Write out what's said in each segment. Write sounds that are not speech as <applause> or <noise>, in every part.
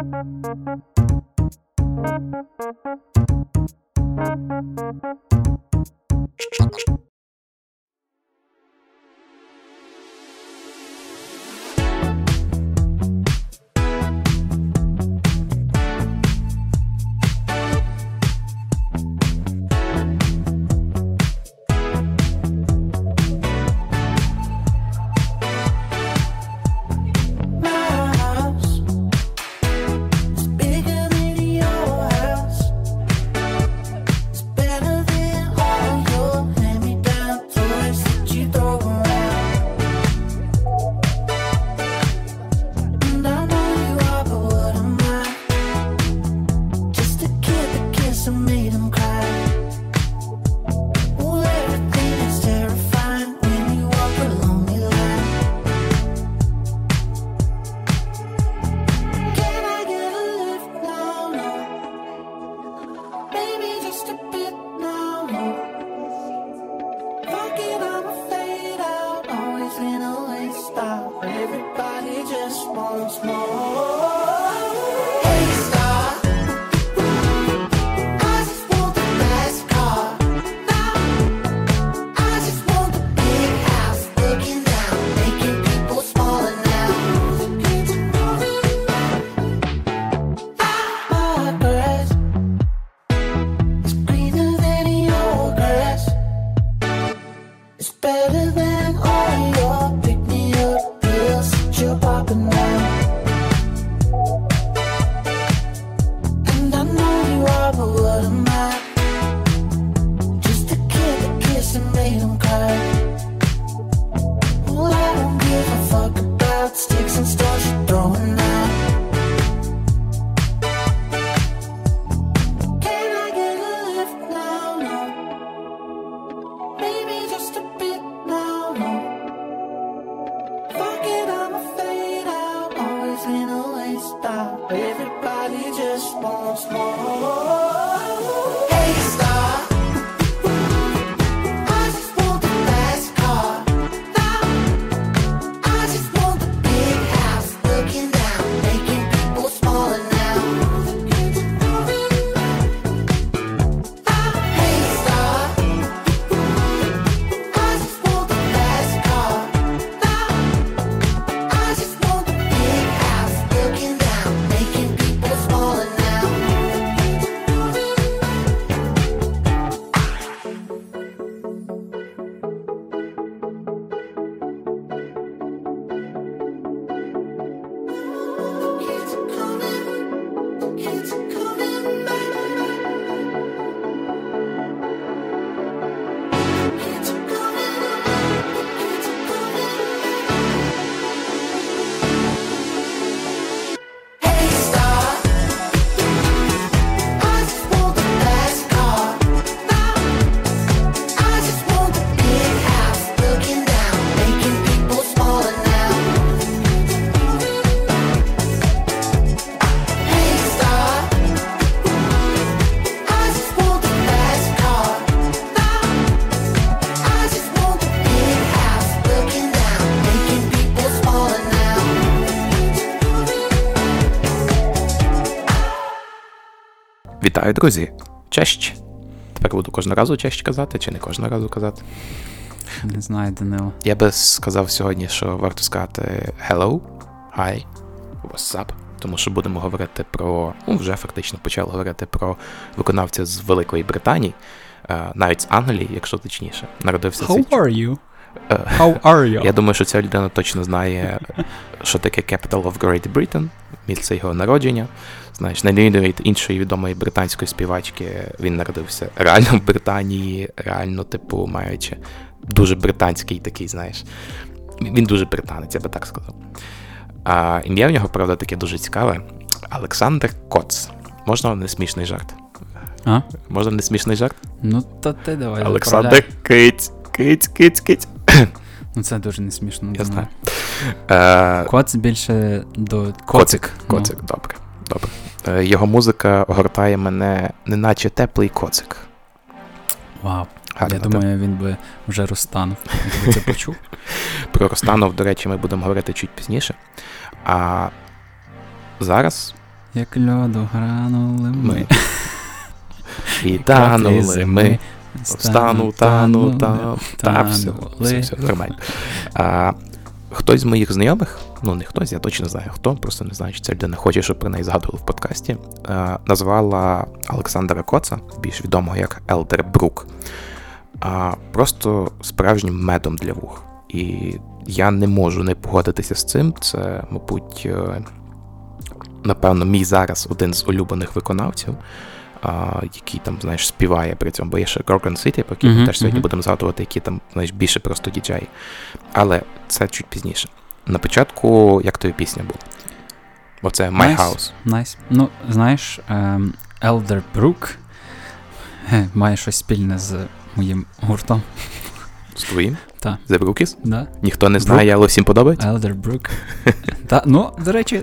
you Вітаю, друзі! Честь! Тепер буду кожного разу честь казати, чи не кожного разу казати? Не знаю, Данило. Я би сказав сьогодні, що варто сказати hello, hi, what's up, тому що будемо говорити про. Ну, вже фактично почали говорити про виконавця з Великої Британії, е, навіть з Англії, якщо точніше. Народився How цей... are you? How are you? Я думаю, що ця людина точно знає, що таке Capital of Great Britain, місце його народження. Знаєш, на відміну від іншої відомої британської співачки, він народився реально в Британії, реально, типу, маючи дуже британський такий, знаєш. Він дуже британець, я би так сказав. А ім'я в нього, правда, таке дуже цікаве. Олександр Коц. Можна не смішний жарт? А? Можна не смішний жарт? Ну, то ти давай. Олександр. Киць, Киць, Киць, Киць. <coughs> Ну, це дуже не смішно. Я знаю. Е, Коц більше до Коцик, Ну. коцик, добре. добре. Е, Його музика огортає мене, неначе теплий коцик. Вау. Гарно, Я так? думаю, він би вже розтанув, якби це почув. <laughs> Про Ростанов, до речі, ми будемо говорити чуть пізніше. А зараз Як льоду гранули ми. <laughs> І танули ми. Встану, тану, та, та, все, все, все, нормально. А, хтось з моїх знайомих, ну не хтось, я точно знаю хто, просто не знаю, чи ця людина хоче, щоб про неї згадували в подкасті, назвала Олександра Коца, більш відомого як Елдер Брук, просто справжнім медом для вух. І я не можу не погодитися з цим. Це, мабуть, е, напевно, мій зараз один з улюблених виконавців а, який там, знаєш, співає при цьому, бо є ще Gorgon City, поки ми теж сьогодні будемо згадувати, які там, знаєш, більше просто діджеї. Але це чуть пізніше. На початку, як тобі пісня була? Оце My House. Nice. Ну, знаєш, ем, Elderbrook е, має щось спільне з моїм гуртом. З твоїм? Та. The Brookies? Да? Ніхто не знає, але всім подобається? Elderbrook. Та, ну, до речі,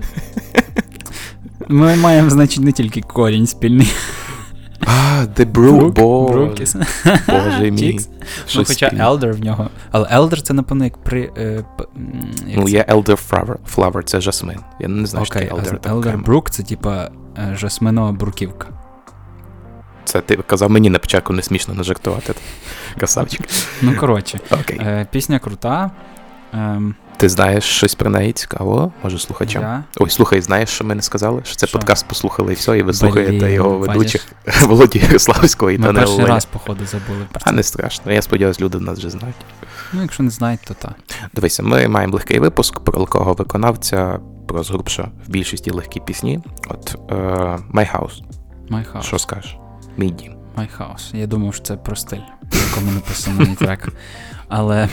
<laughs> ми маємо, значить, не тільки корінь спільний. А, The Brook, боже, <laughs> боже мій. Ну, хоча. Elder в нього. Але Elder це, напевно, як при. Е, Ну, це? є Elder Flower, Flower це жасмин. Я не знаю, що Окей, Elder. Elder. Brook це типа е, жасминова бруківка. Це ти казав мені на початку не смішно нажартувати. Красавчик. Ну, коротше, е, пісня крута. Ти знаєш щось про неї цікавого? Може, слухачам? я... Ой, слухай, знаєш, що ми не сказали? Що це Що? подкаст послухали і все, і ви Блін, слухаєте його ведучих <laughs> Володі Ярославського і Ми Данила перший Оленя. раз, походу, забули про А не страшно. Я сподіваюся, люди нас вже знають. Ну, якщо не знають, то так. Дивися, ми маємо легкий випуск про легкого виконавця, про згрубша в більшості легкі пісні. От е, My House. My House. Що скажеш? Мій дім. My House. Я думав, що це про стиль, в якому написаний трек. <laughs> Але,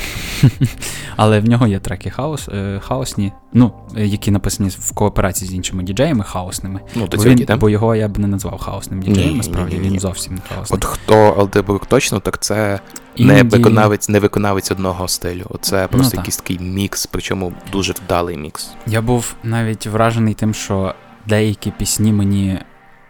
<laughs> але в нього є треки хаос, е, хаосні, ну, е, які написані в кооперації з іншими діджеями хаосними. Ну, до Бо, він, бо його я б не назвав хаосним діджеєм, насправді він зовсім не хаосний. От хто Алдебрук точно, так це не Інді- виконавець, не виконавець одного стилю. Оце просто так. якийсь такий мікс, причому дуже вдалий мікс. Я був навіть вражений тим, що деякі пісні мені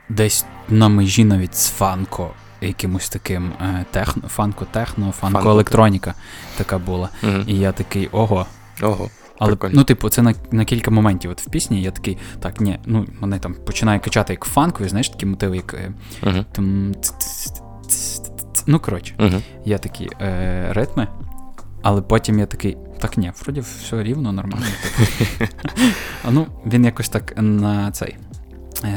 десь на межі навіть з фанко, якимось таким е, техно, фанко-техно, фанко-електроніка така була. Угу. І я такий, ого. Ого. Але Прикольно. ну, типу, це на, на кілька моментів. От в пісні я такий, так, ні, ну мене там починає качати як фанкові, знаєш, такі мотиви, як е, там. Ну, коротше, є такі е, ритми, але потім я такий, так ні, вроді все рівно, нормально. <laughs> а ну, він якось так на цей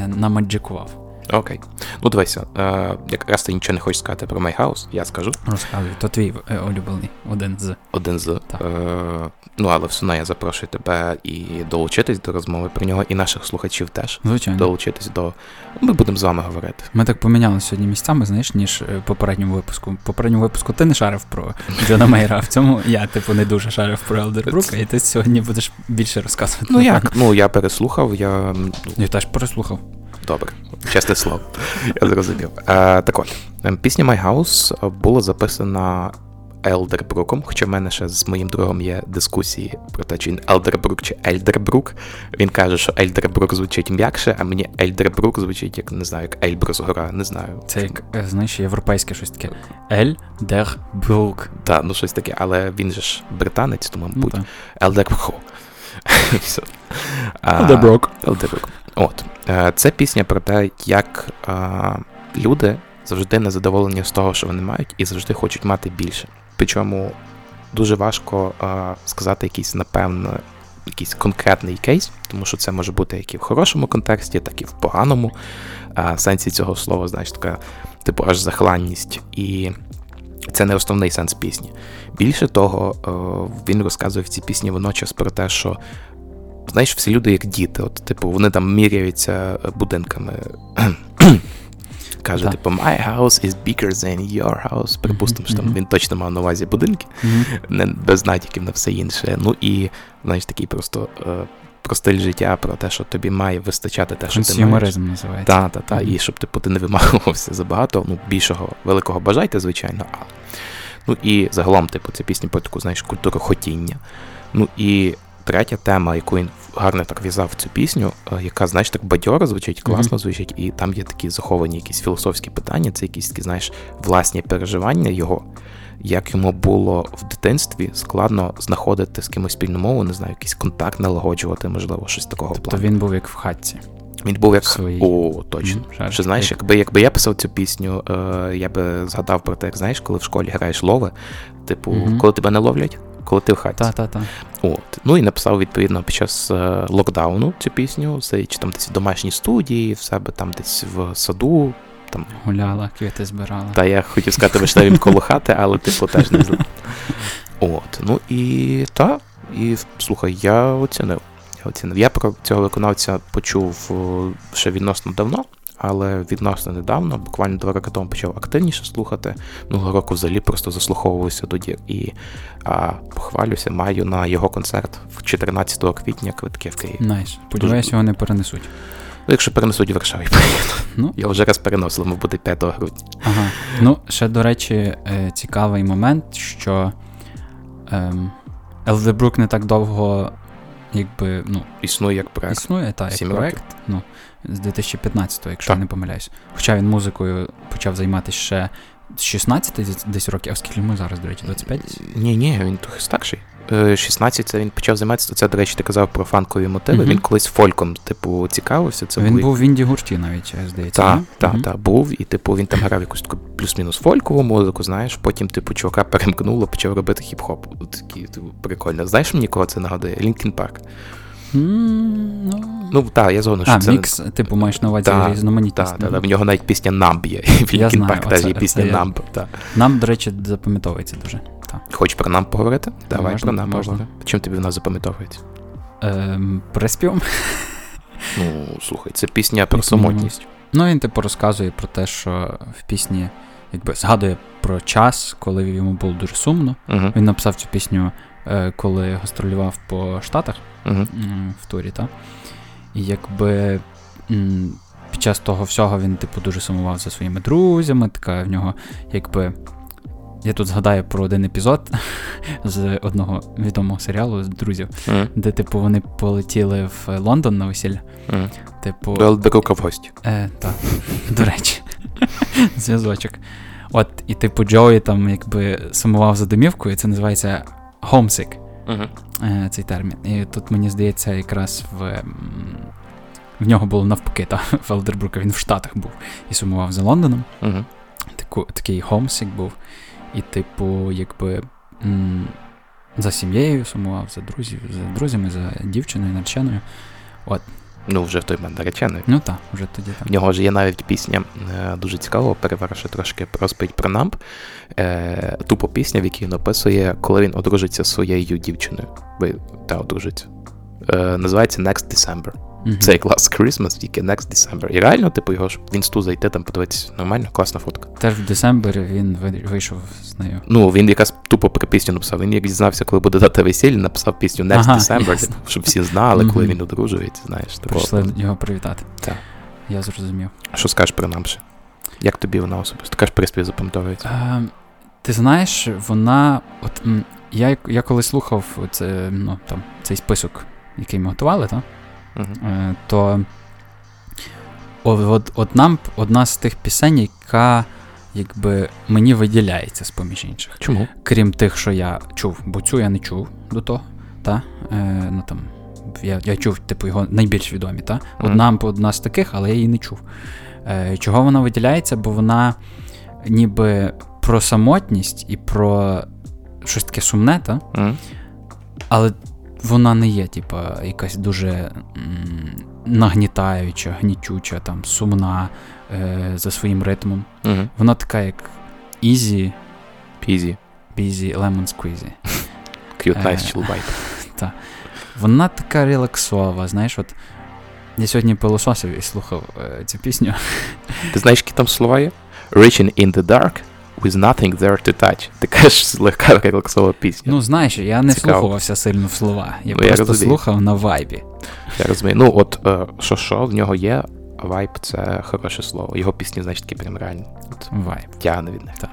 намаджикував. Окей. Ну дивися, е, якраз ти нічого не хочеш сказати про My House, я скажу. Розказуй, то твій е, улюблений, один з. Один з. Так. Е, ну, але все одно я запрошую тебе і долучитись до розмови про нього, і наших слухачів теж. Звичайно. Долучитись до. Ми будемо з вами говорити. Ми так поміняли сьогодні місцями, знаєш, ніж е, в попередньому випуску. В попередньому випуску ти не шарив про Джона Мейра, а в цьому я, типу, не дуже шарив про Елдербрука, і ти сьогодні будеш більше розказувати. Ну як? Ну я переслухав, я. ну, Я теж переслухав. Добре, чесне слово. Я зрозумів. Е, так от, ем, пісня My House була записана Елдербруком, хоча в мене ще з моїм другом є дискусії про те, чи він Елдербрук чи Ельдербрук. Він каже, що Ельдербрук звучить м'якше, а мені Ельдербрук звучить як не знаю, як Ельбрус гора, не знаю. Це як, е, знаєш, європейське щось таке. Елдербрук. Так, ну щось таке, але він же ж британець, тому Ну, мабуть, так. Елдербрук. <laughs> Елдербрук. От. Е, Це пісня про те, як а, люди завжди незадоволені з того, що вони мають, і завжди хочуть мати більше. Причому дуже важко а, сказати якийсь, напевно, якийсь конкретний кейс, тому що це може бути як і в хорошому контексті, так і в поганому а, сенсі цього слова, знаєш, така, типу, аж захланність. І це не основний сенс пісні. Більше того, е, він розказує в цій пісні водночас про те, що знаєш, всі люди як діти. От, типу, вони там міряються будинками. <coughs> Каже, Так. типу, my house is bigger than your house. Припустимо, що там він точно мав на увазі будинки, не без натяків на все інше. Ну і, знаєш, такий просто е, про стиль життя, про те, що тобі має вистачати те, що ти маєш. Називається. Та, та, та. Мгм. І щоб типу, ти не вимагувався забагато, ну, більшого великого бажайте, звичайно, але. Ну і загалом, типу, це пісня про таку, знаєш, культуру хотіння. Ну і третя тема, яку він гарно так в'язав в цю пісню, е, яка, знаєш, так бадьоро звучить, класно звучить, і там є такі заховані якісь філософські питання, це якісь такі, знаєш, власні переживання його. Як йому було в дитинстві складно знаходити з кимось спільну мову, не знаю, якийсь контакт налагоджувати, можливо, щось такого Тобто плану. він був як в хатці. Він був як. Свої. О, точно. Шарик. Що знаєш, якби, якби я писав цю пісню, е, я би згадав про те, як знаєш, коли в школі граєш лови, типу, Мгм. коли тебе не ловлять, коли ти в хаті. Та-та-та. От. Ну і написав відповідно під час е, локдауну цю пісню, чи там десь в домашній студії, в себе там десь в саду. Там, Гуляла, квіти збирала. та я хотів сказати вишневим коло хати, але типу теж не знаю. От. Ну і та, і слухай, я оцінив. Я оцінив. Я про цього виконавця почув ще відносно давно, але відносно недавно, буквально два роки тому почав активніше слухати. Минулого року взагалі просто заслуховувався тоді. І а, похвалюся, маю на його концерт в 14 квітня квитки в Києві. Nice. Сподіваюся, його не перенесуть. Ну, якщо перенесуть в Варшаві. Ну. Я вже раз переносив, мав бути 5 грудня. Ага. Ну, ще, до речі, е, цікавий момент, що ем, Елдебрук не так довго, якби, ну, Існує як проект. існує, та, як проект. Ну, з 2015-го, якщо Так. я не помиляюсь. Хоча він музикою почав займатися ще з 16 десь- років, а скільки йому зараз, до речі, 25? Ні, ні, він трохи старший. Е, 16 це він почав займатися. Це, до речі, ти казав про фанкові мотиви. Мгм. Він колись фольком, типу, цікавився. Це він були- був в інді гурті навіть, е, здається. Так, так, Мгм. так, був, і типу він там грав якусь таку плюс-мінус фолькову музику, знаєш, потім, типу, чувака перемкнуло, почав робити хіп-хоп. Такий, типу, прикольно. Знаєш, мені кого це нагадує? Лінкін Парк. М, ну... Ну так, я згоден, що а, це. мікс, типу, маєш на увазі Та, різноманітність. Так, так, в нього навіть пісня Numb є. В Я знаю, оце- є пісня це я- Numb. Так. Нам, до речі, запам'ятовується дуже. Так. Хочеш про Numb поговорити? Давай Можна, про можна. поговоримо. Чим тобі вона запам'ятовується? Ем, приспів. Ну, слухай, це пісня про самотність. Ну, він типу розказує про те, що в пісні якби згадує про час, коли йому було дуже сумно. Угу. Він написав цю пісню, коли гастролював по Штатах м, в турі, та? І якби під час того всього він, типу, дуже сумував за своїми друзями. Така в нього, якби. Я тут згадаю про один епізод <laughs> з одного відомого серіалу з друзів, Угу. де, типу, вони полетіли в Лондон на весілля. Угу. Типу, До в гості. Е, так, <laughs> до речі, <laughs> зв'язочок. От, і типу Джоуі там якби сумував за домівкою, це називається homesick, Угу. е, цей термін. І тут мені здається, якраз в. В нього було навпаки, та, <laughs> в Елдербрука він в Штатах був і сумував за Лондоном. Угу. Таку, такий homesick був. І, типу, якби м, за сім'єю сумував, за друзів, за друзями, за дівчиною, нареченою. Ну, вже той мене наречений. Ну так, вже тоді В нього ж є навіть пісня е, дуже цікава, переверши трошки розповідь про намп. Е, тупо пісня, в якій він описує, коли він одружиться з своєю дівчиною. Ви та одружиться. Е, називається Next December. Мгм. Це як Last Christmas, тільки Next December. І реально, типу, його ж в інсту зайти, там подивитися нормально, класна фотка. Теж в декабрі він вийшов з нею. Ну, він якась тупо про пісню написав. Він як дізнався, коли буде дата весілля, написав пісню Next Ага, December, типу, щоб всі знали, коли Мгм. він одружується, знаєш. Типу, Прийшли його привітати. Так. Я зрозумів. Що скажеш про Намши? Як тобі вона особисто? Кажеш, приспів запам'ятовується. Е, ти знаєш, вона. От, я, я коли слухав це, ну, там, цей список, який ми готували, та, Угу. е, то от, от, нам одна з тих пісень, яка якби мені виділяється з поміж інших. Чому? крім тих, що я чув, бо цю я не чув до того. Та? Е, ну, там, я, я чув, типу, його найбільш відомі. Та? Одна, одна з таких, але я її не чув. Е, чого вона виділяється? Бо вона ніби про самотність і про щось таке сумне, та? Але вона не є, типа, якась дуже м, нагнітаюча, гнітюча, там, сумна е, за своїм ритмом. Угу. Вона така, як easy, Пізі. busy, lemon squeezy. Cute, Е, nice, chill vibe. <laughs> Вона така релаксова, знаєш, от я сьогодні пилососив і слухав е, цю пісню. Ти знаєш, які там слова є? Reaching in the dark with nothing there to touch. <laughs> Така ж легка релаксова пісня. Ну, знаєш, я не Цікаво. вслухувався сильно в слова. Я Ну, просто розумію. слухав на вайбі. Я розумію. Ну, от е, що що, в нього є, вайб це хороше слово. Його пісні, значить, такі прям реально. От, Вайб. тягне від них. Так.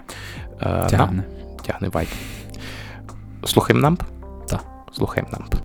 Е, нам- Тягне. тягне вайб. Слухаємо намп? Так. Слухаємо намп.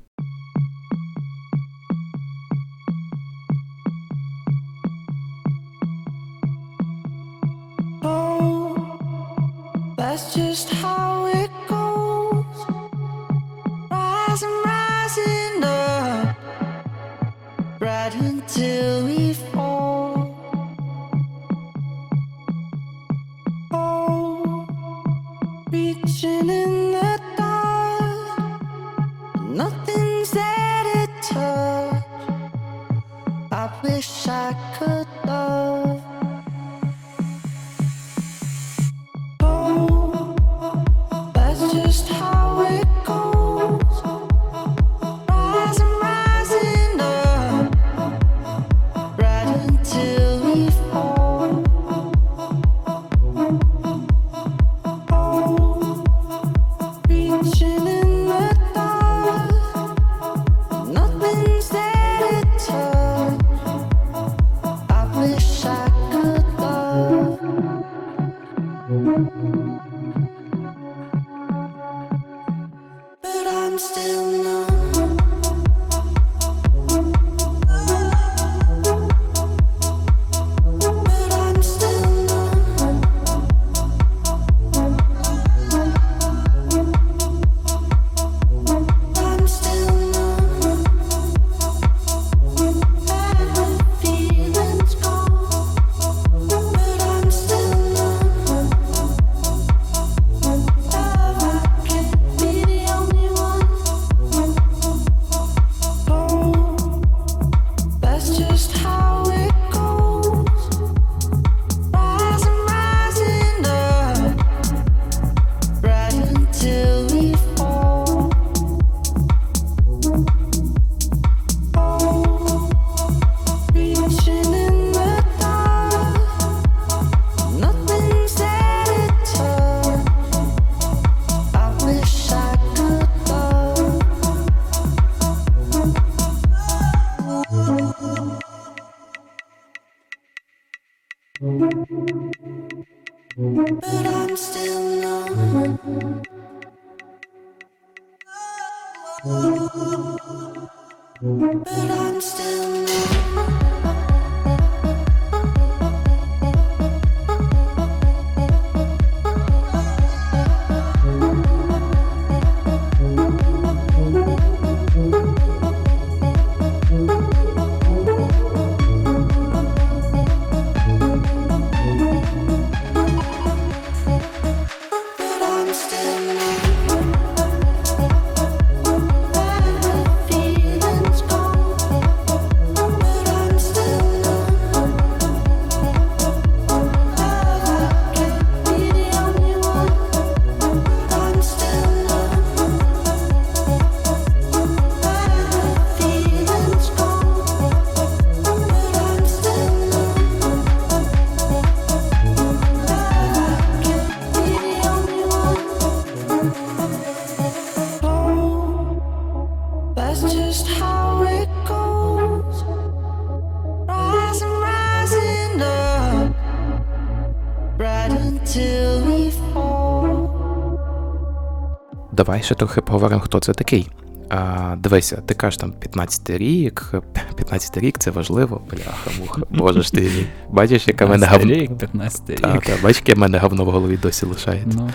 Давай ще трохи поговоримо, хто це такий. А, дивися, ти кажеш там 15 рік, <laughs> 15 рік це важливо, бляха, муха. Боже ж ти мій. Бачиш, яка мене 15 говно. рік, 15 рік. Та, та, бачиш, яке мене говно в голові досі лишається. Ну,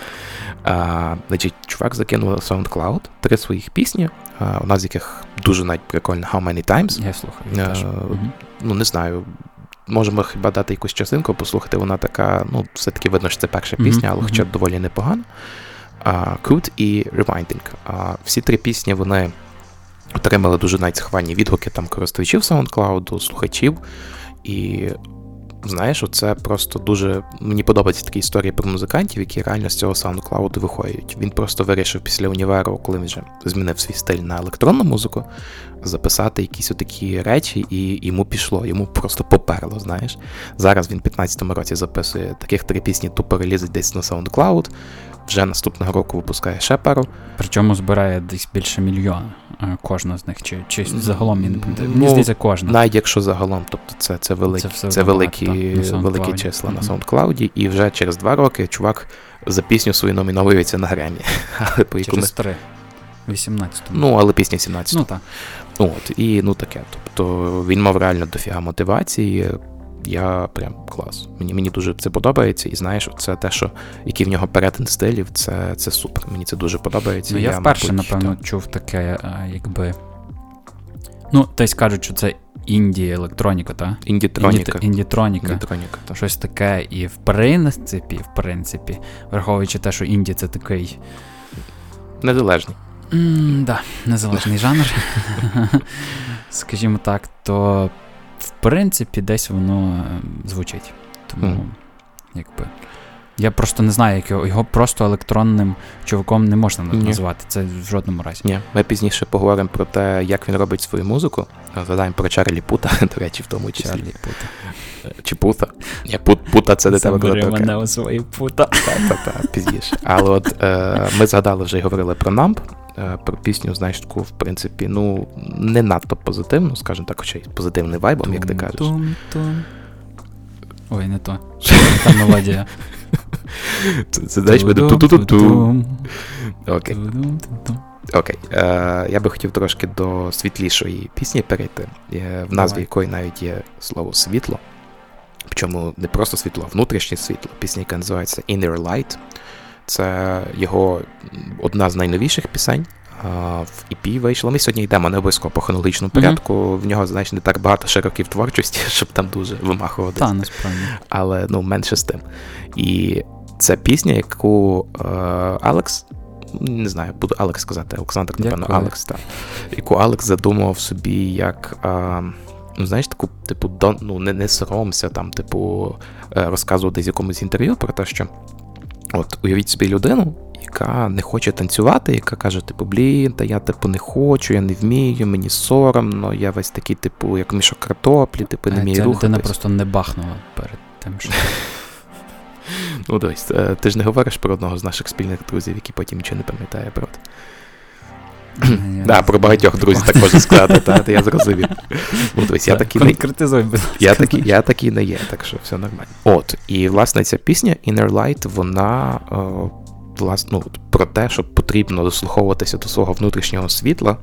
А, значить, чувак закинув на SoundCloud три своїх пісні, а, одна з яких дуже навіть прикольна How Many Times. я слухаю. Теж. Ну, не знаю. Можемо хіба дати якусь частинку, послухати, вона така, ну, все-таки видно, що це перша Мгм, пісня, але хоча мгм. доволі непогана. Crude і Rewinding. Всі три пісні вони отримали дуже навіть відгуки там користувачів SoundCloud, слухачів. І знаєш, це просто дуже. Мені подобаються такі історії про музикантів, які реально з цього SoundCloud виходять. Він просто вирішив після універу, коли він вже змінив свій стиль на електронну музику, записати якісь отакі речі, і йому пішло, йому просто поперло, знаєш. Зараз він в 15-му році записує таких три пісні, тупо релізить десь на SoundCloud. Вже наступного року випускає ще пару. Причому збирає десь більше мільйона е, кожна з них, чи, чи загалом я не пам'ятаю. Ну, Мені здається, кожна. Навіть якщо загалом, тобто це, це, великі, Це це, великі, на великі числа на Мгм. SoundCloud, і вже через два роки чувак за пісню свою номіновується на Гремі. <laughs> Але по яку Через три. 18 Ну, але пісня 17 ну так. От, і ну таке. Тобто він мав реально дофіга мотивації. Я прям клас. Мені мені дуже це подобається, і знаєш, це те, що який в нього перетин стилів, це, це супер. Мені це дуже подобається. Ну, я, вперше, мабуть, напевно, так. чув таке, е, якби. Ну, десь кажуть, що це інді електроніка, так? Індітроніка. Індітроніка. Індітроніка, так. Щось таке, і в принципі, в принципі, враховуючи те, що інді це такий. Незалежний. М, да, незалежний жанр. <laughs> Скажімо так, то принципі, десь воно е, звучить. Тому, Мгм. якби. Я просто не знаю, як його, його просто електронним чуваком не можна Ні. назвати. Це в жодному разі. Ні, ми пізніше поговоримо про те, як він робить свою музику. Згадаємо про Чарлі Пута, <laughs> до речі, в тому числі. Чарлі Пута. Чи Пута? Ні, Пут, Пута це до тебе Забери казати. мене у свої пута. Та-та-та, пізніше. Але от е, ми згадали вже і говорили про Намп, е, про пісню, знаєш, таку, в принципі, ну, не надто позитивну, скажімо так, хоча й з позитивним вайбом, як ти кажеш. Тум-тум. Ой, не то. Не та мелодія. <laughs> Це, це знаєш, буде ту-ту-ту-ту. Окей, окей. Е, я би хотів трошки до світлішої пісні перейти, е, в назві Давай. якої навіть є слово світло. Причому не просто світло, а внутрішнє світло. Пісня, яка називається Inner Light. Це його одна з найновіших пісень. В EP вийшло. Ми сьогодні йдемо не обов'язково по хронологічному порядку. В нього, знаєш, не так багато ще років творчості, <laughs> щоб там дуже вимахувати. Та, насправді. Але ну, менше з тим. І це пісня, яку е, Алекс. Не знаю, буду Алекс сказати, Олександр, напевно, Дякую. Алекс, так. Яку Алекс задумав собі як. Е, ну, знаєш, таку, типу, дон, ну, не, не соромся, там, типу, е, розказував десь якомусь інтерв'ю про те, що от уявіть собі людину, яка не хоче танцювати, яка каже, типу, блін, та я типу не хочу, я не вмію, мені соромно, я весь такий, типу, як мішок картоплі, типу, не Е, вмію Ця рухатись. людина просто не бахнула перед тим, що. <laughs> Ну, дивись, е, ти ж не говориш про одного з наших спільних друзів, який потім нічого не пам'ятає, правда? Так, про багатьох друзів так можна сказати, та, я зрозумів. <laughs> Такий я такий, я такий не є, так що все нормально. От, і власне ця пісня Inner Light, вона е, власне, ну, про те, що потрібно дослуховуватися до свого внутрішнього світла,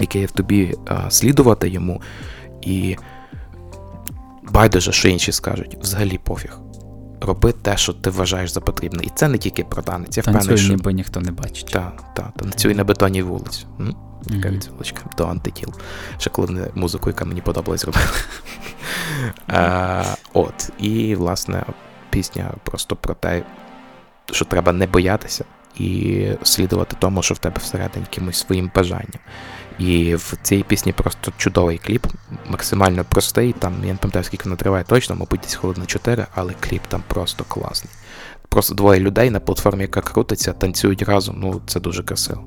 яке є в тобі, е, слідувати йому, і байдуже, що інші скажуть, взагалі пофіг. Роби те, що ти вважаєш за потрібне. І це не тільки про танець. Я впевнений, що ніби ніхто не бачить. та, та, танцюй на бетонній вулиці. Мгм. відсилочка до антитіл. Ще коли вони музику, яка мені подобалась, робили. <laughs> От, і, власне, пісня просто про те, що треба не боятися і слідувати тому, що в тебе всередині якимось своїм бажанням. І в цій пісні просто чудовий кліп, максимально простий. Там я не пам'ятаю, скільки воно триває точно, мабуть, десь хвилин 4, але кліп там просто класний. Просто двоє людей на платформі, яка крутиться, танцюють разом. Ну, це дуже красиво.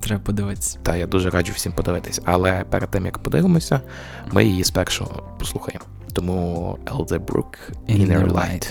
Треба подивитися. Та я дуже раджу всім подивитись. Але перед тим як подивимося, ми її спершу послухаємо. Тому Elderbrook Inner, Inner Light.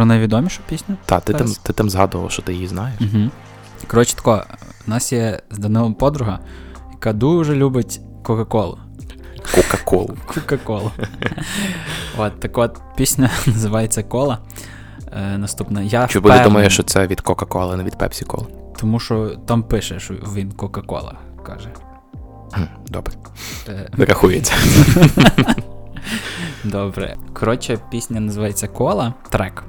Про найвідомішу пісню? Та, ти там, ти там згадував, що ти її знаєш. Угу. Коротше, тако, у нас є з Данилом подруга, яка дуже любить Кока-Колу. Кока-колу. <laughs> Кока-Колу. от, так от, пісня <laughs> називається Кола. Е, наступна. Я Чи буде впевнений, думає, що це від Кока-Коли, не від Пепсі-Коли? Тому що там пише, що він Кока-Кола каже. Хм, Добре. Е, Рахується. <laughs> Добре. Коротше, пісня називається Кола. Трек.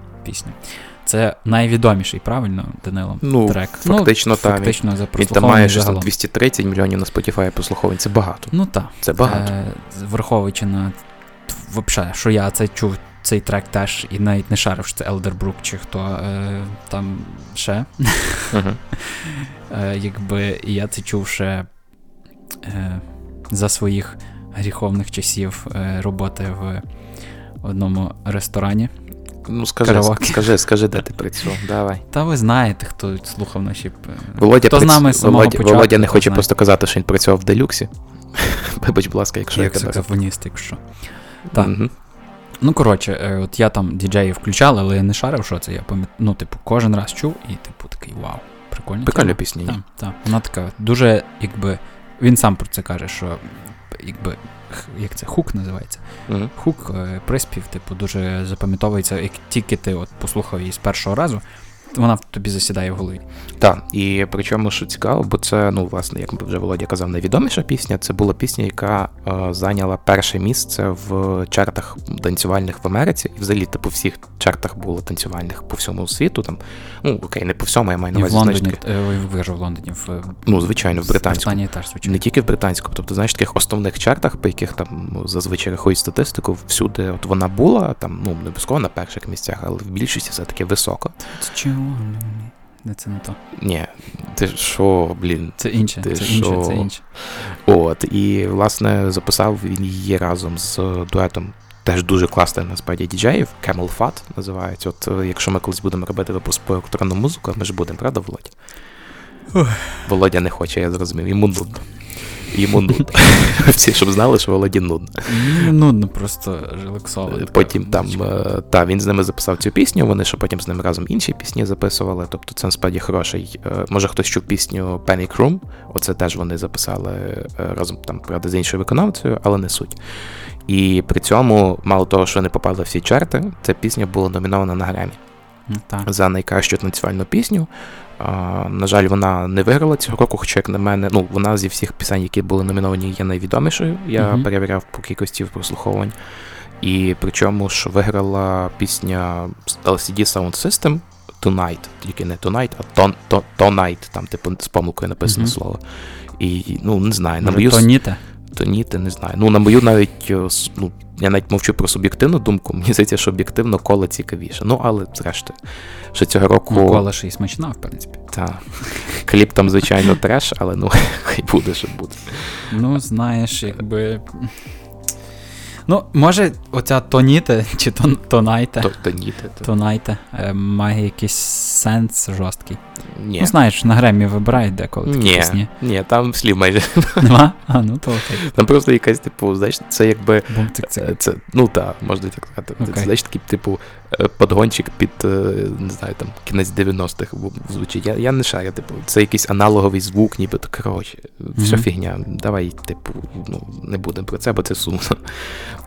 Це найвідоміший, правильно, Данило? Ну, трек. фактично, та, фактично за Він там має щось 230 мільйонів на Spotify прослуховувань. Це багато. Ну так. Це багато. Е, враховуючи на вообще, що я це чув цей трек теж і навіть не шарив, що це Elderbrook чи хто е, там ще. Мгм. <laughs> Е, якби я це чув ще е, за своїх гріховних часів е, роботи в одному ресторані. Ну, скажи, Караоке. скажи, скажи, де ти працював. Давай. Та ви знаєте, хто слухав наші. Володя, хто з нами з самого Володя, початку, Володя не хоче знає. просто казати, що він працював в делюксі. <laughs> Вибач, будь ласка, якщо Як я тебе. саксофоніст, якщо. Так. Мгм. Ну, коротше, е, от я там діджеї включали, але я не шарив, що це. Я пам'ят... Ну, типу, кожен раз чув, і, типу, такий вау, прикольно. Прикольна пісня. Так, так. Вона така дуже, якби. Він сам про це каже, що якби. Як це хук називається? Мгм. Хук, е, приспів, типу, дуже запам'ятовується, як тільки ти от послухав її з першого разу, вона тобі засідає в голові. Так, і причому, що цікаво, бо це, ну, власне, як вже Володя казав, найвідоміша пісня. Це була пісня, яка е, зайняла перше місце в чартах танцювальних в Америці. І взагалі, типу, всіх чартах було танцювальних по всьому світу. Там, ну, окей, не по всьому, я маю на І в Лондоні, е, ой, в Лондоні, в ну, звичайно, в британському. Британії теж, звичайно. Не тільки в британському, тобто, знаєш, таких основних чартах, по яких там ну, зазвичай рахують статистику, всюди от вона була, там, ну, не обов'язково на перших місцях, але в більшості все-таки високо. Це? Не це не то. Ні, ти що, блін, Це інше, Ти це інше, це інше. От, і власне записав він її разом з дуетом. Теж дуже класний насправді діджеїв, Camel Fat називається. От е, якщо ми колись будемо робити випуск по електронну музику, ми ж будемо, правда, Володя? Володя не хоче, я зрозумів. Йому нудно. Йому нудно. <laughs> Всі, щоб знали, що Володі нудно. Мені нудно просто релаксовано. Потім там, е, та, він з ними записав цю пісню, вони ще потім з ним разом інші пісні записували. Тобто це насправді хороший. е, Може хтось чув пісню Panic Room, оце теж вони записали е, разом там, правда, з іншою виконавцею, але не суть. І при цьому, мало того, що не попали в всі чарти, ця пісня була номінована на Гремі Ну, так. за найкращу танцювальну пісню. На жаль, вона не виграла цього року, хоча, як на мене, ну, вона зі всіх пісень, які були номіновані, є найвідомішою. Я Мгм. перевіряв по кількості прослуховувань. І причому ж виграла пісня LCD Sound System Tonight, тільки не Tonight, а Ton, to, Tonight, там, типу, з помилкою написане Мгм. слово. І, ну, не знаю, на мою то ніте? Тоніти, не знаю. Ну, на мою навіть, е, ну, я навіть мовчу про суб'єктивну думку, мені здається, що об'єктивно кола цікавіше. Ну, але зрештою, що цього року. Ну, кола ще й смачна, в принципі. Та, кліп там, звичайно, треш, але ну, <laughs> хай буде, що буде. Ну, знаєш, якби. Ну, може, оця тоніте <laughs> чи тон, тонайте, Тоніте. тонайте е, має якийсь сенс жорсткий. Ні. Ну, знаєш, на гремі вибирають деколи такі Ні, пісні. ні, там слів майже. <laughs> Нема? А, ну то окей. Там просто якась, типу, знаєш, це якби. Цик Це, ну так, можна так сказати. Це, знаєш, такий, типу, е, подгончик під, е, не знаю, там, кінець 90-х звучить. Я, я не шарю, типу, це якийсь аналоговий звук, ніби то, коротше, все Мгм. фігня. Давай, типу, ну, не будемо про це, бо це сумно.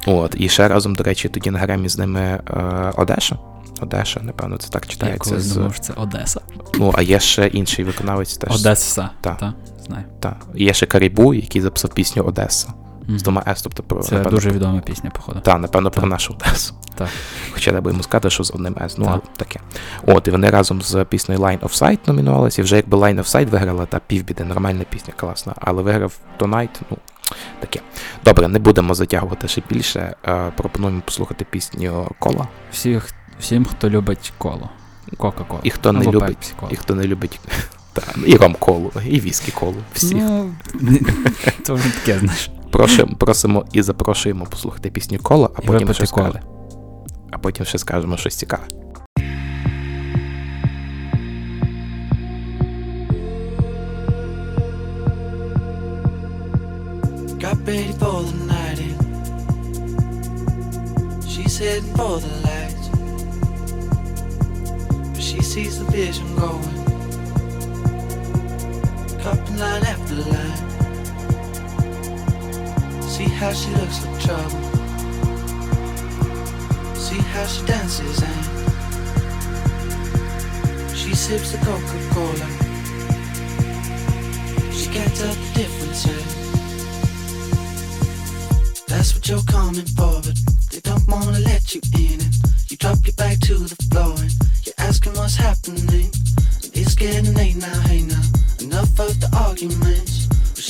От, і ще разом, до речі, тоді на грамі з ними е, Одеша. Одеша, напевно, це так Я читається. колись З, думав, що це Одеса. ну, а є ще інший виконавець теж. Одеса. Та. Та, знаю. Та. Є ще Карібу, який записав пісню Одеса. З двома С, тобто про Це напевно, дуже відома пісня, походу. Так, напевно, про нашу Одесу. Так. Хоча треба йому сказати, що з одним С. Ну, Так. але таке. От, і вони разом з піснею Line of Sight номінувалися, і вже якби Line of Sight виграла, та півбіди, нормальна пісня, класна. Але виграв Tonight, ну, таке. Добре, не будемо затягувати ще більше. Е, пропонуємо послухати пісню Кола. Всіх, всім, хто любить коло. Кока-колу. І хто не Або любить, і хто не любить. <laughs> Та, і ром колу, і віскі колу. Всіх. Ну, <laughs> вже таке, знаєш. Просимо, просимо і запрошуємо послухати пісню Кола, а І потім ще скажемо. коли. А потім ще скажемо щось цікаве. Got ready for the night. in. She's heading for the lights. She sees the vision going. Cupping line after line. See how she looks like trouble. See how she dances and she sips the Coca-Cola. She can't tell the difference. That's what you're coming for, but they don't wanna let you in it. You drop your back to the floor and you're asking what's happening. It's getting late now, hey now. Enough of the arguments.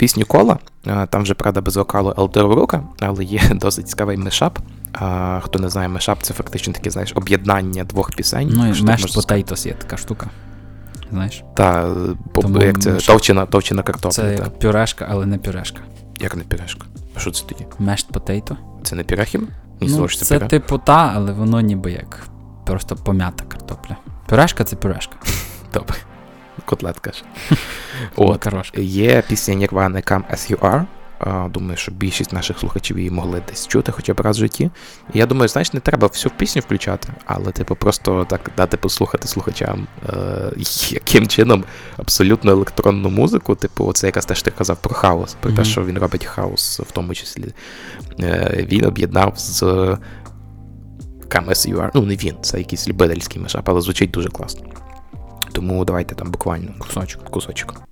Пісню кола, там вже правда без вокалу Елдер Рука, але є <laughs> досить цікавий мешап. А, хто не знає, мешап це фактично таке, знаєш, об'єднання двох пісень. Ну і можна сказати. Є така штука. Знаєш? Та, Тому як це, товчена, товчена картопля. Це та. як пюрешка, але не пюрешка. Як не пюрешка? А що це тоді? Mashed potato. Це не? Мені Ну, це пюре. типу та, але воно ніби як просто пом'ята картопля. Пюрешка це пюрешка. <laughs> Добре. Котлетка ж. <laughs> От. Є пісня Nirvana Come As You Are. Думаю, що більшість наших слухачів її могли десь чути хоча б раз в житті. І я думаю, знаєш, не треба всю пісню включати, але типу просто так дати послухати слухачам, е, яким чином абсолютно електронну музику, типу, оце якраз те, що ти казав про хаос, про те, що він робить хаос, в тому числі е, він об'єднав з Come As You Are. Ну, не він, це якийсь любительський мешап, але звучить дуже класно. Тому давайте там буквально кусочок. кусочок.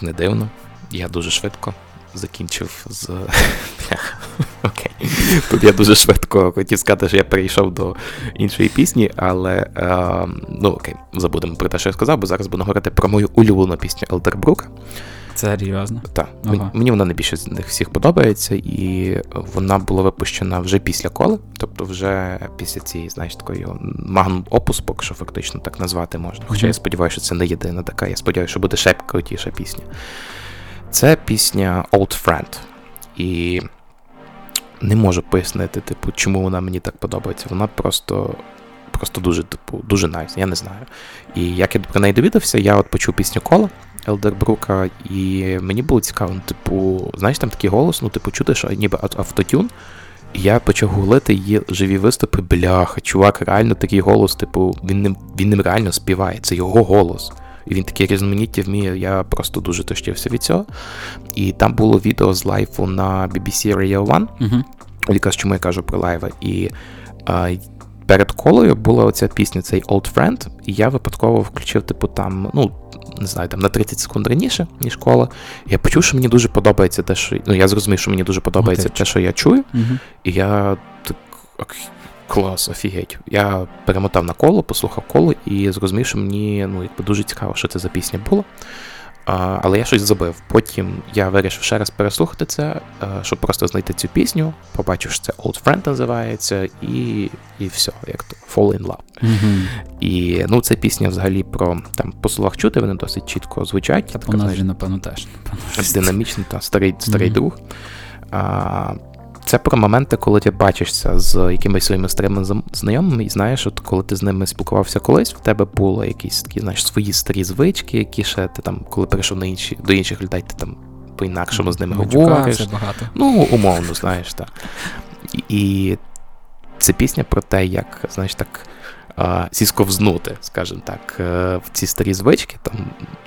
Як не дивно, я дуже швидко закінчив з. <laughs> Окей. Тут я дуже швидко хотів сказати, що я перейшов до іншої пісні, але е, ну окей, забудемо про те, що я сказав, бо зараз буду говорити про мою улюблену пісню Елдербрука. Серйозно. Так, Ага. мені, вона найбільше з них всіх подобається, і вона була випущена вже після коли, тобто вже після цієї, знаєш, такої магнум опус, поки що фактично так назвати можна. Хоча Мгм. я сподіваюся, що це не єдина така. Я сподіваюся, що буде ще крутіша пісня. Це пісня Old Friend. І не можу пояснити, типу, чому вона мені так подобається. Вона просто. Просто дуже, типу, дуже найс, я не знаю. І як я про неї довідався, я от почув пісню кола Елдербрука, і мені було цікаво, ну, типу, знаєш, там такий голос, ну, типу, чути, що ніби автотюн. І я почав гуглити її живі виступи. Бляха, чувак, реально такий голос, типу, він ним, він ним реально співає, це його голос. І він таке різноманіття вміє, я просто дуже тощився від цього. І там було відео з лайфу на BBC Radio 1, Угу. якраз чому я кажу про лайви. І а, перед колою була оця пісня, цей Old Friend, і я випадково включив, типу, там, ну, не знаю, там на 30 секунд раніше, ніж кола. Я почув, що мені дуже подобається те, що. Ну, я зрозумів, що мені дуже подобається Мотивчик. те, що я чую. Угу. І я так клас, офігеть. Я перемотав на коло, послухав коло і зрозумів, що мені ну, якби дуже цікаво, що це за пісня була. Але я щось забив. Потім я вирішив ще раз переслухати це, е, щоб просто знайти цю пісню. Побачив, що це Old Friend називається, і, і все, як то Fall in Love. Угу. І ну, це пісня взагалі про там по словах чути, вони досить чітко звучать. Та Така, у нас знаєш, напевно, теж. Динамічний та старий, старий Мгм. друг. А, це про моменти, коли ти бачишся з якимись своїми старими знайомими, і знаєш, от коли ти з ними спілкувався колись, в тебе були якісь такі, знаєш, свої старі звички, які ще ти там, коли перейшов на інші, до інших людей, ти там по-інакшому з ними говориш. Багато. Ну, умовно, знаєш, так. І, і це пісня про те, як, знаєш, так. А, Сісковзнути, скажімо так, е, в ці старі звички, там,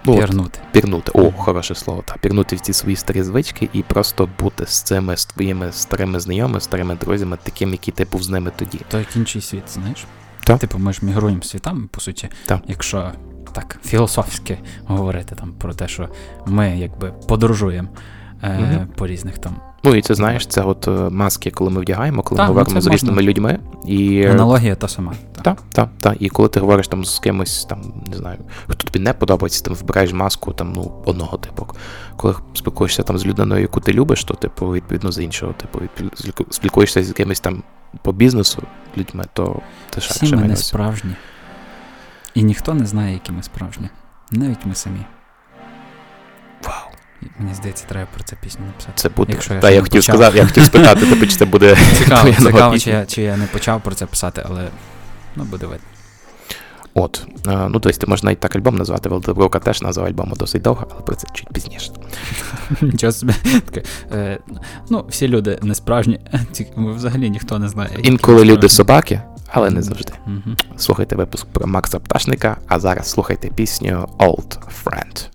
ну, от, Пірнути. Пірнути. О, хороше слово. Так, пірнути в ці свої старі звички і просто бути з цими з твоїми старими знайомими, старими друзями, таким, які ти був з ними тоді. То як інший світ, знаєш? Так. Типу, ми ж мігруємо світами, по суті. Так. Якщо так філософськи говорити там про те, що ми якби подорожуємо е, Мгм. по різних там Ну і це знаєш, це от е, маски, коли ми вдягаємо, коли Так, ми ну, говоримо з різними людьми. І аналогія та сама. Так. Так, так, так. І коли ти говориш там з кимось, там, не знаю, хто тобі не подобається, там вибираєш маску там, ну, одного типу. Коли спілкуєшся там з людиною, яку ти любиш, то типу, відповідно з іншого, типу, спілкуєшся з якимось там по бізнесу людьми, то ти Всі ще ми не справжні. І ніхто не знає, які ми справжні. Навіть ми самі. Вау. Мені здається, треба про це пісню написати. Це буде. Якщо я Та ще я хотів почав. сказати, я хотів спитати, типу, чи це буде <laughs> Цікаво, цікаво чи, я, чи я не почав про це писати, але ну, буде видно. От. Е, Ну, тобто, ти можеш навіть так альбом назвати, Велдеброка теж назва альбому досить довго, але про це чуть пізніше. <laughs> Нічого собі. Е, ну, всі люди не справжні, <laughs> взагалі ніхто не знає. Інколи люди собаки, але не завжди. Слухайте випуск про Макса Пташника, а зараз слухайте пісню Old Friend.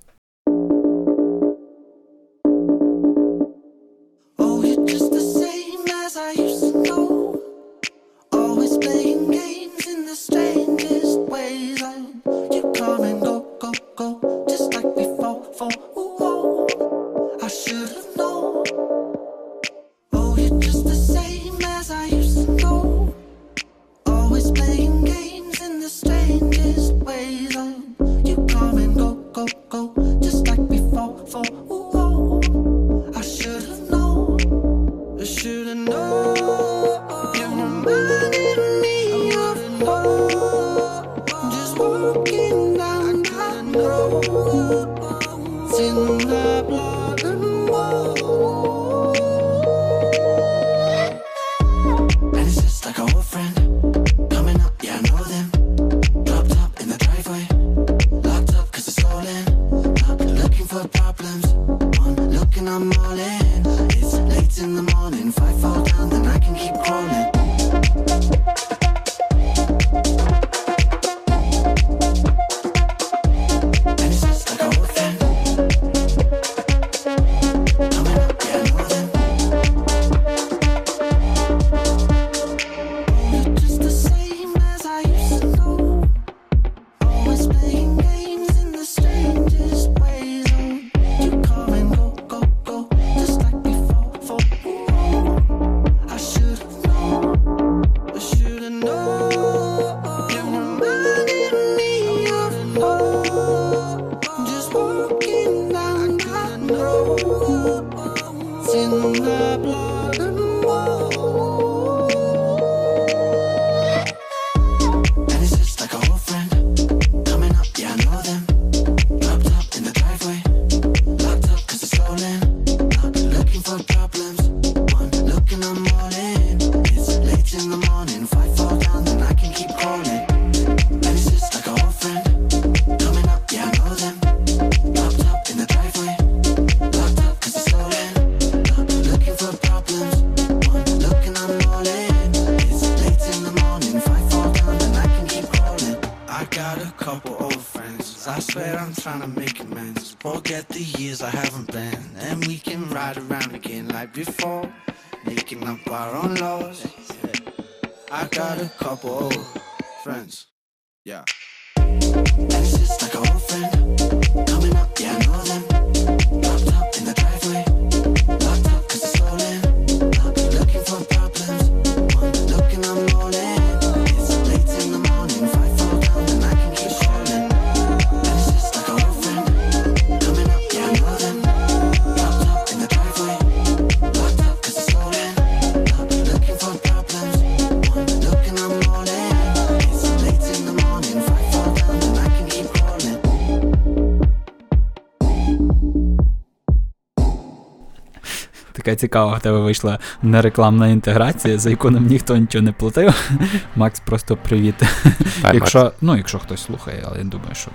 Цікава в тебе вийшла нерекламна інтеграція, за яку нам ніхто нічого не платив. <laughs> Макс, просто привіт. <laughs> Ай, якщо, ну, якщо хтось слухає, але я думаю, що.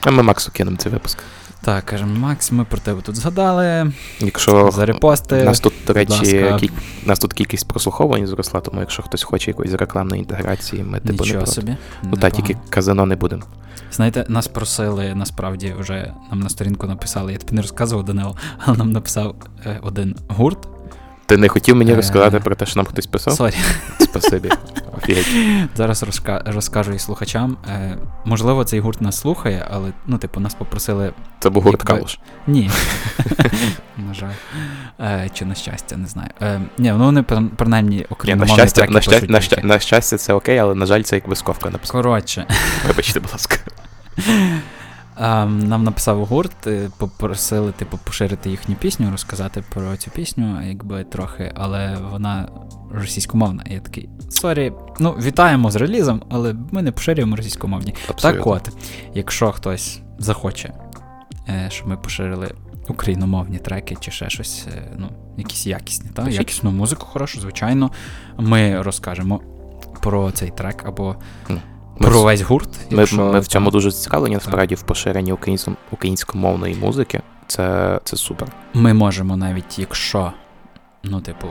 А ми Максу кинемо цей випуск. Так, кажемо, Макс, ми про тебе тут згадали. Якщо За репости. У нас тут, до речі, кіль... нас тут кількість прослуховувань зросла, тому якщо хтось хоче якоїсь рекламної інтеграції, ми типу не проти. собі. Ну та тільки казино не будемо. Знаєте, нас просили насправді вже нам на сторінку написали. Я тобі не розказував Данило, але нам написав е, один гурт. Ти не хотів мені Е. розказати про те, що нам хтось писав? Sorry, Спасибі. <laughs> Зараз розка- розкажу і слухачам. Е, можливо, цей гурт нас слухає, але ну, типу, нас попросили. Це був гурт Якби- Калуш. Ні. <laughs> на жаль. Е, чи на щастя, не знаю. Е, ні, ну вони принаймні окрім на щастя, на, щастя, на, щастя, на щастя, це окей, але на жаль, це як висковка написав. Коротше, Вибачте, будь ласка. <laughs> Нам написав гурт, попросили, типу, поширити їхню пісню, розказати про цю пісню, якби трохи, але вона російськомовна. Я такий, sorry, ну, вітаємо з релізом, але ми не поширюємо російськомовні. Так от, якщо хтось захоче, е, щоб ми поширили україномовні треки чи ще щось, е, ну, якісь якісні, та? Якісну музику, хорошу, звичайно, ми розкажемо про цей трек або Ми про весь гурт. Ми, якщо ми в цьому дуже зацікавлені, насправді, в поширенні українсько- українськомовної музики. Це, це супер. Ми можемо навіть, якщо, ну, типу,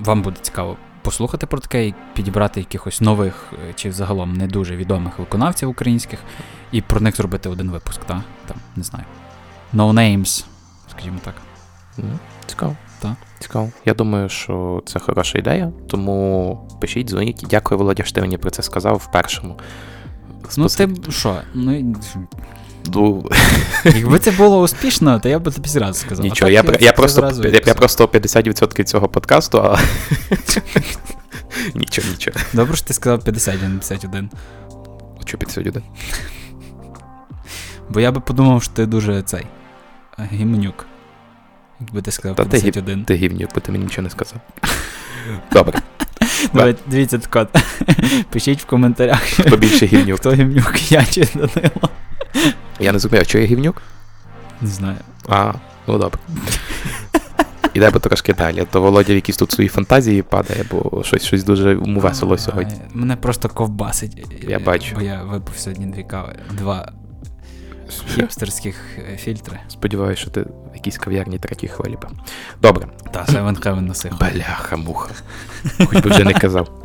вам буде цікаво послухати про таке і підібрати якихось нових е, чи загалом не дуже відомих виконавців українських, і про них зробити один випуск, так? Там, не знаю. No names, скажімо так. Мгм. Цікаво. Так. Цікаво. Я думаю, що це хороша ідея, тому пишіть, дзвоніть. Дякую, Володя, що ти мені про це сказав в першому. Ну, ти б- що? Ну, Ну, <laughs> якби це було успішно, то я б тобі зразу сказав. Нічого, так я, я, просто, зразу я, я просто 50% цього подкасту, а. <laughs> нічого, нічого. Добре, що ти сказав 50, а не 51. Що 51? Бо я би подумав, що ти дуже цей. Гімнюк. Якби ти сказав Та ти 51. Ти гівнюк, бо ти мені нічого не сказав. Добре, <laughs> Давай, дивіться так от. <laughs> Пишіть в коментарях, хто більше гівнюк? хто гімнюк, я чи Данило. Я не зрозумів, що я гівнюк? Не знаю. А, ну добре. Ідемо трошки далі. То Володя в якісь тут свої фантазії падає, бо щось, щось дуже весело сьогодні. Мене просто ковбасить. Я бачу. Бо я випив сьогодні дві кави. Два хіпстерських е, фільтри. Сподіваюся, що ти в якійсь кав'ярні третій хвилі. Добре. Та, Seven Heaven носив. Бляха, муха. Хоч би вже не казав.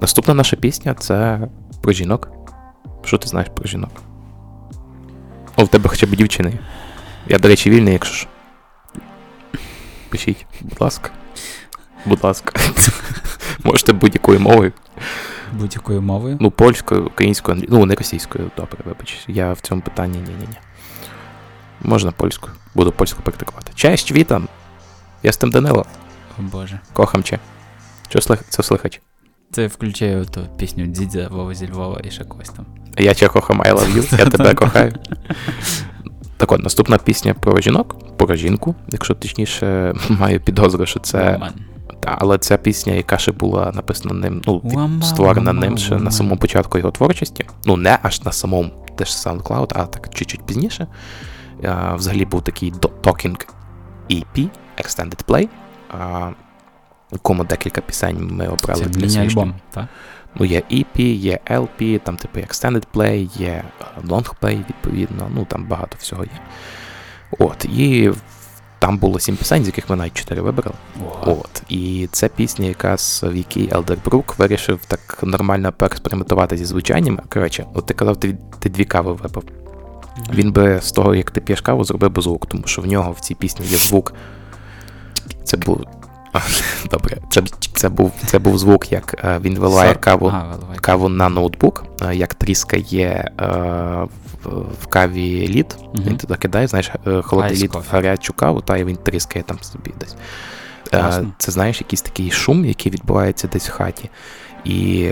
Наступна наша пісня це про жінок. Що ти знаєш про жінок? О, в тебе хоча б дівчини. Я, до речі, вільний, якщо ж. Пишіть, будь ласка. Будь ласка. <laughs> Можете будь-якою мовою. Будь-якою мовою. Ну, польською, українською, англі... ну, не російською, добре, вибач. Я в цьому питанні ні-ні-ні. Можна польською. Буду польську практикувати. Честь, вітам! Я з тим Данило. О Боже. Кохам че. Що слих... це слихач? Це включає ту пісню Дідзя Вова зі Львова і ще когось там. Я тебе кохам, I love you, я тебе кохаю. Так от, наступна пісня про жінок, про жінку, якщо точніше, маю підозру, що це. Та, але ця пісня, яка ще була написана ним, ну, від- створена ним ще на самому початку його творчості. Ну, не аж на самому теж SoundCloud, а так чуть-чуть пізніше. А, взагалі був такий Talking EP, Extended Play, а, в якому декілька пісень ми обрали Це для міні-альбом, так? Ну, є EP, є LP, там, типу, Extended Play, є Long Play, відповідно, ну там багато всього є. От, і там було сім пісень, з яких ми навіть чотири вибрали. От. І це пісня, якраз в якій Елдербрук вирішив так нормально поекспериментувати зі звучанням. Коротше, от ти казав, ти, ти дві кави випив. Він би з того, як ти п'єш каву, зробив би звук, тому що в нього в цій пісні є звук. Це був. Добре, це, це, був, це був звук, як е, він виливає каву, каву на ноутбук, е, як тріскає е, в, в каві лід. Мгм. Він туди кидає, знаєш, е, холодний лід в гарячу каву, та і він тріскає там собі десь. Класно. Це знаєш, якийсь такий шум, який відбувається десь в хаті. І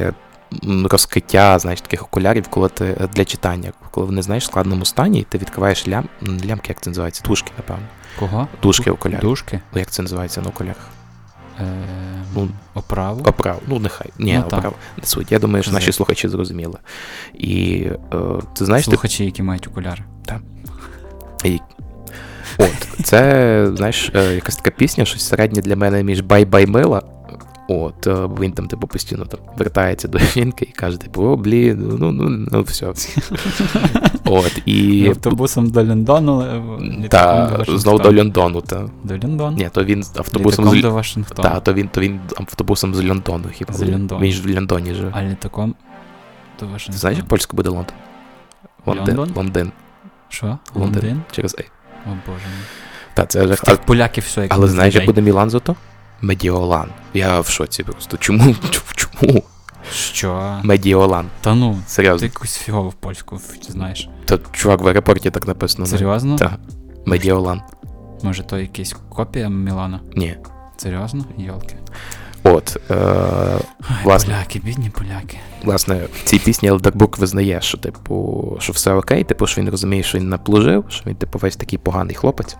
розкриття, знаєш, таких окулярів, коли ти для читання, коли вони знаєш в складному стані, і ти відкриваєш лям, лямки, як це називається? Дужки, напевно. Кого? Дужки окулярів. Дужки? Як це називається на окулярах? Е, Ну, Оправу? Оправу. Ну, нехай. Ні, Ну, оправу. Не суть. Я думаю, що наші слухачі зрозуміли. І е, ти знаєш, ти Слухачі, які мають окуляри. І... От, це, знаєш, е, якась така пісня, щось середнє для мене між bye-bye мила. От, е, він там, типу, постійно там вертається до <laughs> жінки і каже, типу, о, блін, ну, ну, ну, все. <laughs> От, і. Автобусом до Лондону. е, Та, Вашингтону. знов до Лондону, та. До Лондону? Ні, то він автобусом з до Вашингтону. Та, то він, то він автобусом з Лондону, хіба. З Лондону. Він ж в Лондоні живе. А літаком до Вашингтону. Ти знаєш, як польською буде Лондон? Лондин. Лондон? Що? Лондин? Через Ей. О боже мій. Та, це тих поляків все як Але знаєш, як буде Мілан зато? Медіолан. Я в шоці просто. Чому? <laughs> Чому? Що? Медіолан. Та ну, ти Серйозно. якусь фігову польську знаєш. То чувак в аеропорті так написано. ну, Серйозно? Так. Медіолан. Може, то якась копія Мілана? Ні. Серйозно? Йолки. От. Е, Ай, Власне. поляки, бідні поляки. власне, в цій пісні Елдербук визнає, що, типу, що все окей, типу, що він розуміє, що він наплужив, що він, типу, весь такий поганий хлопець.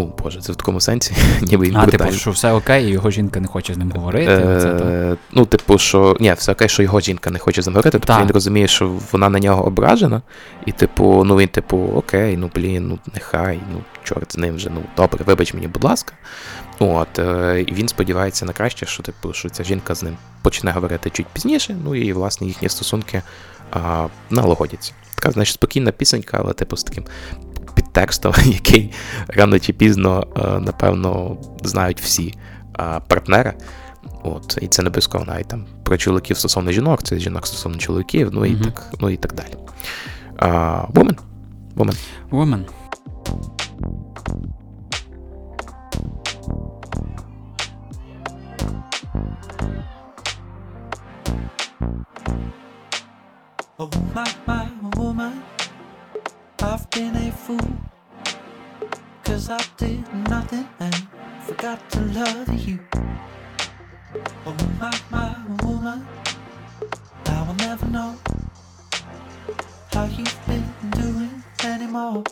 О, Боже, це в такому сенсі, <laughs> ніби він А, типу, що все окей, і його жінка не хоче з ним говорити. то. Е, ну, типу, що ні, все окей, що його жінка не хоче замовити, тобто Так. він розуміє, що вона на нього ображена, і, типу, ну він, типу, окей, ну блін, ну нехай, ну чорт з ним вже, ну добре, вибач мені, будь ласка. От, е, і він сподівається на краще, що типу, що ця жінка з ним почне говорити чуть пізніше, ну і власне їхні стосунки а, налагодяться. Така, значить, спокійна пісенька, але типу з таким підтекстом, <laughs> який рано чи пізно, е, напевно, знають всі партнери. От, і це не обов'язково навіть там про чоловіків стосовно жінок, це жінок стосовно чоловіків, ну і Мгм. так, ну і так далі. Woman. Woman. Woman. Oh my, my woman, I've been a fool. Cause I did nothing and forgot to love you. Oh my, my woman, I will never know how you've been doing anymore.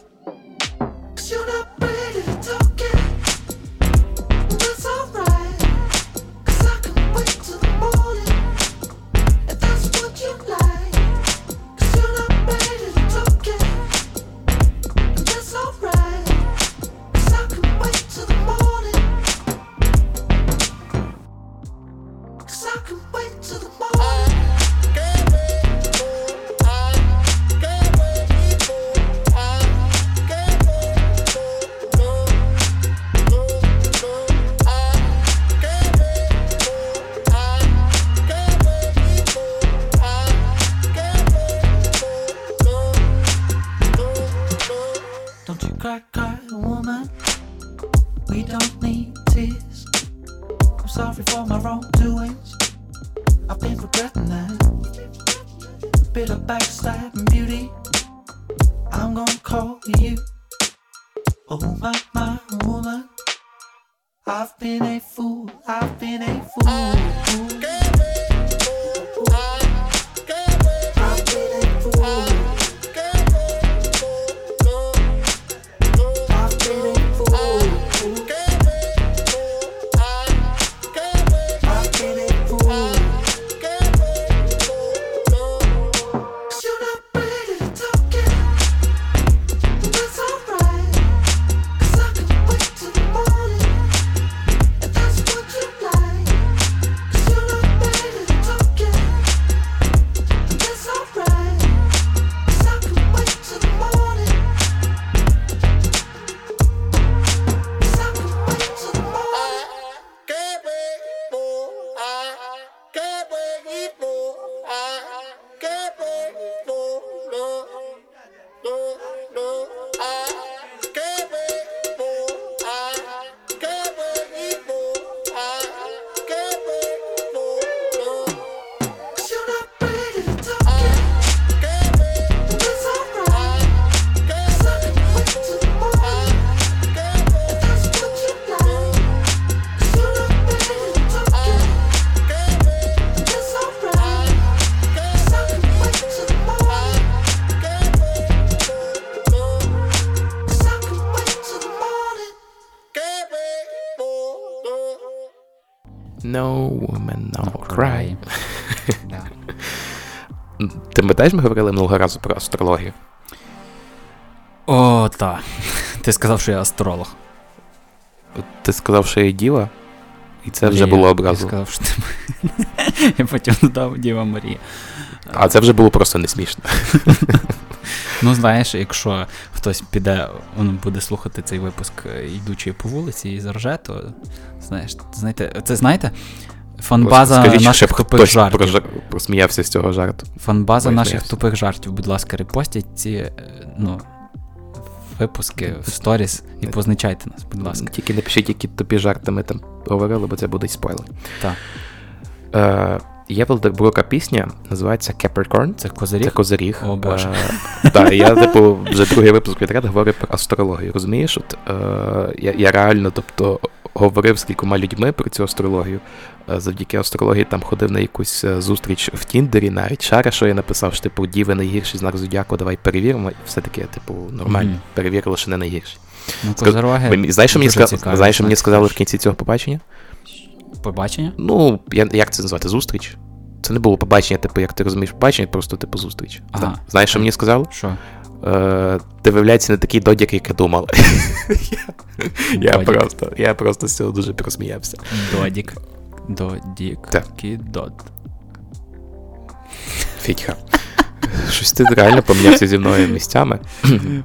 Пам'ятаєш, ми говорили минулого разу про астрологію? О, та. <laughs> Ти сказав, що я астролог. Ти сказав, що я діва, і це вже Ні, було Я сказав, що ти. <laughs> Я потім додав Діва Марія. А це вже було просто не смішно. <laughs> Ну, знаєш, якщо хтось піде, він буде слухати цей випуск, е, йдучи по вулиці і зарже, то знаєш, знаєте, це знаєте, фанбаза Скажіть, наших щоб тупих хтось жартів. прожа- просміявся з цього жарту. Фанбаза Ой, наших тупих жартів, будь ласка, репостіть ці е, ну, випуски в сторіс і позначайте нас, будь ласка. Тільки не пишіть, які тупі жарти ми там говорили, бо це буде спойлер. Так. Е, є Велдербрука пісня, називається Capricorn. Це козиріг? Це козиріг. О, Боже. Е, Так, я, типу, вже другий випуск підряд говорю про астрологію. Розумієш? От, е, я, я реально, тобто, говорив з кількома людьми про цю астрологію. Е, завдяки астрології там ходив на якусь е, зустріч в Тіндері, навіть шара, що я написав, що типу, діви найгірший знак зодіаку, давай перевіримо. І все-таки, типу, нормально. Мгм. перевірили, що не найгірший. Ну. Ви- Знаєш, що мені, дуже цікаві, знаєш, що мені сказали в кінці цього побачення? Побачення? Ну, я, як це назвати? Зустріч? Це не було побачення, типу, як ти розумієш, побачення, просто типу зустріч. Ага. Знаєш, що мені сказали? Що? Е, ти виявляється не такий додік, як я думав. <laughs> я, просто, я просто з цього дуже просміявся. Додік. Додік. Так. Кідот. Фітька. Щось ти реально помінявся зі мною місцями.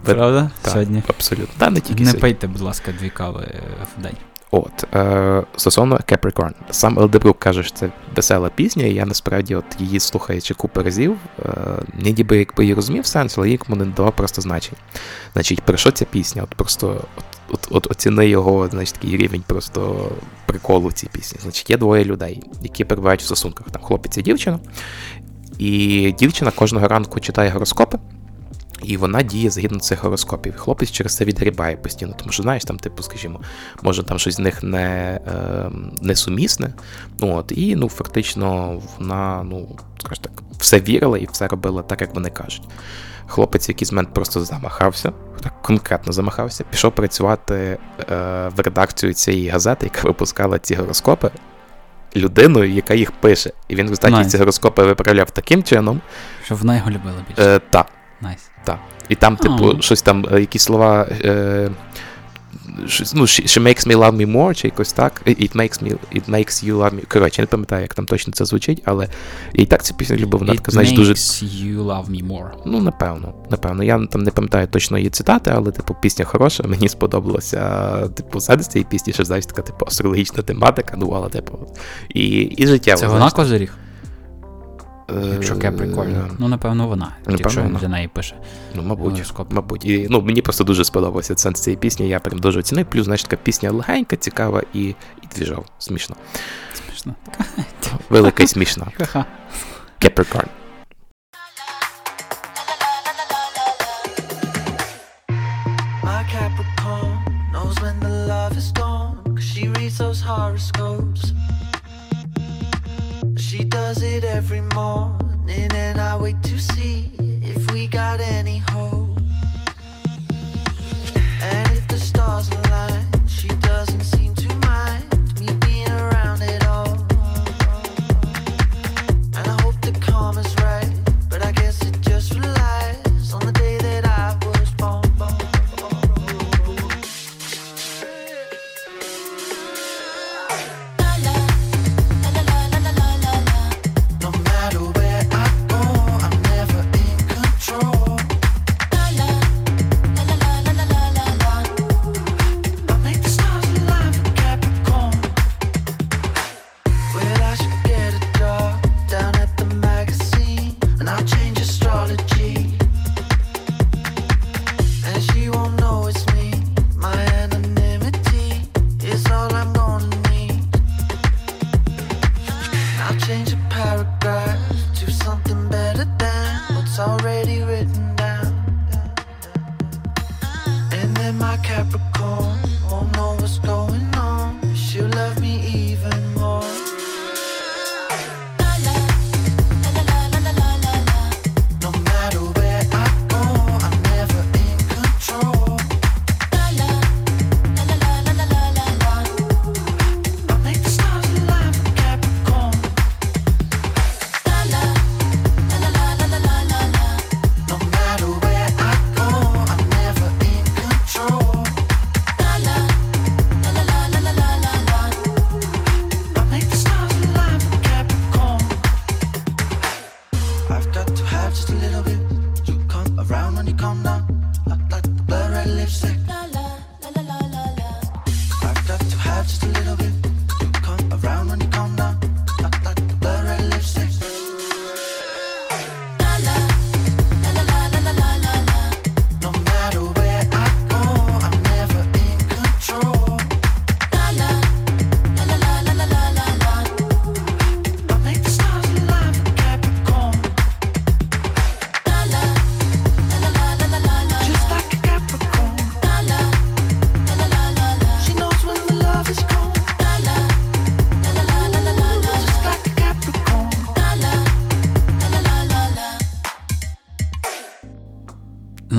Правда? Сьогодні. Абсолютно. Та не тільки Не пийте, будь ласка, дві кави е, в день. От, е, стосовно Capricorn. Сам Елдебрук каже, що це весела пісня, і я насправді от її слухаючи купу разів, е, ніби якби і розумів сенс, але їй не давав просто значення. Значить, про що ця пісня? От просто от, от, от оціни його, значить, такий рівень просто приколу в цій пісні. Значить, є двоє людей, які перебувають в стосунках, там хлопець і дівчина. І дівчина кожного ранку читає гороскопи. І вона діє згідно цих гороскопів. Хлопець через це відгрібає постійно, тому що, знаєш, там, типу, скажімо, може там щось з них не, е, несумісне. Ну, от, і ну, фактично вона, ну, скажімо так, все вірила і все робила так, як вони кажуть. Хлопець в якийсь момент просто замахався, так конкретно замахався, пішов працювати е, в редакцію цієї газети, яка випускала ці гороскопи, людиною, яка їх пише. І він в результаті Nice. ці гороскопи виправляв таким чином. Щоб вона його любила більше. Е, та, Nice. Так. і там, типу, Ау. щось там, е, якісь слова. Е, щось, ну, she, makes me love me more, чи якось так. It makes me, it makes you love me. Коротше, я не пам'ятаю, як там точно це звучить, але я і так цю пісню любив. Вона така, знаєш, дуже. makes you love me more. Ну, напевно, напевно. Я там не пам'ятаю точно її цитати, але, типу, пісня хороша, мені сподобалося. Типу, сенс цієї пісні, що знаєш, така, типу, астрологічна тематика, ну, але, типу, і, і життєво. Це вона козиріг? Е, Якщо Capricorn. Ну, напевно, вона. Напевно, Якщо він вона. для неї пише. Ну, мабуть, Гороскоп. мабуть. І, ну, мені просто дуже сподобався сенс цієї пісні, я прям дуже оцінив. Плюс, знаєш, така пісня легенька, цікава і, і двіжова. Смішно. Смішно. Велика і <laughs> смішна. Capricorn. My Capricorn knows when the love is gone. Cause she reads those horoscopes. Does it every morning, and I wait to see if we got any hope. And if the stars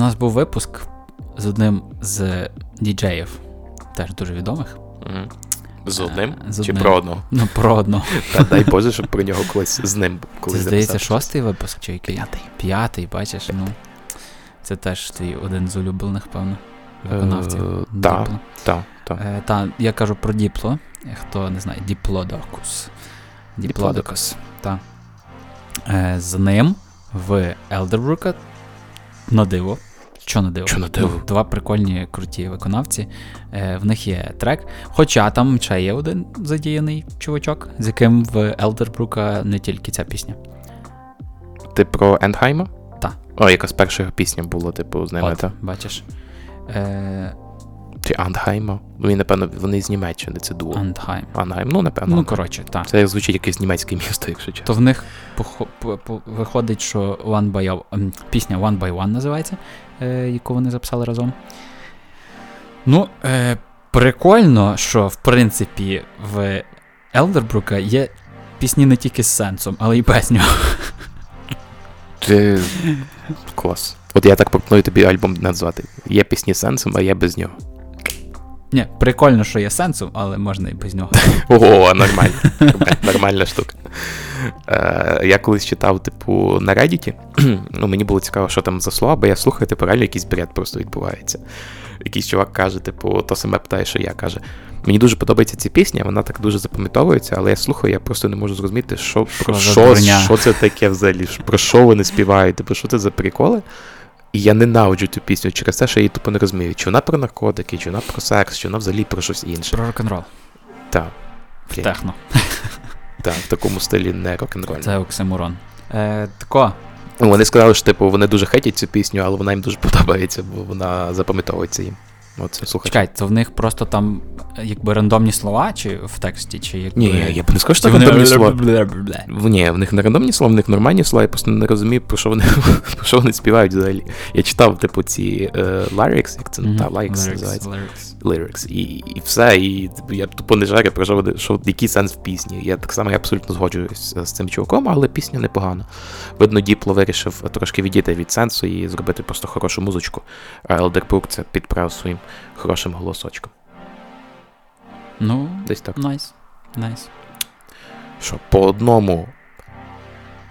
нас був випуск з одним з діджеїв, теж дуже відомих. Мгм. З одним? Е, з Чи одним. про одного? Ну, про одного. Та дай Боже, щоб про нього колись з ним Це, здається, шостий випуск чи який? П'ятий. П'ятий, бачиш, ну. Це теж твій один з улюблених, певно, виконавців. Е, та. Діпло. Так, так. Е, та, я кажу про Діпло. Хто не знає, Діплодокус. Діплодокус. Так. Е, з ним в Елдербрука на диво. Що на диво? Що на диво? Ну, Два прикольні круті виконавці. Е, в них є трек. Хоча там ще є один задіяний чувачок, з яким в Елдербрука не тільки ця пісня. Ти про Ендхайма? Так. О, якась перша пісня була, типу, з ними, От, та? бачиш. Е, Чи Андхайма? Ну, він, напевно, вони з Німеччини, це дуо. Андхайм. Андхайм, ну, напевно. Ну, коротше, так. Це звучить якесь німецьке місто, якщо чесно. То в них виходить, що One by ем, пісня One by One називається, е, яку вони записали разом. Ну, е, прикольно, що в принципі в Елдербрука є пісні не тільки з сенсом, але й без нього. Ти... Клас. От я так пропоную тобі альбом назвати. Є пісні з сенсом, а є без нього. Ні, прикольно, що є сенсом, але можна і без нього. <laughs> Ого, нормально. Нормальна- штука. Е, я колись читав, типу, на Reddit, <clears throat> ну мені було цікаво, що там за слова, бо я слухаю, типу, реально якийсь бред просто відбувається. Якийсь чувак каже, типу, то саме питає, що я каже. Мені дуже подобається ця пісня, вона так дуже запам'ятовується, але я слухаю, я просто не можу зрозуміти, що про що, що це таке взагалі, про що вони співають, типу, що це за приколи. І я ненавиджу цю пісню через те, що я її тупо не розумію. Чи вона про наркотики, чи вона про секс, чи вона взагалі про щось інше. Про рок-н-рол. Так, В техно. так, в такому стилі не рок-н-роль. Це оксимурон. Е, тако, Вони сказали, що типу вони дуже хейтять цю пісню, але вона їм дуже <laughs> подобається, бо вона запам'ятовується їм. Оце слухай. чекай, то в них просто там е, якби рандомні слова, чи в тексті, чи якби... Ні, я б не скажу, що це рандомні слова. Ні, в них не рандомні слова, в них нормальні слова, я просто не розумію, про що вони, <laughs> про що вони співають взагалі. Я читав, типу, ці е, lyrics, як це та, Lyrics, називається. Lyrics. І, і все, і я тупо не шарю, про що що, який сенс в пісні. Я так само я абсолютно згоджуюсь з цим чуваком, але пісня непогана. Видно, Діпло вирішив трошки відійти від сенсу і зробити просто хорошу музичку. А Елдербрук це підправив своїм хорошим голосочком. Ну, Десь так. nice. Nice. Що по одному,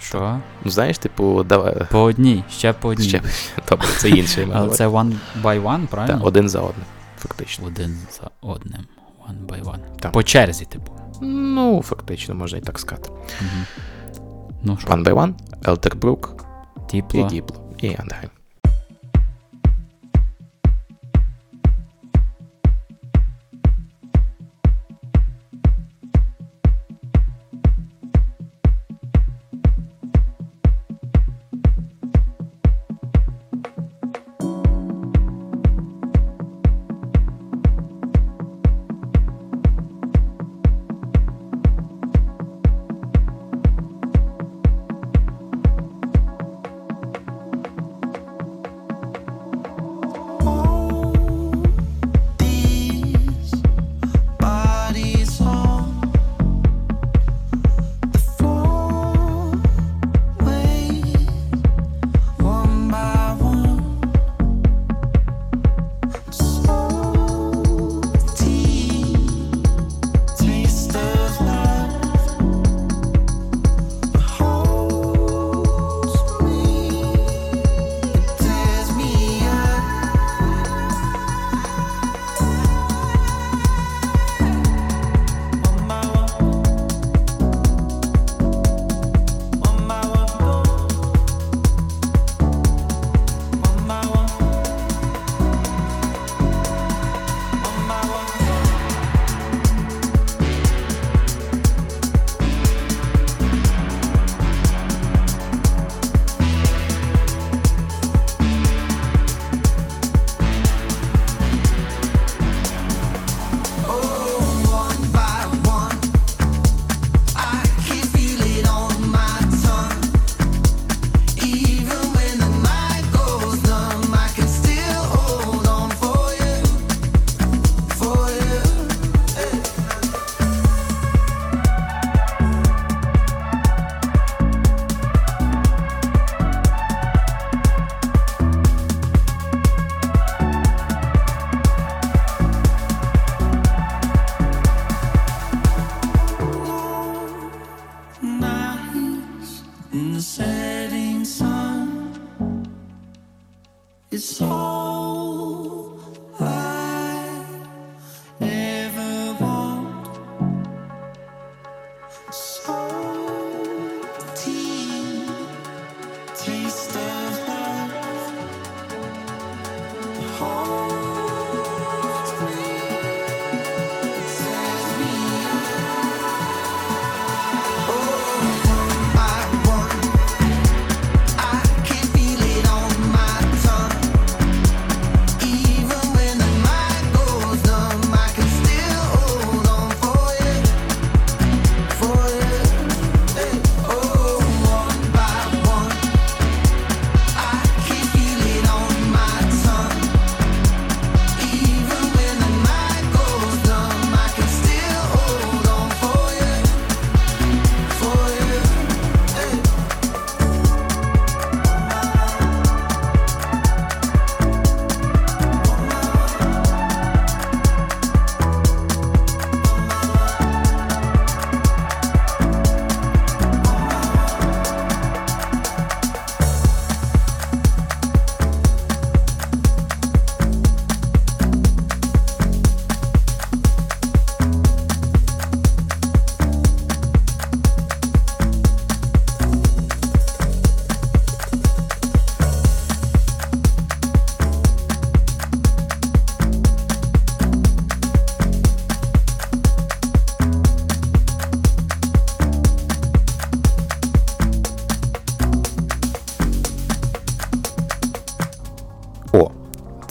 Що? ну знаєш, типу, давай. По одній, ще по одній. Ще, добре, це інше. <laughs> я Але це one by one, правильно? Так, один за одним, фактично. Один за одним. One by one. Так. По черзі, типу. Ну, фактично, можна і так сказати. Угу. Ну що, One by one, Елдербрук і тіпло. Діпло, і Андгейм.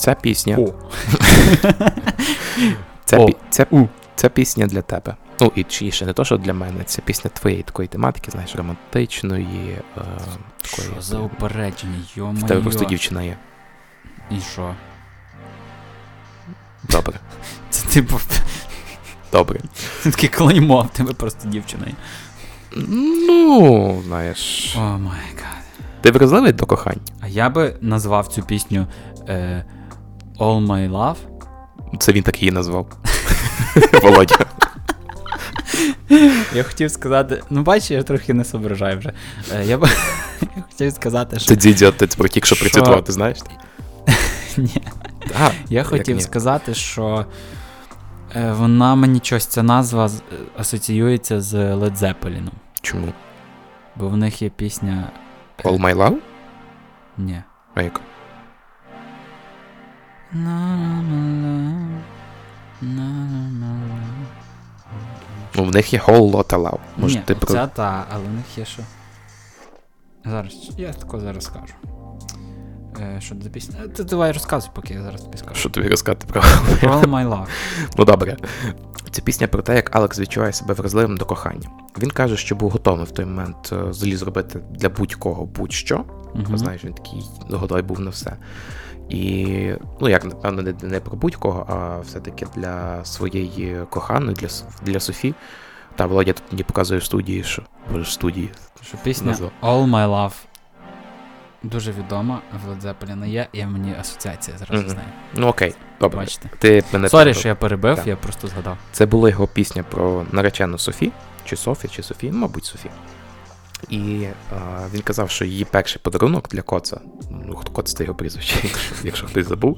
Ця пісня. О. <laughs> Ця, О. пі- ця, ця пісня для тебе. Ну, і чи ще не то, що для мене, це пісня твоєї такої тематики, знаєш, романтичної. Е, такої, Що за упередження, В тебе просто дівчина є. І що? Добре. Це типу Добре. Це таке клеймо, в тебе просто дівчина. є. Ну, знаєш. Oh my God. Ти вразливий до кохань? А я би назвав цю пісню е, All My Love. Це він так її назвав. <laughs> Володя. Я хотів сказати, ну бачиш, я трохи не соображаю вже. Е, я би <laughs> я хотів сказати, що Це дідьо, ти про тільки що Що? знаєш? <laughs> ні. А, Я хотів ні? сказати, що е, вона мені щось, ця назва е, асоціюється з Led Zeppelin. Чому? Бо в них є пісня. All My Love? Ні. А як? Ну, в них є Whole Lotta Love. Може, Ні, ти про. Ця та, але в них є що. Зараз, я тако зараз скажу. Е, що за пісня? Е, Ти давай розказуй, поки я зараз тобі скажу. Що тобі розказати <laughs> про. All My Love. Ну добре. Це пісня про те, як Алекс відчуває себе вразливим до кохання. Він каже, що був готовий в той момент е, взагалі зробити для будь-кого будь-що. Мгм. Знаєш, він такий готовий був на все. І, ну, як, напевно, не, не про будь-кого, а все-таки для своєї коханої, для, для Софі. Та Володя тут мені показує в студії, що боже, в студії. Що пісня Назвав. All My Love дуже відома в Led Zeppelin є, і мені асоціація зразу Мгм. з нею. Ну окей, добре. Бачите. Ти мене Sorry, що я перебив, Так. я просто згадав. Це була його пісня про наречену Софі, чи Софі, чи Софі, ну, мабуть, Софі. І а, він казав, що її перший подарунок для коца, ну коц це його прізвище, якщо, якщо хтось забув.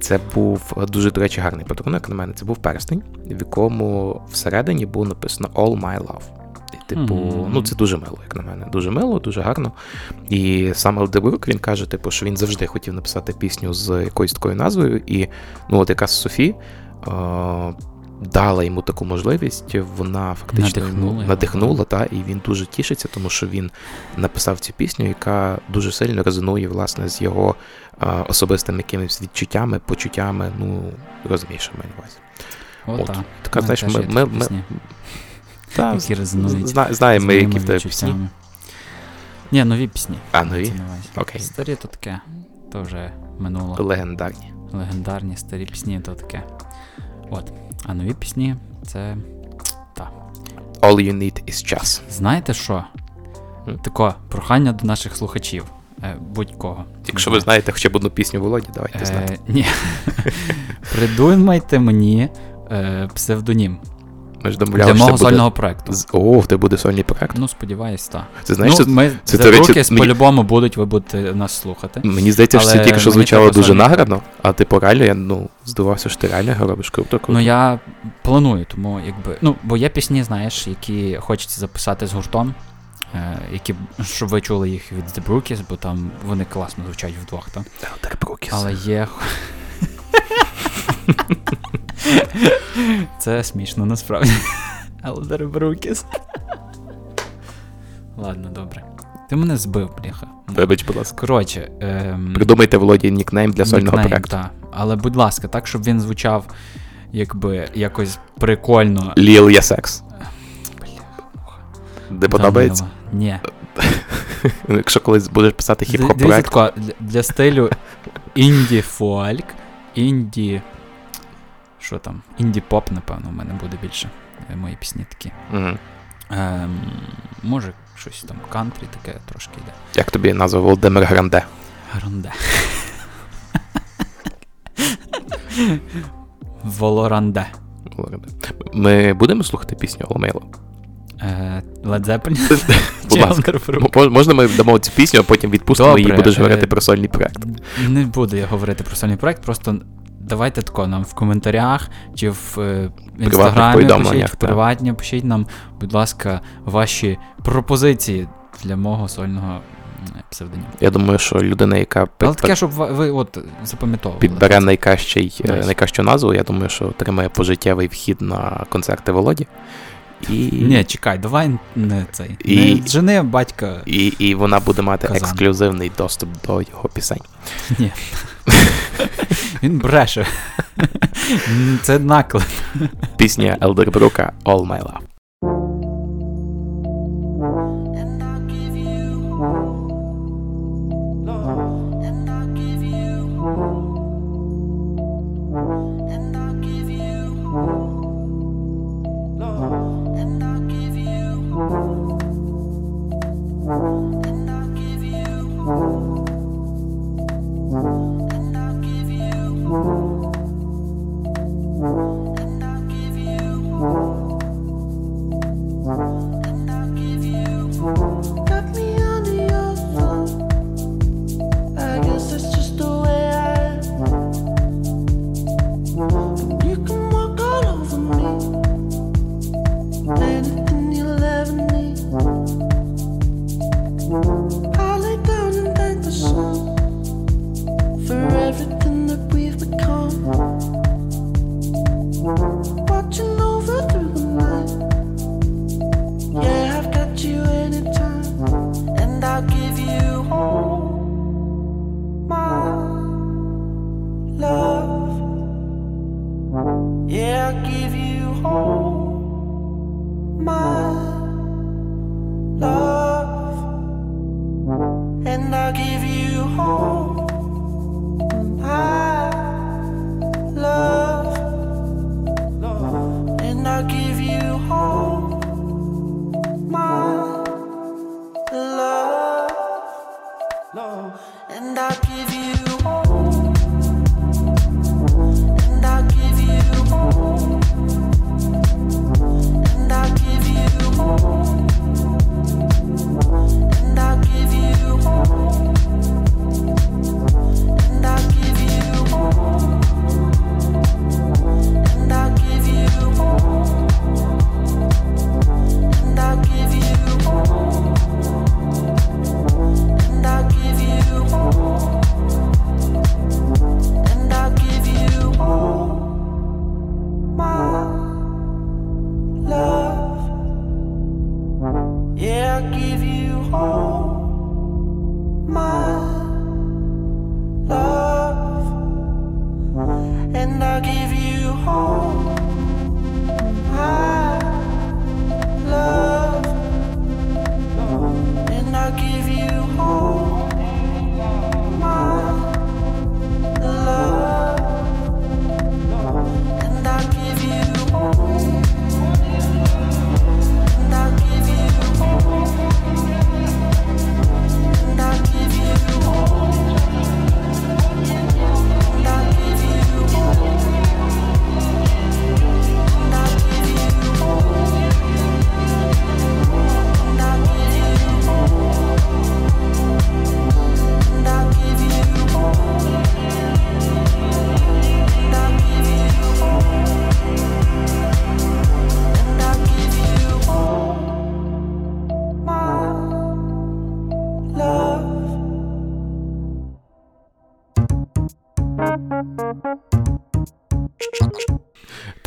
Це був е, дуже, до речі, гарний подарунок на мене. Це був перстень, в якому всередині було написано All My Love. І, типу, Мгм. ну це дуже мило, як на мене. Дуже мило, дуже гарно. І саме Алдебрук він каже, типу, що він завжди хотів написати пісню з якоюсь такою назвою. І ну, от якраз Софі. Дала йому таку можливість, вона фактично Надихнула надихнула, та, і він дуже тішиться, тому що він написав цю пісню, яка дуже сильно резонує власне з його е, особистими якимись відчуттями, почуттями. Ну, розумієш, що маю на увазі. О, От. так. Така, знаєш, ми, ми, ми, та, які резонують. зна, знаємо ми, які в тебе пісні. Ні, нові пісні. А, нові? Окей. Старі то таке. То вже минуло. Легендарні. Легендарні старі пісні то таке. От. А нові пісні це. All you need is час. Знаєте що? Таке прохання до наших слухачів. Е, будь-кого. Якщо ви знаєте хоча б одну пісню Володі, давайте знати. Е, ні. <laughs> Придумайте мені е, псевдонім Ми ж для мого що буде... сольного проекту. О, в тебе буде сольний проект. Ну, сподіваюсь, так. Ти знаєш, ну, це, ми це це руки мені- по-любому будуть, ви будете нас слухати. мені здається, що це тільки що звучало дуже сольний- наградно, а типу реально я ну, здивався, що ти реально робиш круто, круто. Ну я планую, тому якби. Ну, бо є пісні, знаєш, які хочеться записати з гуртом, е, які, щоб ви чули їх від The Brookies, бо там вони класно звучать вдвох, так? Але є. <laughs> Це смішно насправді. Елдер Брукіс. Ладно, добре. Ти мене збив, бляха. Вибач, будь ласка. Коротше, ем, Придумайте Володі нікнейм для сольного нікнейм, проекту. та. Але, будь ласка, так, щоб він звучав якби якось прикольно. Ліл є секс. Не подобається? Ні. <laughs> Якщо колись будеш писати хіп-хоп проект, для, для стилю інді-фольк, інді. Що там? Інді-поп, напевно, у мене буде більше. е, Мої пісні такі. Мгм. Ем, може, щось там кантрі таке трошки йде. як тобі назва Володимир Гранде? Гранде. Волоранде. Ми будемо слухати пісню Оламейло? Е, Led Zeppelin? <laughs> Будь ласка. Можна ми дамо цю пісню, а потім відпустимо її і будеш е, говорити про сольний проект. Не буду я говорити про сольний проект, просто давайте тако нам в коментарях чи в е, інстаграмі пишіть, в приватні, пишіть нам, будь ласка, ваші пропозиції для мого сольного псевдоніму. Я думаю, що людина, яка Але таке, щоб ви, от запам'ятовували. підбере найкращий, е, Nice. найкращу назву, я думаю, що отримає пожиттєвий вхід на концерти Володі. І, Ні, чекай, давай не цей. І- Не жени батька. і, і вона буде мати Казан. ексклюзивний доступ до його пісень. Ні. <laughs> Він бреше. <laughs> Це наклеп. Пісня Елдербрука All My Love.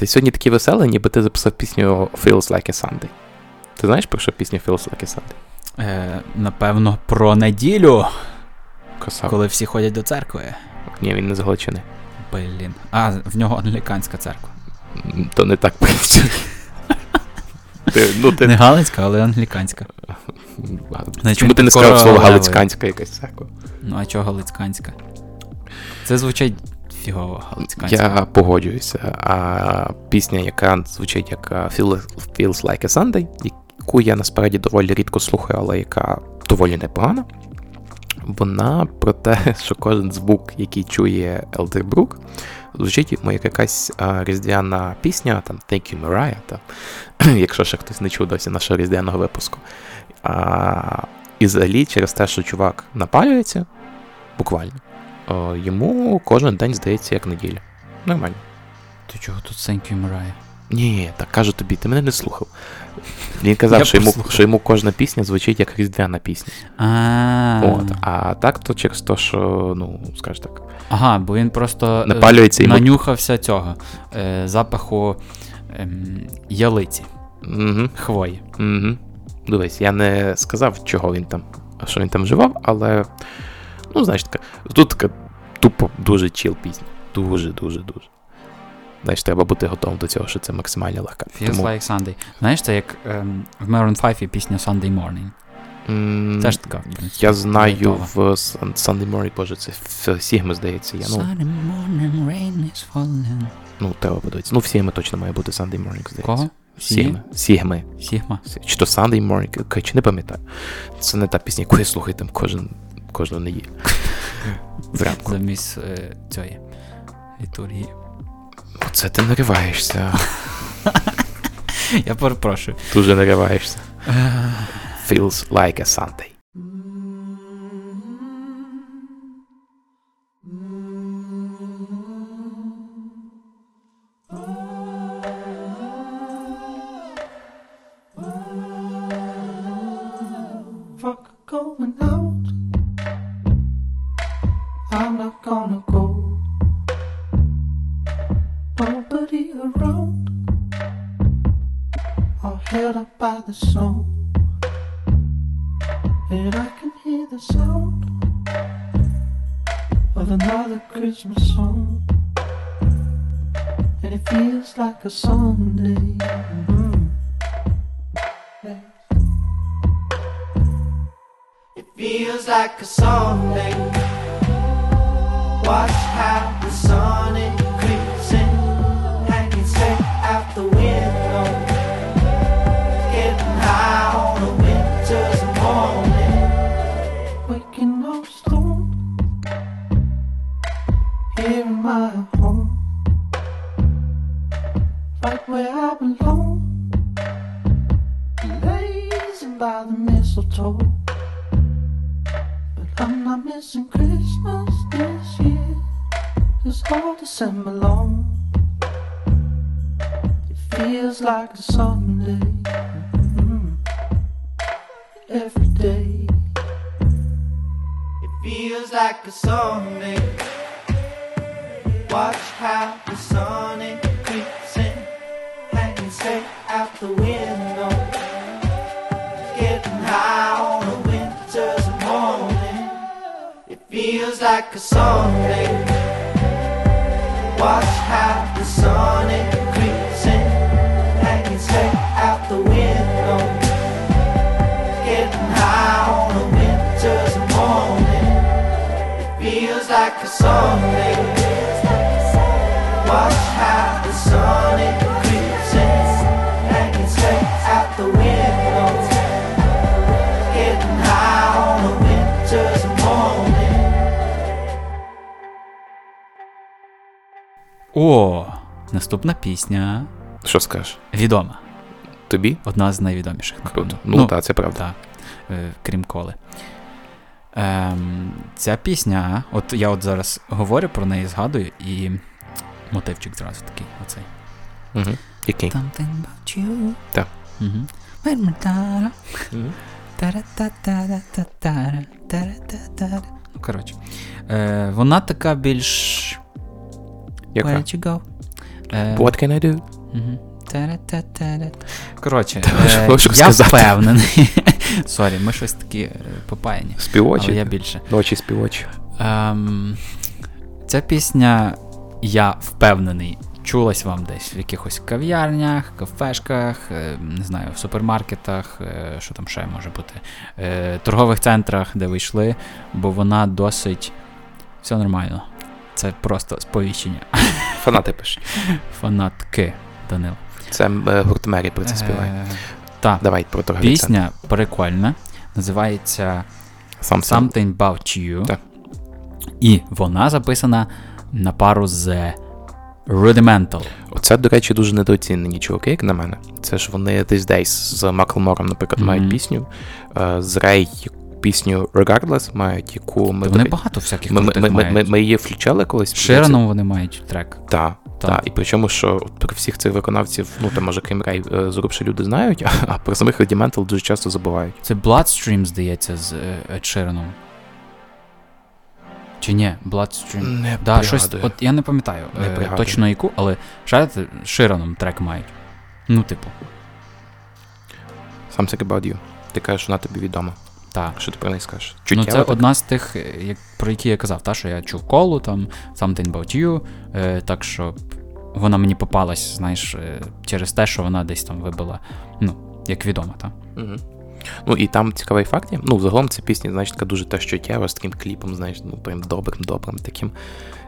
Ти сьогодні такий веселий, ніби ти записав пісню Feels Like a Sunday. Ти знаєш про що пісня Feels Like a Sunday? Е, напевно, про неділю, Красава. коли всі ходять до церкви. Ні, він не з Галичини. Блін. А, в нього англіканська церква. То не так працює. <laughs> Ти, ну, ти... Не галицька, але англіканська. Значить, Чому ти не сказав слово галицьканська якась церква? Ну, а чого галицьканська? Це звучить фігово галицьканська. Я погоджуюся. А пісня, яка звучить як Feels Like a Sunday, яку я насправді доволі рідко слухаю, але яка доволі непогана. Вона про те, <laughs> що кожен звук, який чує Елдербрук, звучить йому як якась а, різдвяна пісня, там Thank you, Mariah, та, <clears throat> якщо ще хтось не чув досі нашого різдвяного випуску. А, і взагалі через те, що чувак напалюється, буквально, о, йому кожен день здається як неділя. Нормально. Ти чого тут you, Mariah? Ні, так кажу тобі, ти мене не слухав. Він казав, Я що йому, послухав. що йому кожна пісня звучить як різдвяна пісня. А, От, а так то через те, що, ну, скажеш так, Ага, бо він просто е, Напалюється йому- нанюхався цього е, запаху ем, ялиці, угу, хвої. угу. Дивись, я не сказав, чого він там, що він там вживав, але, ну, знаєш, така, тут така тупо дуже чіл пісня. Дуже, дуже. Знаєш, треба бути готовим до цього, що це максимально легка. Feels like Sunday. Знаєш, це як ем, в Maroon 5 є пісня Sunday Morning. м, Це ж така. принципі, Я знаю готова. в Sunday Morning, боже, це в Сігми, здається. Я, ну, Sunday morning, rain is falling. ну, треба подивитися. Ну, в Сігми точно має бути Sunday Morning, здається. Кого? Сігми. Сігми. Сігма. Чи то Sunday Morning, чи не пам'ятаю. Це не та пісня, яку я слухаю там кожен, кожну неділю. Зранку. Замість е, цієї літургії. Оце ти нариваєшся. Я перепрошую. Дуже нариваєшся. Feels like a Sunday. fuck going out. I'm not gonna go. Nobody around. All held up by the snow. And I can hear the sound of another Christmas song. And it feels like a Sunday. Mhm. Yeah. It feels like a Sunday. Watch how the sun it creeps in, hanging straight out the window. Getting high on a winter's morning. waking up stoned here in my home, right where I belong, blazing by the mistletoe. But I'm not missing Christmas it's all December long. It feels like a Sunday, mm, every day. It feels like a Sunday. Watch how the sun creeps in, hanging straight out the window. Getting high on a winter's morning. It feels like a Sunday. Watch how the sun it creeps in, hanging straight out the window. Getting high on a winter's morning. It feels like a Sunday. Watch О, наступна пісня. Що скажеш? Відома. Тобі? Одна з найвідоміших. Круто. напевно. Ну, так, це правда. Так, е, крім коли. Ем, ця пісня, от я от зараз говорю про неї, згадую, і мотивчик зразу такий, оцей. Угу. Який? Something about you. Так. Угу. Ну, коротше. Е, вона така більш. Яка? Where'd you go? Е, What can I do? Коротше, е, я сказати? впевнений. <laughs> Sorry, ми щось такі е, попаяні. Співочі. Але я більше. Ночі співочі. Ем, ця пісня, я впевнений, чулась вам десь в якихось кав'ярнях, кафешках, не знаю, в супермаркетах, що там ще може бути, е, торгових центрах, де ви йшли, бо вона досить. Все нормально. Це просто сповіщення. Фанати пишуть. <laughs> Фанатки, Данил. Це е, гурт Мері про це співає. Е, Так, Давай про торговий пісня прикольна. Називається сам. Something About You. Так. І вона записана на пару з Rudimental. Оце, до речі, дуже недооцінені чуваки, як на мене. Це ж вони These Days з Маклмором, наприклад, Мгм. мають пісню. Е, З Рей пісню Regardless мають, яку ми. Вони багато всяких ми, ми, крутих ми, ми, ми її включали колись. Шираном вони мають трек. Так, Та. так. І причому, що про всіх цих виконавців, ну там може крім Рей, е, люди знають, а, про самих Rudimental дуже часто забувають. Це Bloodstream, здається, з е, Ed Sheeraном. Чи ні, Bloodstream. Не Да, щось, от я не пам'ятаю Не е, точно яку, але шарите, Шираном трек мають. Ну, типу, Something About You. Ти кажеш, вона тобі відома. Так. Що ти про неї скажеш? Ну, це так? одна з тих, е, як, про які я казав, та, що я чув колу, там, Something About You, е, так що вона мені попалась, знаєш, е, через те, що вона десь там вибила, ну, як відома, так. Угу. Ну і там цікавий факт. Ну, загалом ця пісня, знаєш, така дуже та що тєва з таким кліпом, знаєш, ну прям добрим, добрим таким.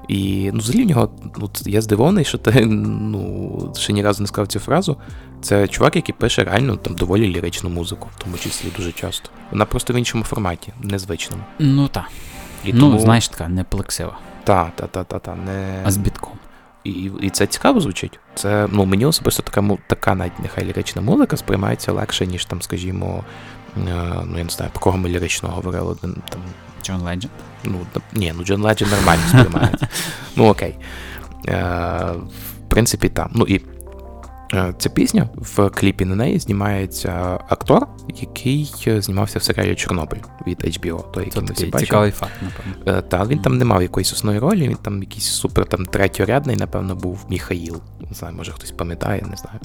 І ну, взагалі в нього, ну, я здивований, що ти ну, ще ні разу не сказав цю фразу. Це чувак, який пише реально там доволі ліричну музику, в тому числі дуже часто. Вона просто в іншому форматі, незвичному. Ну, так. Ну, тому, знаєш, така не плексива, та, та, та, та, та, не... а з бітком. І, і це цікаво звучить. Це ну мені особисто така така навіть нехай лірична музика сприймається легше, ніж там, скажімо, е, ну я не знаю, про кого ми лірично говорили там. Джон Ледженд. Ну ні, ну Джон Ледженд нормально сприймається. <laughs> Ну окей. Е, в принципі, там. Ну і ця пісня в кліпі на неї знімається актор, який е, знімався в серіалі Чорнобиль від HBO. Той, Це який всі такий цікавий факт, напевно. Е, Та він там не мав якоїсь основної ролі, він там якийсь супер там третьорядний, напевно, був Міхаїл. Не знаю, може хтось пам'ятає, не знаю.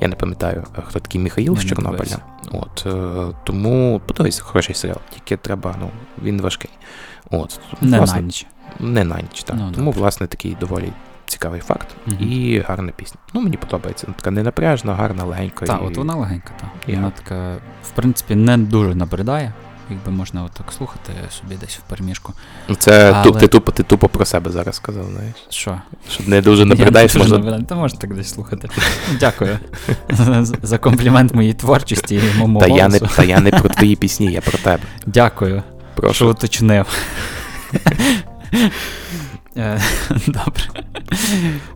Я не пам'ятаю, е, хто такий Міхаїл з Чорнобиля. От е, тому подивись, хороший серіал, тільки треба, ну, він важкий. От, Не власне, на ніч. не на ніч, так. Ну, тому, власне, такий доволі цікавий факт Мгм. і гарна пісня. Ну, мені подобається. Вона така ненапряжна, гарна, легенька. Так, і... от вона легенька, так. Я- Вона така, в принципі, не дуже набридає. Якби можна отак слухати собі десь в переміжку. Це Але- ту- ти, тупо, ти тупо про себе зараз сказав, знаєш. Що? Що не дуже Я не можна набридаю, Та можна так десь слухати. Дякую за- за комплімент моїй творчості і моєму Та я, не, та я не про твої пісні, я про тебе. Дякую, Прошу. що уточнив. Е, Добре.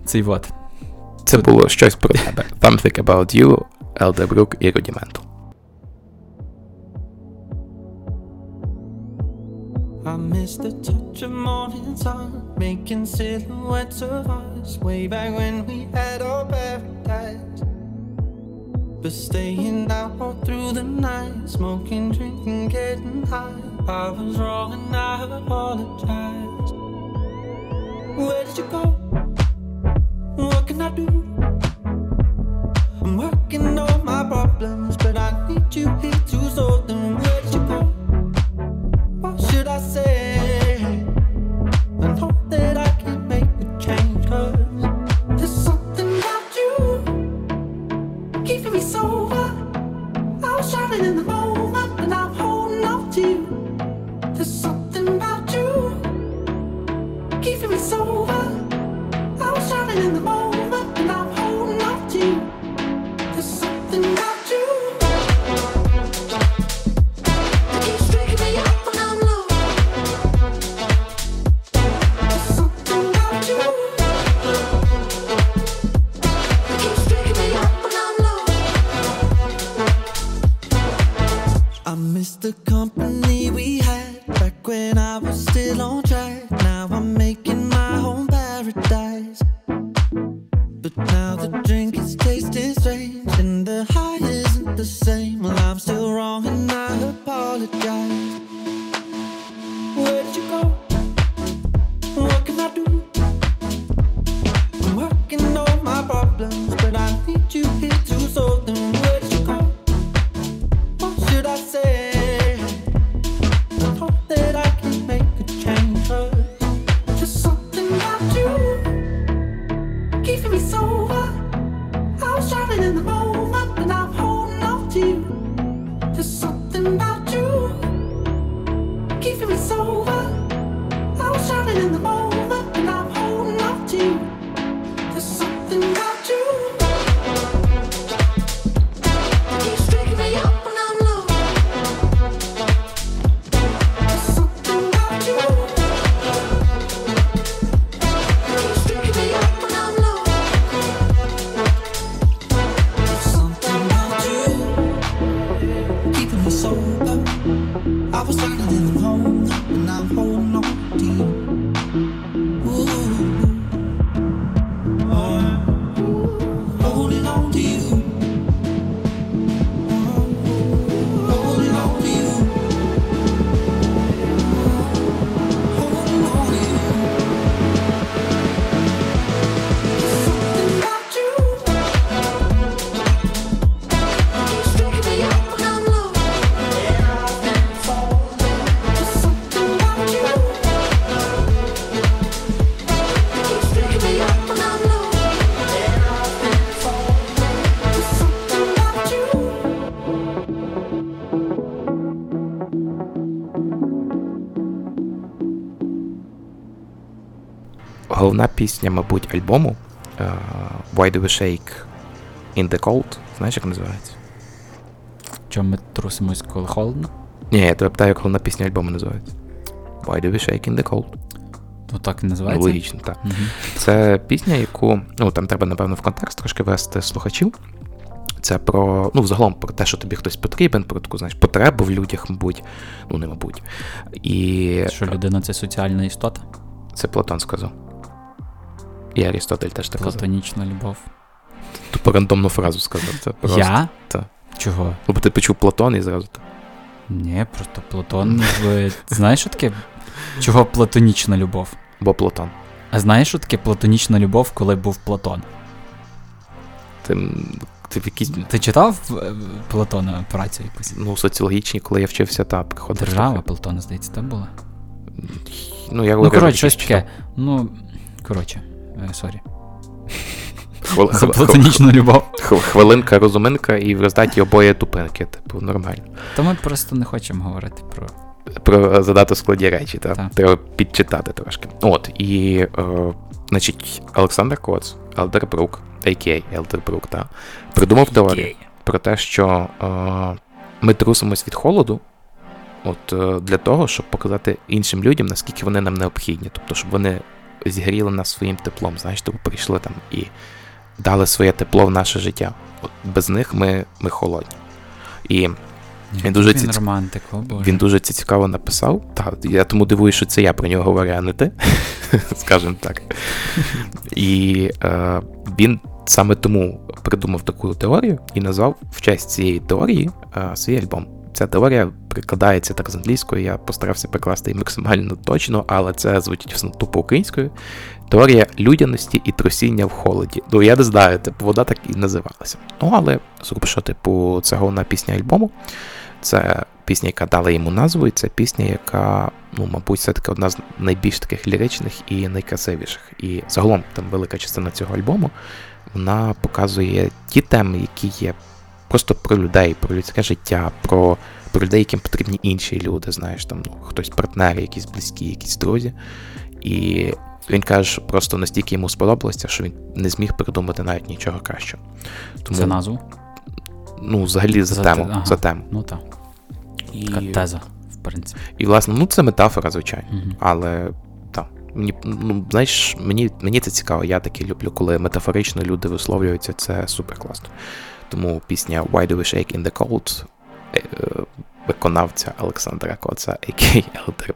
Цей вот. Це було щось про тебе. Something about you, Елдебрук і Рудіментал. I miss the touch of morning sun, making silhouettes of us way back when we had our paradise. But staying out all through the night, smoking, drinking, getting high. I was wrong and I apologize. Where did you go? What can I do? I'm working on my problems, but I need you here to solve them. Where did you go? What should I say? Know that I can make a change, cause there's something about you keeping me sober. I was driving in the miss the company we had back when I was still on track. Now I'm making my own paradise. But now the drink is tasting strange and the high isn't the same. Well, I'm still wrong and I apologize. Where did you go? What can I do? I'm working on my problems, but I need you here пісня, мабуть, альбому е, Why Do We Shake in the Cold. Знаєш, як називається? Чому ми трусимось, коли холодно? Ні, я тебе питаю, як головна пісня альбому називається. Why Do We Shake in the Cold. Ну так і називається. логічно, так. Мгм. Це пісня, яку ну там треба, напевно, в контекст трошки вести слухачів. Це про, ну, взагалом про те, що тобі хтось потрібен, про таку, знаєш, потребу в людях, мабуть. Ну, не мабуть. І Що людина це соціальна істота? це Платон сказав. І Арістотель теж так казав. Платонічна любов. Тупо рандомну фразу сказав. Це просто. Я? Та. Чого? Ну, бо ти почув Платон і зразу. так. Ні, просто Платон. Знаєш, що таке? Чого платонічна любов? Бо Платон. А знаєш, що таке платонічна любов, коли був Платон? Ти, ти в якійсь Ти читав е, Платона працю якусь? ну, соціологічні, коли я вчився, та приходив. Держава. Платона, здається, там була. Ну, я Ну, коротше, щось таке. Ну, коротше, е, sorry. Хвили- <laughs> платонічну любов. Хвилинка розуминка, і в результаті обоє тупинкі. Типу, нормально. То ми просто не хочемо говорити про. Про е, задати складні речі, так? Так. Треба підчитати трошки. От, і, е, значить, Олександр Коц, Елдербрук, а.к.а. Елдербрук, так, придумав теорію про те, що е, ми трусимось від холоду, от е, для того, щоб показати іншим людям, наскільки вони нам необхідні. Тобто, щоб вони зігріли нас своїм теплом, знаєш, тобто прийшли там і дали своє тепло в наше життя. От без них ми, ми холодні. І Він дуже Він ціц- романтик, о боже. він дуже це цікаво написав. Так, я тому дивуюсь, що це я про нього говорю, а не ти, <laughs> скажімо так. І е, він саме тому придумав таку теорію і назвав в честь цієї теорії е, свій альбом. Ця теорія прикладається так з англійської, я постарався прикласти її максимально точно, але це звучить все тупо українською. Теорія людяності і трусіння в холоді. Ну, я не знаю, типу, вода так і називалася. Ну, але зруб, що, типу, це головна пісня альбому. Це пісня, яка дала йому назву, і це пісня, яка, ну, мабуть, все-таки одна з найбільш таких ліричних і найкрасивіших. І загалом там велика частина цього альбому вона показує ті теми, які є просто про людей, про людське життя, про, про людей, яким потрібні інші люди, знаєш, там ну, хтось партнери, якісь близькі, якісь друзі. І він каже, що просто настільки йому сподобалося, що він не зміг придумати навіть нічого кращого. Тому, Це назву? ну, взагалі за, За тему. ага. За тему. Ну так. І, Така теза, в принципі. і, власне, ну це метафора, звичайно. Мгм. Але так, мені, ну, знаєш, мені, мені це цікаво. Я таки люблю, коли метафорично люди висловлюються, це супер класно. Тому пісня Why Do We Shake in the Cold е, е, виконавця Олександра Коца, а.к.а. Елдер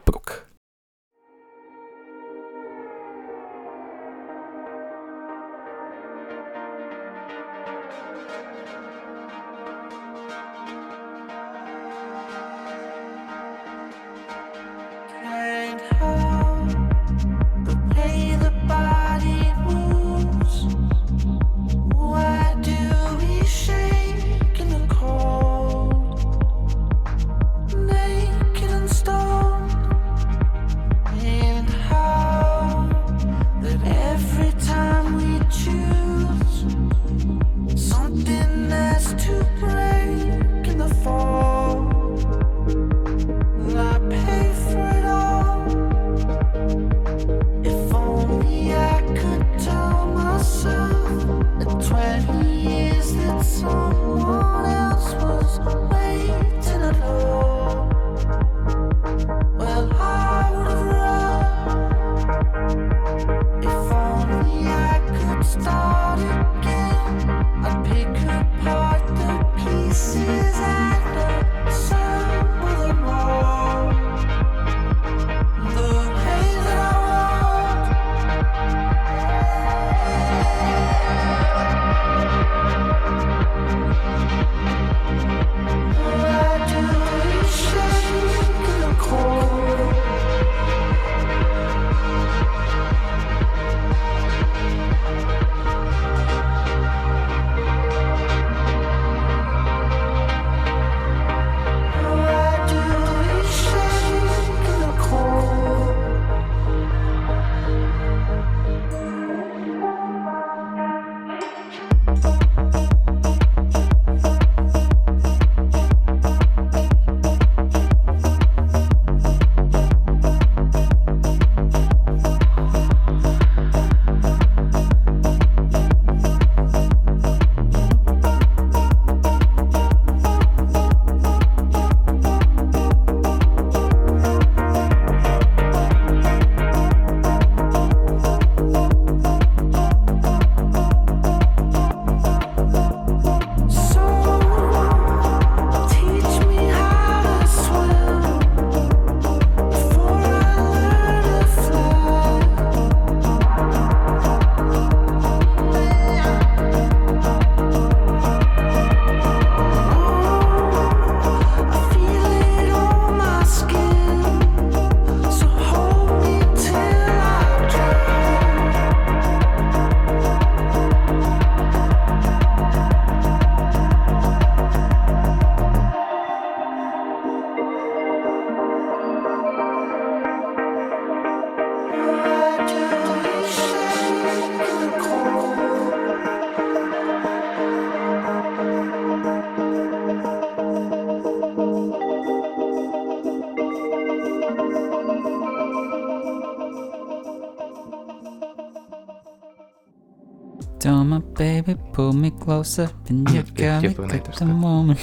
pull me closer, and you got me at the moment.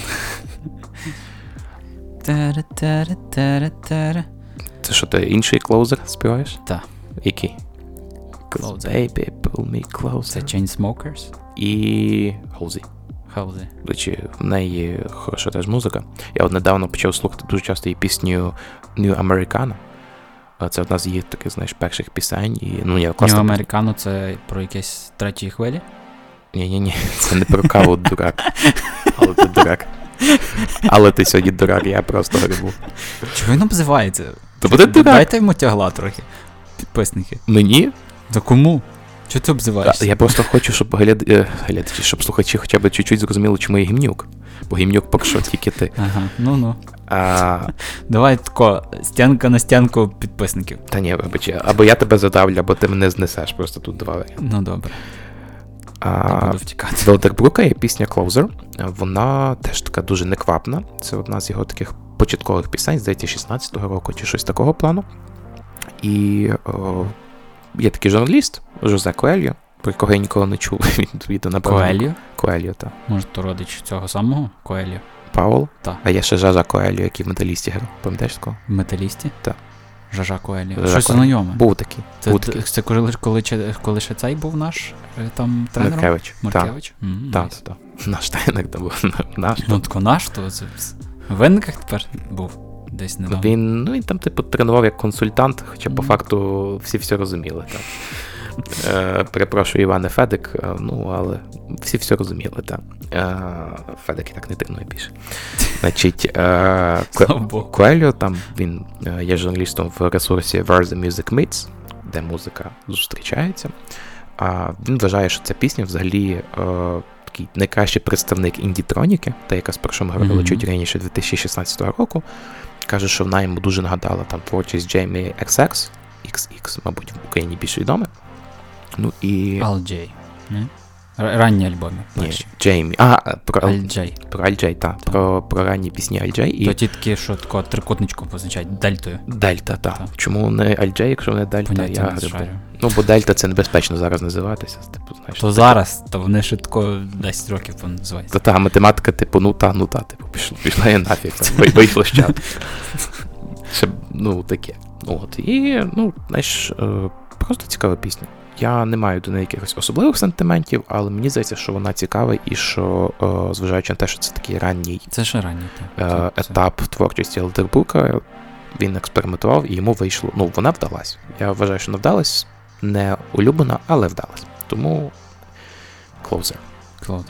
Та-ра-та-ра-та-ра-та-ра. Це що ти інший клоузер співаєш? Та. Який? 'Cause Closer. Baby, pull me Це closer. Chainsmokers? І Halsey. Халзи. До речі, в неї хороша теж музика. Я от недавно почав слухати дуже часто її пісню New Americana. А Це одна з її таких, знаєш, перших пісень. І, ну, я Нью класно. Американо це про якесь третій хвилі? Ні, ні, ні, це не про каву дурак. Але ти дурак. Але ти сьогодні дурак, я просто грибу. Чого він обзивається? То буде дурак. Дайте йому тягла трохи. Підписники. Мені? За кому? Чого ти обзиваєшся? Я просто хочу, щоб гляд... е, глядачі, щоб слухачі хоча б чуть-чуть зрозуміли, чому я гімнюк. Бо гімнюк поки що тільки ти. Ага, ну ну. А, Давай тако, стінка на стінку підписників. та ні, вибач, або я тебе задавлю, або ти мене знесеш. Просто тут два варіанти. Ну добре, А, втікати. Велдербрука є пісня Closer. Вона теж така дуже неквапна. Це одна з його таких початкових пісень, здається, 16-го року чи щось такого плану. І о, є такий журналіст Жозе Коельо, про якого я ніколи не чув. <laughs> Він відео напевно. Коеліо? Коельо, так. Може, то родич цього самого Коеліо? Паул. Та. А є ще Жажа Коельо, який в металісті грав. Пам'ятаєш такого? В металісті? Так. Жажа Коелі. Жажа Щось знайоме. Був такий. Це, був такий. це коли, коли, ще- коли ще цей був наш е, там тренер? Маркевич. Так, Маркевич? М, так, найс. так. Наш тренер там був. <laughs> Наш. Ну, тако наш, то це в винниках тепер був десь недавно. Він, ну, він там, типу, тренував як консультант, хоча по Мгм. факту всі все розуміли. Так. Е, перепрошую, Іване Федик, е, ну, але всі все розуміли, так. Е, Федик і так не тренує більше. Значить. <laughs> Коельо, там він є журналістом в ресурсі Where the Music Meets, де музика зустрічається. А він вважає, що ця пісня взагалі такий найкращий представник індітроніки, та яка спершу ми говорили Мгм. чуть раніше 2016 року. Каже, що вона йому дуже нагадала там творчість Джеймі XX, XX, мабуть, в Україні більш відоме. Ну і. Ал Джей. Ранні альбоми. Ні. Джеймі. А, про Alt Alt-J. про Alt-J, так. Про, про ранні пісні Alt-J і То ті такі, що такого трикутничком позначають дельтою. Дельта, так. Так. Чому не Alt-J, якщо не Дельта, Поняття я не Ну, бо Дельта це небезпечно зараз називатися. Типу, знаєш, То таке- зараз, то вони ще тако 10 років називаються. Та та математика, типу, ну та, ну та, типу, пішла, пішла я нафіг, там, вий- вийшло. <laughs> Ще, ну, таке. От. І, ну, знаєш, е, просто цікава пісня. Я не маю до неї якихось особливих сантиментів, але мені здається, що вона цікава і що, е, зважаючи на те, що це такий ранній Це ще ранній так. е, Це- це- етап творчості Елдербука, він експериментував і йому вийшло. Ну, вона вдалась. Я вважаю, що не вдалась, не улюблена, але вдалась. Тому closer. Клаудж.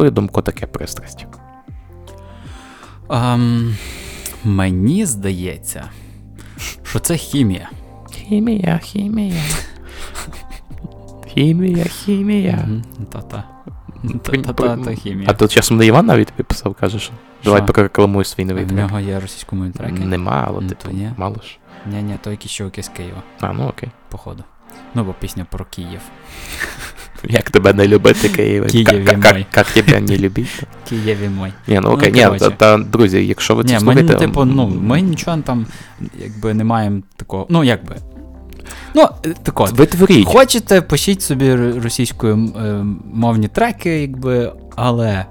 Твою думку, таке пристрасть? Ем, мені здається, що це хімія. Хімія, хімія. Хімія, хімія. Та-та. Та-та-та хімія. А тут часом не Іван навіть тобі писав, каже, що давай прорекламуй свій новий В трек. нього є російськомовні треки? Нема, але ні. мало ж. Ні-ні, то якісь чуваки з Києва, А, ну окей. походу. Ну, бо пісня про Київ. Як тебе не любити, Києве? Києві мой. Як тебе не любити? Києві мой. Ні, ну Ну, окей, ні, та, друзі, якщо ви це Ні, ми, типу, ну, ми нічого там, якби, не маємо такого. Ну, якби. Ну, так от. Ви творіть. Хочете, пишіть собі російською е, мовні треки, якби, але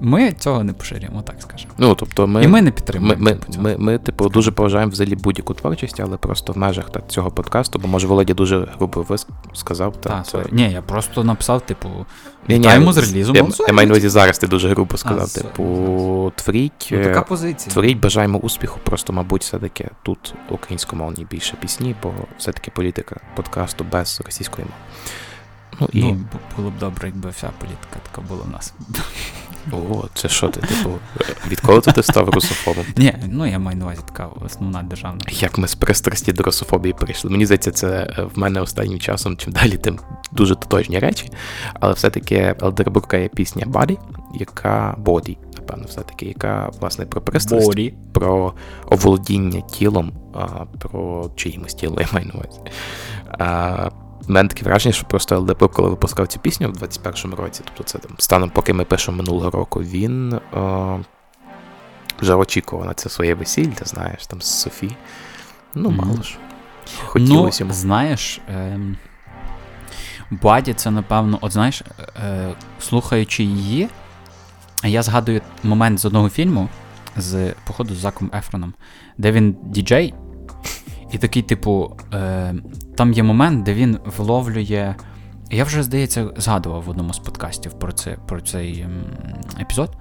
ми цього не поширюємо, так скажемо. Ну, тобто ми... І ми не Ми, підтримуємо. ми, типу, ми, ми, типу, дуже поважаємо взагалі будь-яку творчість, але просто в межах та, цього подкасту, бо може Володя дуже грубо вис... сказав. Та, Та, це... Ні, я просто написав, типу, вітаємо з релізом. I'm sorry. я маю на увазі зараз ти дуже грубо сказав. sorry, типу, творіть, Ну, така е, позиція. творіть, бажаємо успіху. Просто, мабуть, все-таки тут українськомовні більше пісні, бо все-таки політика подкасту без російської мови. Ну і Ну, було б добре, якби вся політика така була в нас. О, це що ти, типу, відколи ти став русофобом? Ні, ну я маю на увазі така основна державна. Як ми з пристрасті до русофобії прийшли. Мені здається, це е, в мене останнім часом, чим далі, тим дуже тотожні речі. Але все-таки Елдербурка є пісня Body, яка Body, напевно, все-таки, яка власне про пристрасть, Борі. про оволодіння тілом, про чиїмось тіло, я маю на увазі. В мене таке враження, що просто Елдебрук, коли випускав цю пісню в 21-му році, тобто це там станом, поки ми пишемо минулого року, він а, вже очікував на це своє весілля, знаєш, там з Софі. Ну, мало ж. Хотілося ну, йому. знаєш, ем, Баді це, напевно, от знаєш, е, слухаючи її, я згадую момент з одного фільму, з, походу, з Заком Ефроном, де він діджей, і такий, типу, е, там є момент, де він вловлює. Я вже, здається, згадував в одному з подкастів про, це, про цей епізод,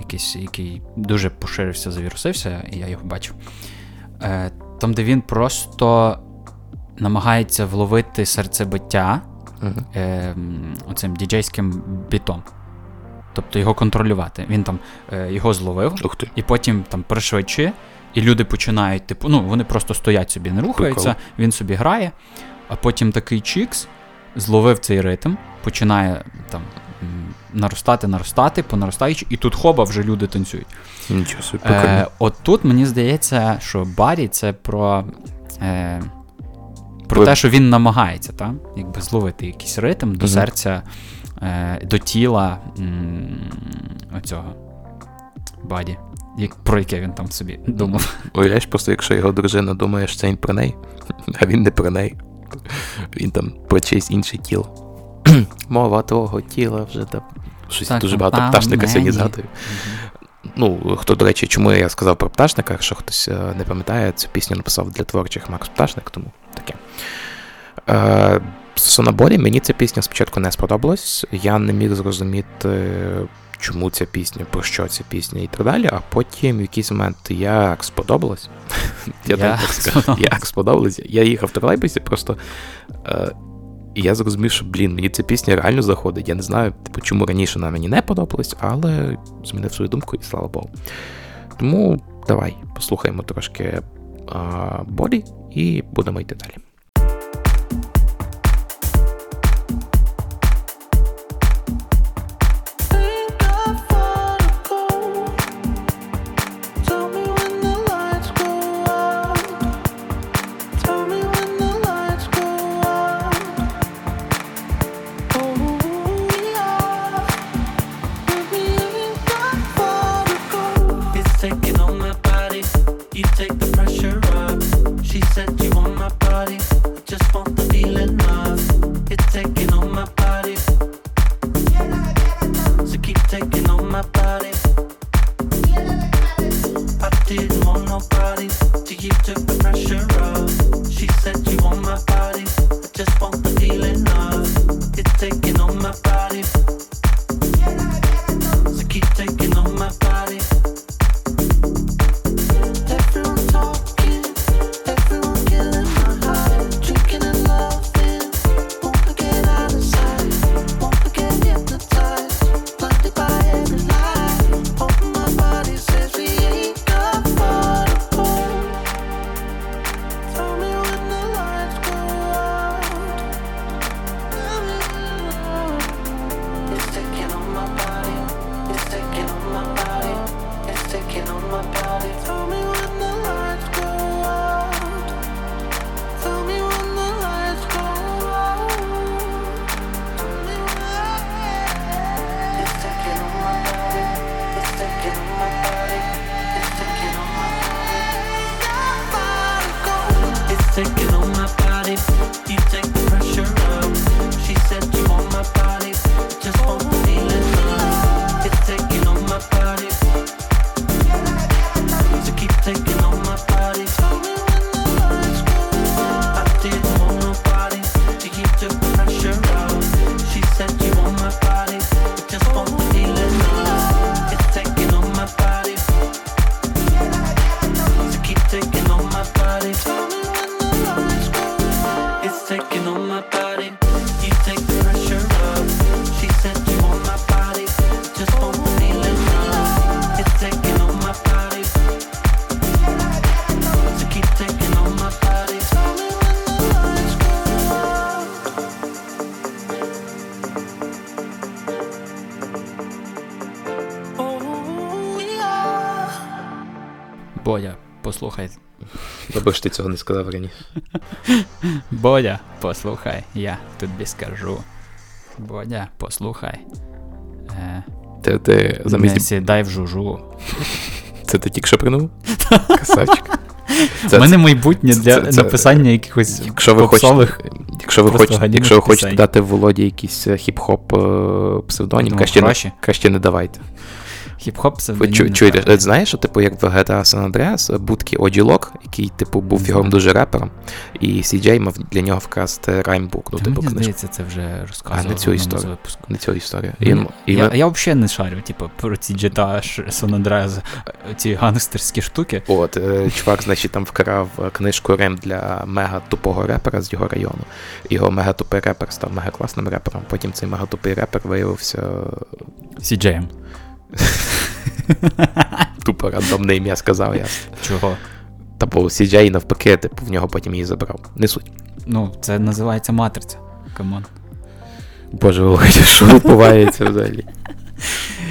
якийсь, який дуже поширився, завірусився, і я його бачив. Е, там, де він просто намагається вловити серцебиття е, оцим діджейським бітом. Тобто його контролювати. Він там е, його зловив, ти. і потім там пришвидшує, і люди починають, типу, ну, вони просто стоять собі, не рухаються, Прикол. він собі грає, а потім такий чікс зловив цей ритм, починає там наростати, наростати, понаростаючи, і тут хоба вже люди танцюють. Нічого собі. Е, от тут мені здається, що Барі це про. Е, про Ви- те, що він намагається, так? Якби зловити якийсь ритм до Мгм. серця, е, до тіла м, оцього Баді, як, про яке він там собі думав. Уявляєш, просто якщо його дружина думає, що це він про неї, а він не про неї. Він там про чийсь інший тіло. <clears throat> Мова твого тіла вже там. Щось Так, дуже багато пташника сьогодні згадую. Ну, хто, до речі, чому я сказав про пташника, якщо хтось е, не пам'ятає, цю пісню написав для творчих Макс Пташник, тому таке. Е, Стосовно Борі, мені ця пісня спочатку не сподобалась. Я не міг зрозуміти, чому ця пісня, про що ця пісня і так далі. А потім в якийсь момент як сподобалось. <laughs> Я так скажу, як сподобалось. Я їхав в тролейбусі, просто. Е, і я зрозумів, що, блін, мені ця пісня реально заходить. Я не знаю, типу, чому раніше вона мені не подобалась, але змінив свою думку і слава Богу. Тому давай послухаємо трошки а, боді і будемо йти далі. Бодя, послухай. Добре, що ти цього не сказав раніше. <laughs> Бодя, послухай, я тобі скажу. Бодя, послухай. Е, Ти, ти не замість сідай в жужу. <laughs> це ти тільки що придумав? <laughs> Красавчик. У мене майбутнє для це- це- написання якихось Якщо ви попсових. хочете, якщо ви хочете, якщо ви хочете дати Володі якийсь е, хіп-хоп е, псевдонім, Ну, краще, краще не давайте. Хіп-хоп Ви псевдонім чу, чуєте, е, знаєш, що типу як в GTA San Andreas, будки Оділок, який типу був фігуром дуже репером, і CJ мав для нього вкрасти раймбук, ну Та типу мені книжку. здається, це вже розказував. А, не цю в історію. випусків. Не цю історію. І, Мені- і я, ми- я взагалі не шарю, типу, про ці GTA San Andreas, ці гангстерські штуки. От, е, чувак, значить, там вкрав е, книжку Рем для мега тупого репера з його району. Його мега тупий репер став мега класним репером. Потім цей мега тупий репер виявився CJ. <laughs> тупо рандомне ім'я сказав я. Чого? Та бо CJ навпаки, типу, в нього потім її забрав. Не суть. Ну, це називається матриця. Come on. Боже, Володя, що відбувається взагалі?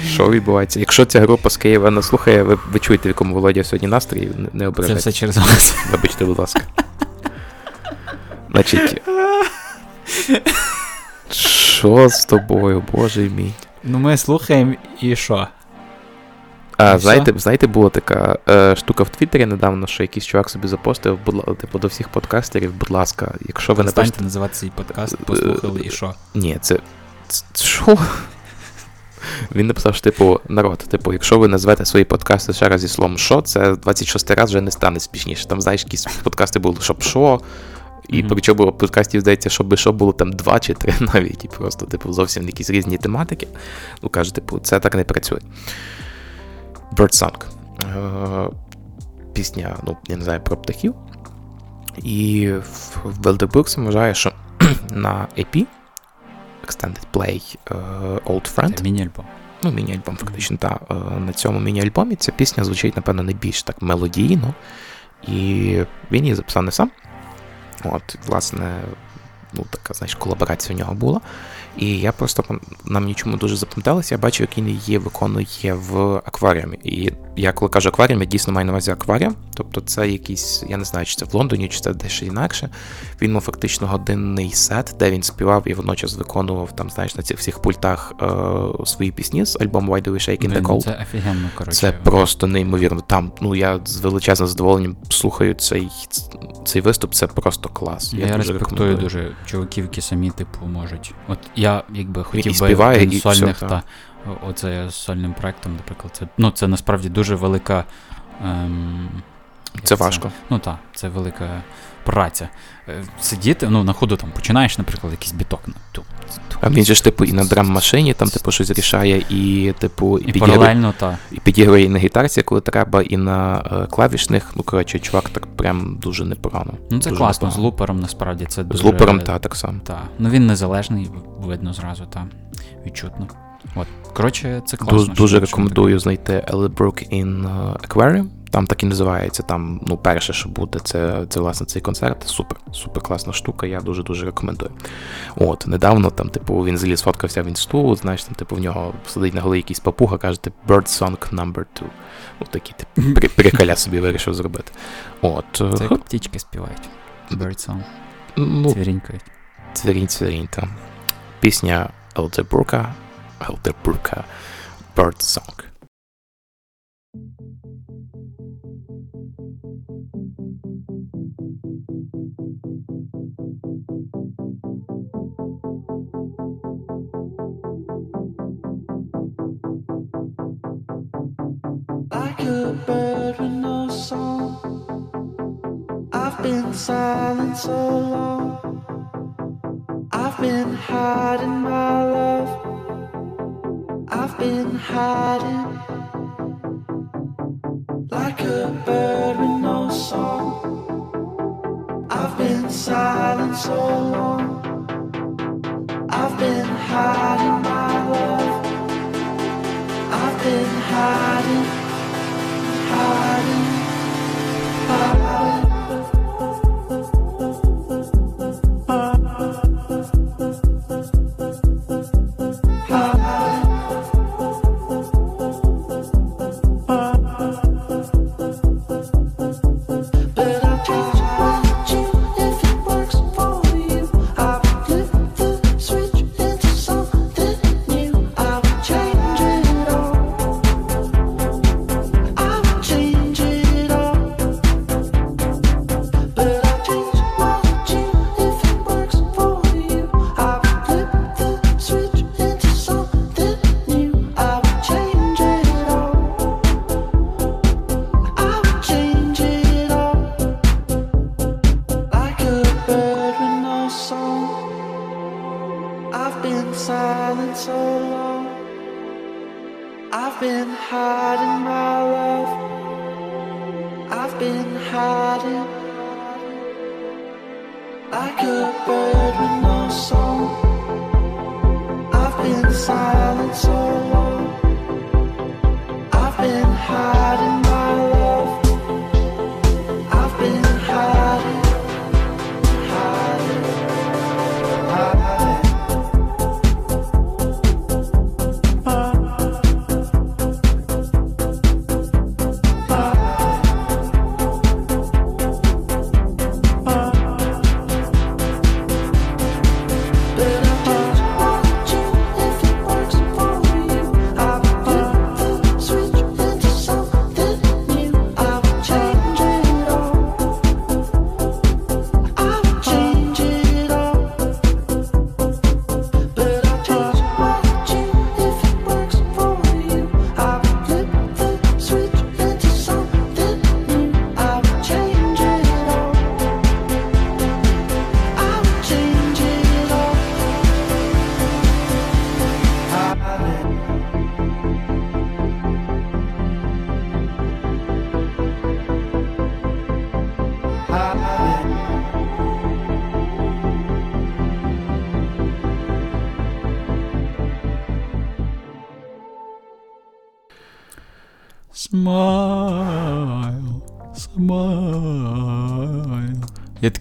Що відбувається? Якщо ця група з Києва нас слухає, ви, ви чуєте, в якому Володя сьогодні настрій, не, не Це все через вас. Вибачте, будь ласка. Значить. Що з тобою, боже мій? Ну, ми слухаємо і що? А, знаєте, знаєте, була така е, штука в Твіттері недавно, що якийсь чувак собі запостив, будь, типу, до всіх подкастерів, будь ласка, якщо ви напишете. Перестаньте називати цей подкаст, послухали і що? Ні, це. Що? Він написав, що, типу, народ, типу, якщо ви назвете свої подкасти ще раз зі словом що, це 26 раз вже не стане смішніше. Там, знаєш, якісь подкасти були, щоб що. І Мгм. причому подкастів, здається, щоб що було там два чи три <laughs> навіть, і просто, типу, зовсім якісь різні тематики. Ну, каже, типу, це так не працює. Birdsong. Е, пісня, ну, я не знаю, про птахів. І в в вважає, що <clears throat> на EP Extended Play е, Old Friend. міні-альбом. Ну, міні-альбом, фактично, та е, на цьому міні-альбомі ця пісня звучить, напевно, найбільш так мелодійно. І він її записав не сам. От, власне, ну, така, знаєш, колаборація у нього була. І я просто нам нічому дуже запам'яталася, я бачу, як він її виконує в акваріумі. І я коли кажу акваріум, я дійсно маю на увазі акваріум. Тобто це якийсь, я не знаю, чи це в Лондоні, чи це дещо інакше. Він мав фактично годинний сет, де він співав і водночас виконував там, знаєш, на цих всіх пультах е, свої пісні з альбому Why Do We Shake in the Cold. Це офігенно, коротше. Це просто неймовірно. Там, ну я з величезним задоволенням слухаю цей, цей виступ, це просто клас. Я, дуже респектую рекомендую. дуже чуваків, які самі, типу, можуть. От я якби хотів і співає, і сольних все, та оце сольним проектом, наприклад, це ну це насправді дуже велика. Ем, Це важко. Ну так, це велика праця. Е, Сидіти, ну, на ходу там починаєш, наприклад, якийсь біток на ту. ту- А він же ж типу і на драм-машині там, типу, щось рішає, і типу, і, І паралельно, та. і підігрує і на гітарці, коли треба, і на е, клавішних. Ну, коротше, чувак так прям дуже непогано. Ну це Дуже класно, з лупером насправді це дуже. З лупером, та, так само. Та. Ну він незалежний, видно зразу, та відчутно. От. Коротше, це класно. Дуже, дуже рекомендую знайти Elbrook in е, Aquarium. Там так і називається. Там, ну, перше, що буде, це, це власне цей концерт. Супер, супер класна штука. Я дуже дуже рекомендую. От, недавно там, типу, він заліз сфоткався в інсту, знаєш, там, типу, в нього сидить на голові якийсь папуга, каже, типу, Bird Song number 2. Ну, такі, типу, при- приколя собі вирішив зробити. От. е, Це як птічки співають. Bird song. ну, Цвірінькають. Цвірінь, цвірінь, там. Пісня Елдебрука, Елдебрука, Bird Song. A bird with no song. I've been silent so long. I've been hiding my love. I've been hiding like a bird with no song. I've been silent so long. I've been hiding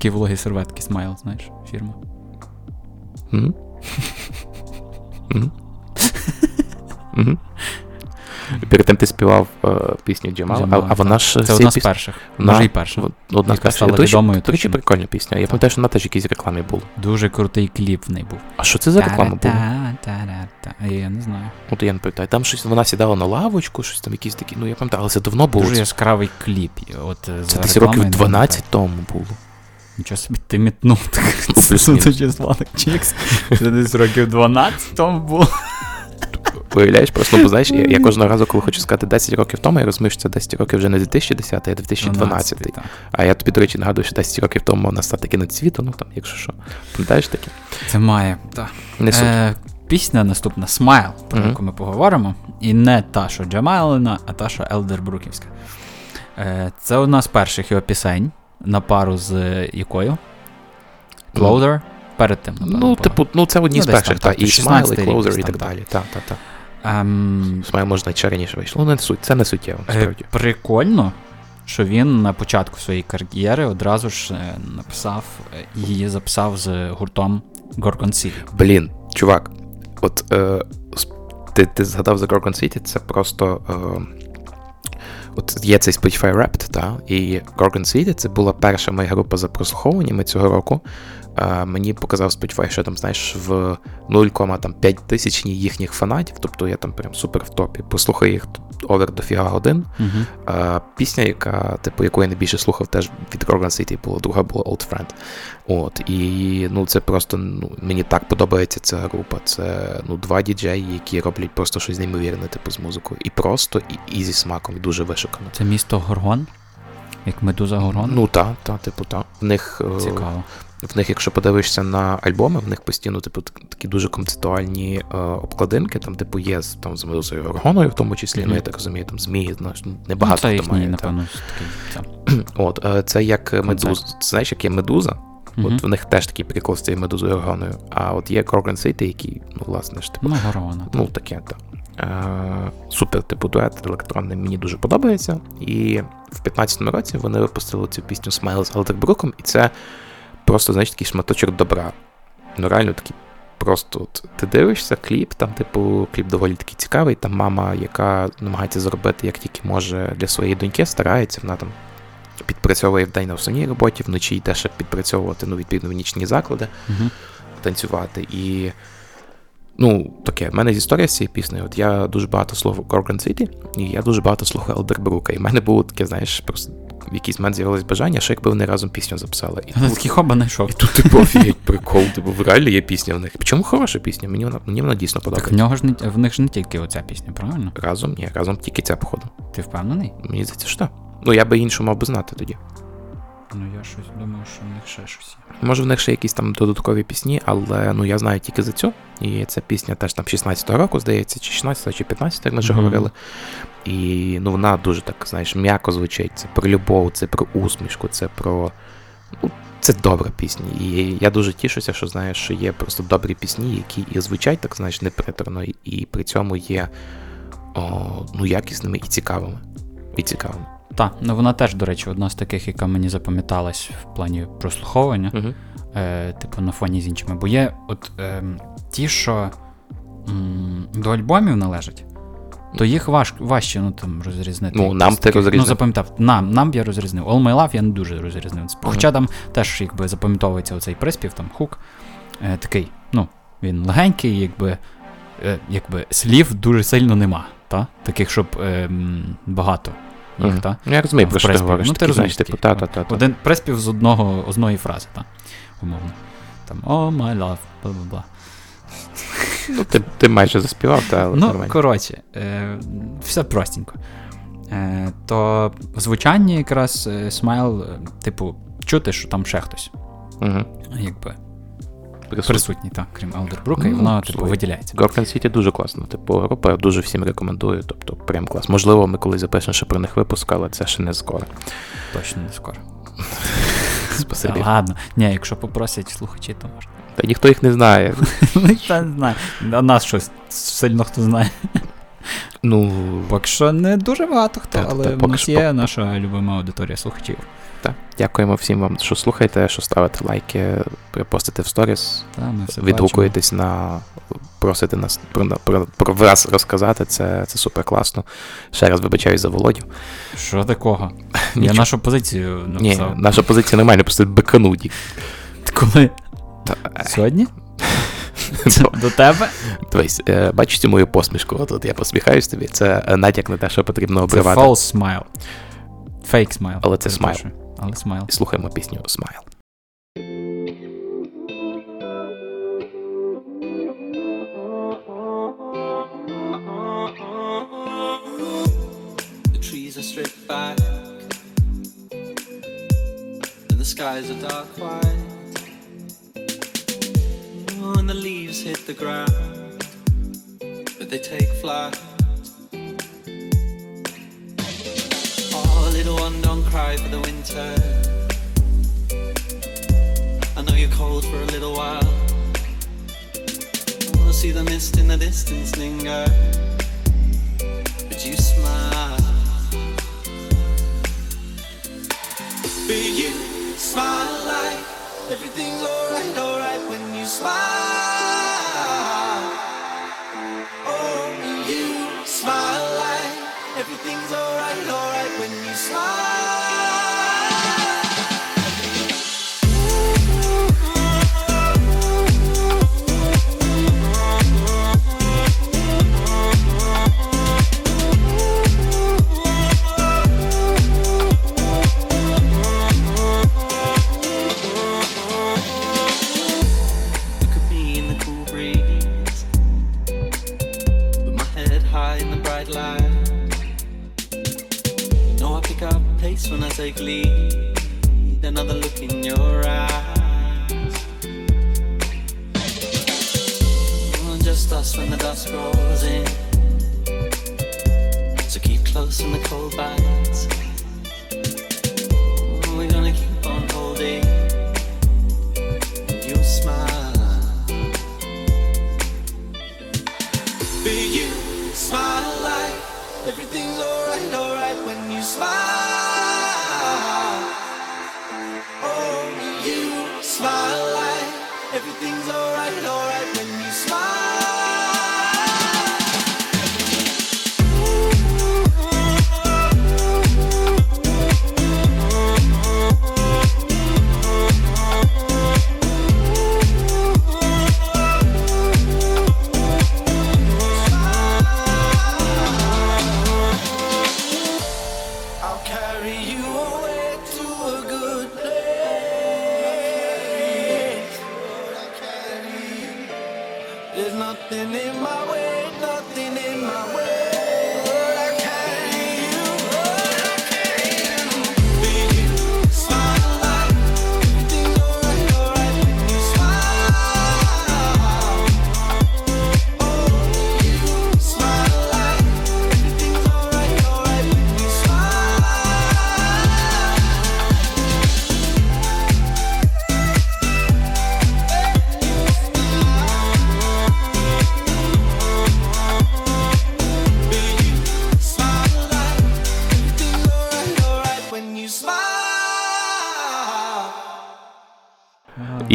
такі вологі серветки, смайл, знаєш, фірма. Перед тим ти співав е, пісню Джамала, а, Джамала, а вона ж Це одна з перших. вона- Може і перша. Одна з перших. До речі- прикольна пісня. Я пам'ятаю, що вона теж в якійсь рекламі була. Дуже крутий кліп в неї був. А що це за реклама була? Я не знаю. От я не пам'ятаю. Там щось вона сідала на лавочку, щось там якісь такі. Ну я пам'ятаю, але це давно було. Дуже яскравий кліп. От, е, це десь років 12 тому було. Нічого собі ти мітнув. <laughs> Ну, плюс-мінус. Це десь років 12 тому було. Уявляєш, просто, бо знаєш, я, кожного разу, коли хочу сказати 10 років тому, я розумію, що це 10 років вже не 2010, а 2012. 12. А я тобі, до речі, нагадую, що 10 років тому настати кінець світу, ну там, якщо що. Пам'ятаєш таке? Це має. Так. Не суть. Е, пісня наступна Смайл, про яку ми поговоримо. І не та, що Джамалина, а та, що Елдербруківська. Е, це одна з перших його пісень на пару з якою? Closer. Перед тим, напевно. Ну, типу, ну це одні Ну, з перших, там, та, і Smile, і Closer, і так далі. Так, так, так. Ем, Smile можна і раніше вийшло. Ну, не суть, це не суттєво, Е, справді. Прикольно, що він на початку своєї кар'єри одразу ж е, написав е, її записав з гуртом Gorgon City. Блін, чувак, от е, ти, ти згадав за Gorgon City, це просто. Е, от є цей Spotify Wrapped, та, і Gorgon City це була перша моя група за прослуховуваннями цього року. Е, мені показав Spotify, що там, знаєш, в 0,5 тисячні їхніх фанатів, тобто я там прям супер в топі. Послухай їх овер дофіга годин. Угу. Е, пісня, яка, типу, яку я найбільше слухав, теж від Gorgon City була, друга була Old Friend. От, і ну, це просто ну, мені так подобається ця група. Це ну, два діджеї, які роблять просто щось неймовірне, типу, з музикою. І просто, і, і зі смаком, і дуже вишукано. Це місто Горгон, як медуза Горгон. Ну так, та, типу, та. В них, е, Цікаво. в них, якщо подивишся на альбоми, в них постійно, типу, такі дуже концептуальні е, обкладинки. Там, типу, є там з медузою Горгоною, в тому числі, Мгм. ну я так розумію, там змії, знаєш, ну, Ну, небагато це хто має. напевно. <clears throat> От, е, це як медуза. Знаєш, як є медуза, Мгм. От в них теж такий прикол з цією медузою Горгоною. А от є Gorgon City, який, ну, власне ж, типу, Ну, Горгона. ну таке, так. Е, супер, типу, дует електронний мені дуже подобається. І в 15-му році вони випустили цю пісню Smile з Елдербруком, і це просто, знаєш, такий шматочок добра. Ну, реально такий. Просто от, ти дивишся кліп, там, типу, кліп доволі такий цікавий. Там мама, яка намагається заробити як тільки може для своєї доньки, старається, вона там підпрацьовує вдень на основній роботі, вночі йде ще підпрацьовувати, ну, відповідно, в нічні заклади Угу. танцювати. І ну, таке, в мене з історія з цією піснею. От я дуже багато слухав Gorgon City, і я дуже багато слухав Елдербрука. І в мене було таке, знаєш, просто в якийсь момент з'явилось бажання, що якби вони разом пісню записали. І, Я тут- хоба знайшов. і тут типу офігеть прикол, типу, реально є пісня в них. Причому хороша пісня, мені вона, мені вона дійсно Так в нього ж не в них ж не тільки оця пісня, правильно? Разом, ні, разом тільки ця походу. Ти впевнений? Мені здається, що так. Ну, я би іншу мав би знати тоді. Ну я щось думав, що в них ще щось є. Може, в них ще якісь там додаткові пісні, але ну я знаю тільки за цю. І ця пісня теж там 16-го року, здається, чи 16 чи 15 як ми вже Мгм. говорили. І ну вона дуже так, знаєш, м'яко звучить. Це про любов, це про усмішку, це про. Ну, це добра пісня. І я дуже тішуся, що знаєш, що є просто добрі пісні, які і звучать, так знаєш, неприторно, і- і при цьому є о, ну, якісними і цікавими. І цікавими. Так, ну вона теж, до речі, одна з таких, яка мені запам'яталась в плані прослуховування. Угу. е, типу, на фоні з іншими. Бо є от е, ті, що м, до альбомів належать, то їх важ, важче ну, там, розрізнити. Ну, нам ти такі. розрізнив. Ну, запам'ятав. Нам, нам я розрізнив. All My Love я не дуже розрізнив. Хоча там теж якби запам'ятовується оцей приспів, там хук. Е, такий, ну, він легенький, якби, е, якби слів дуже сильно нема. Та? Таких, щоб е, багато їх, Мгм. та? Ну, я розумію, про що ти говориш. Ну, ти розумієш, типу, такий, та-та-та. Один приспів з одного, одної фрази, та, умовно. Там, oh my love, бла-бла-бла. Ну, ти, ти майже заспівав, та але Ну, нормально. коротше, е, все простенько. Е, то в звучанні якраз е, смайл, е, типу, чути, що там ще хтось, Угу. якби Присутній, так, крім Елдербрука, і Ну, воно, типу, виділяється. Gorgon City дуже класно. Типу, група дуже всім рекомендую. Тобто, прям клас. Можливо, ми колись запишемо ще про них випуск, але це ще не скоро. Точно не скоро. <laughs> Спасибі. Ладно. Ні, якщо попросять слухачі, то можна. Та ніхто їх не знає. <laughs> Ну, Та не знаю. А нас щось сильно хто знає. Ну, Поки що не дуже багато хто, але в нас що- є наша любима аудиторія слухачів. Так. Дякуємо всім вам, що слухаєте, що ставите лайки, постите в сторіс, Та, ми все відгукуєтесь на просите нас про, про, про вас розказати. Це, це супер класно. Ще раз вибачаюсь за Володю. Що такого? <laughs> Я нашу позицію Ні, наша позиція нормальна, просто бекануті. Коли? Та, Сьогодні? <laughs> До тебе? Дивись, е, бачиш цю мою посмішку, от, от я посміхаюсь тобі. Це е, натяк на те, що потрібно обривати. Це false smile. Fake smile. Але це смайл. Перепрошую. Але смайл. Слухаємо пісню Смайл. The trees are stripped back, and the skies are dark white. Oh, and the leaves hit the ground, but they take flight. little one, don't cry for the winter. I know you're cold for a little while. Oh, see the mist in the distance linger but you smile. But you smile like everything's alright, alright when you smile.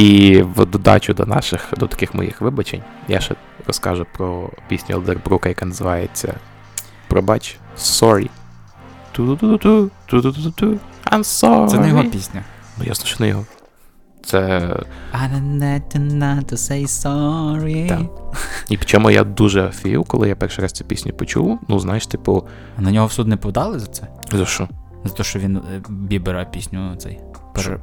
І в додачу до наших до таких моїх вибачень, я ще розкажу про пісню Елдербрука, яка називається Пробач, Sorry. Ту-ду-ду-ду, ту-ду-ду-ду, I'm sorry. Це не його пісня. Ну ясно, що не його. Це. I don't need to say sorry. Так. І причому я дуже офігів, коли я перший раз цю пісню почув. Ну, знаєш, типу, А на нього в суд не подали за це? за що? За те, що він е, Бібера пісню цей. Пер,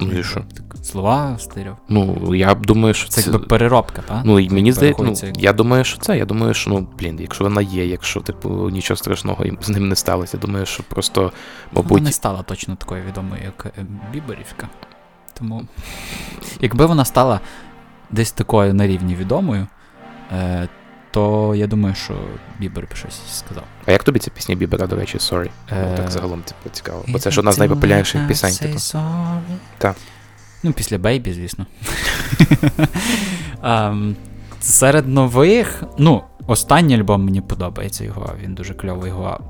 Ну і що? слова стиряв. Ну, я думаю, що Це це. якби переробка, так? Ну, і мені здається, ну, як- я думаю, що це. Я думаю, що, ну, блін, якщо вона є, якщо, типу, нічого страшного з ним не сталося, я думаю, що просто, Вона мабуть, не стала точно такою відомою, як е, Біберівська. Тому, якби вона стала десь такою на рівні відомою, е, то я думаю, що Бібер би щось сказав. А як тобі ця пісня Бібера, до речі, sorry? Е, Ну, так загалом, типу, цікаво. Бо це ж одна з найпопулярніших пісень, типу. Так. Ну, після Бейбі, звісно. <laughs> Ем, Серед нових, ну, останній альбом мені подобається його, він дуже кльовий його.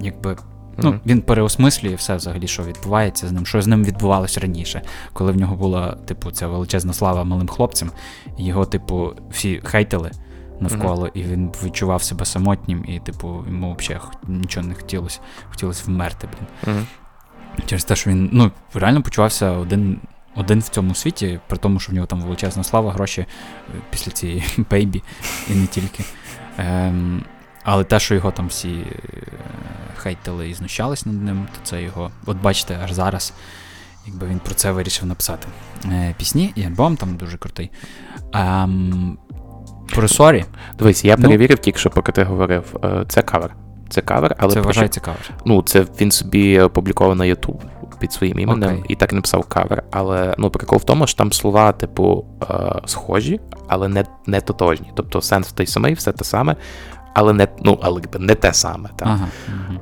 Якби Ну, Мгм. він переосмислює все взагалі, що відбувається з ним, що з ним відбувалося раніше, коли в нього була, типу, ця величезна слава малим хлопцям, його, типу, всі хейтили навколо, і він відчував себе самотнім, і, типу, йому взагалі нічого не хотілося, хотілося вмерти, блін. Мгм. Через те, що він ну, реально почувався один, один в цьому світі, при тому, що в нього там величезна слава, гроші е, після цієї <laughs> бейбі, і не тільки. Ем, але те, що його там всі е, хейтили і знущались над ним, то це його. От бачите, аж зараз, якби він про це вирішив написати. Е, пісні і альбом там дуже крутий. Ем, про Sorry, Дивись, я Ну. перевірив тільки що, поки ти говорив. е, Це кавер. Це кавер, але це про вважається кавер. Ну, це він собі опублікував на YouTube під своїм іменем Окей. і так написав кавер. Але ну, прикол в тому, що там слова, типу, е, схожі, але не, не тотожні. Тобто сенс той самий, все те саме, але не, ну, але не те саме. Так. Ага. Угу.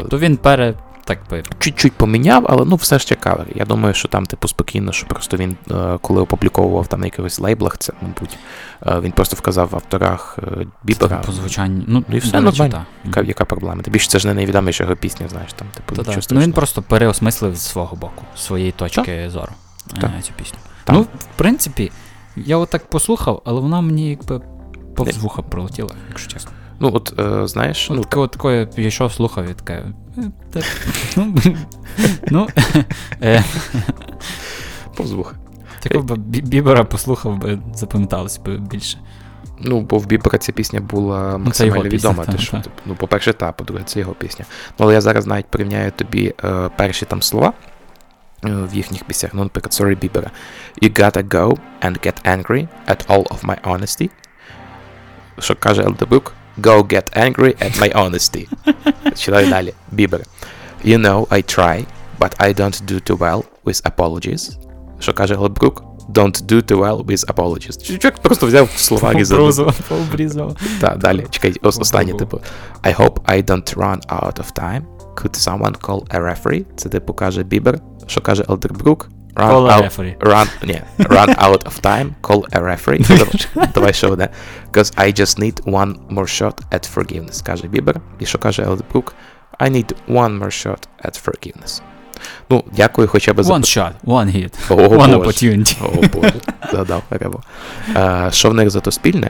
Е, То він пере. Так би. чуть-чуть поміняв, але ну все ще кавер. Я думаю, що там, типу, спокійно, що просто він, е, коли опубліковував там на якихось лейблах, це, мабуть, е, він просто вказав в авторах е, Бібера. По звучанню. Ну, Ну і все нормально. та. Яка, яка проблема? Тим більше це ж не найвідоміша його пісня, знаєш, там, типу, Та-та. нічого Ну він просто переосмислив з свого боку, з своєї точки зору е, Так. цю пісню. Так. Ну, в принципі, я отак послухав, але вона мені якби повз вуха пролетіла, якщо чесно. Ну, от, е, знаєш, Ну, ну, таке, от таке я йшов, слухав і таке. е, Ну, <laughs> ну е, повзвух. такого б Бібера послухав би, запам'яталось би більше. Ну, бо в Бібера ця пісня була Ну, максимально пісня, відома. та, що, та. типу, ну, по-перше, та, по-друге, це його пісня. Ну, але я зараз навіть порівняю тобі е, перші там слова е, в їхніх піснях. Ну, наприклад, Sorry Бібера. You gotta go and get angry at all of my honesty. Що каже Елдебрук? Go get angry at my honesty. <laughs> Читаю далі. Бібера. You know I try, but I don't do too well with apologies. Що каже Елдебрук? Don't do too well with apologies. Чувак просто взяв слова і задав. Пообрізав. Так, далі, чекай, ос- останнє, Бу-бу-бу. типу. I hope I don't run out of time. Could someone call a referee? Це типу каже Бібер. Що каже Елдербрук? Run Call a out, referee. Run, ні, run <laughs> out of time, call a referee. Давай- Давай <laughs> ще одне. Because I just need one more shot at forgiveness, каже Бібер. І що каже Елдербрук? I need one more shot at forgiveness. Ну, дякую хоча б за... One shot, one hit, О, one Боже. opportunity. О, Боже, згадав Рево. Е, Що в них зато спільне?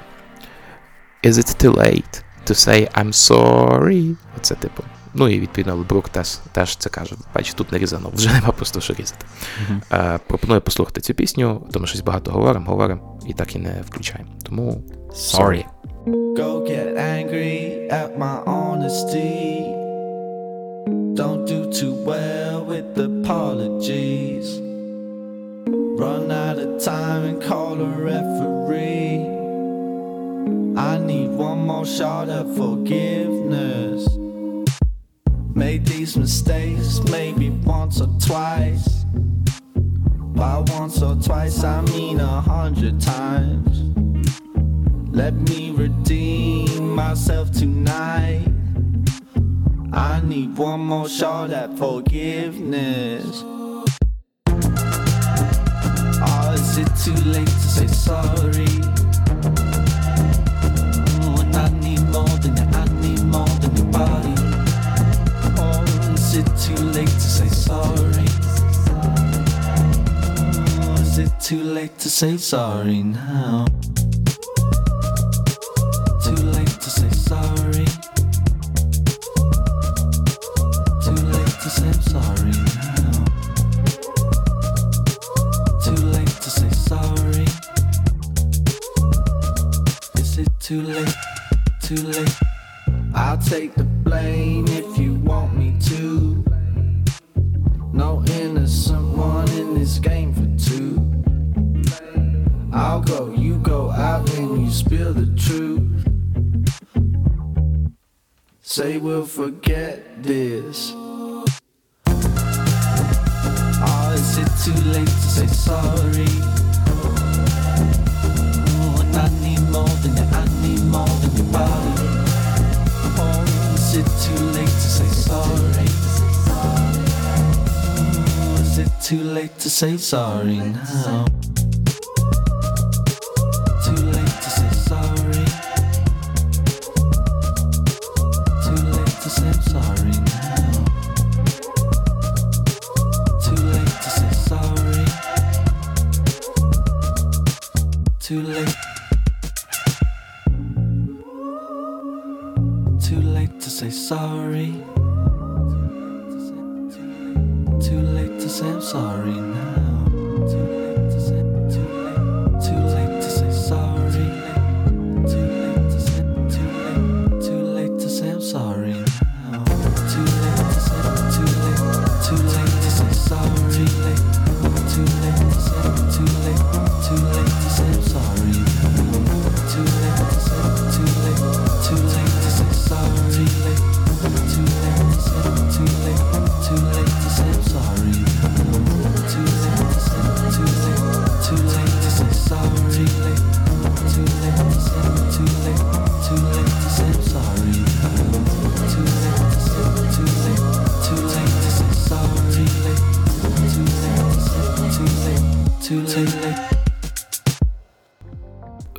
Is it too late to say I'm sorry? Оце типу. Ну і відповідно Елдербрук теж, теж це каже. Бачиш, тут не різано, вже <laughs> нема просто що різати. Е, пропоную послухати цю пісню, тому щось багато говоримо, говоримо і так і не включаємо. Тому Sorry. Go get angry at my honesty. Don't do too well with apologies. Run out of time and call a referee. I need one more shot at forgiveness. Made these mistakes maybe once or twice. By once or twice, I mean a hundred times. Let me redeem myself tonight. I need one more shot at forgiveness. Oh, is it too late to say sorry? Sorry? Is it too late to say sorry now? Too late to say sorry. Too late to say sorry now. Too late to say sorry. Is it too late? Too late. I'll take the blame if you want me. No innocent one in this game for two. I'll go, you go out and you spill the truth. Say we'll forget this. Oh, is it too late to say sorry? Oh, I need more than you, I need more than your body. Oh, is it too late to say sorry? Is it too late to say sorry now? Too late to say sorry. Too late to say sorry now. Too late to say sorry. Too late.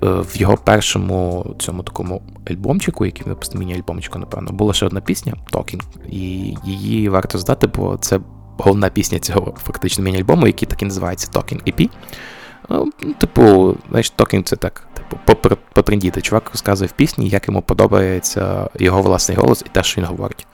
В його першому цьому такому альбомчику, який випустив міні-альбомчику, напевно, була ще одна пісня Talking, і її варто здати, бо це головна пісня цього фактично міні-альбому, який так і називається Talking EP. Ну, Типу, знаєш, Talking це так, типу, потрендіти. Чувак розказує в пісні, як йому подобається його власний голос і те, що він говорить.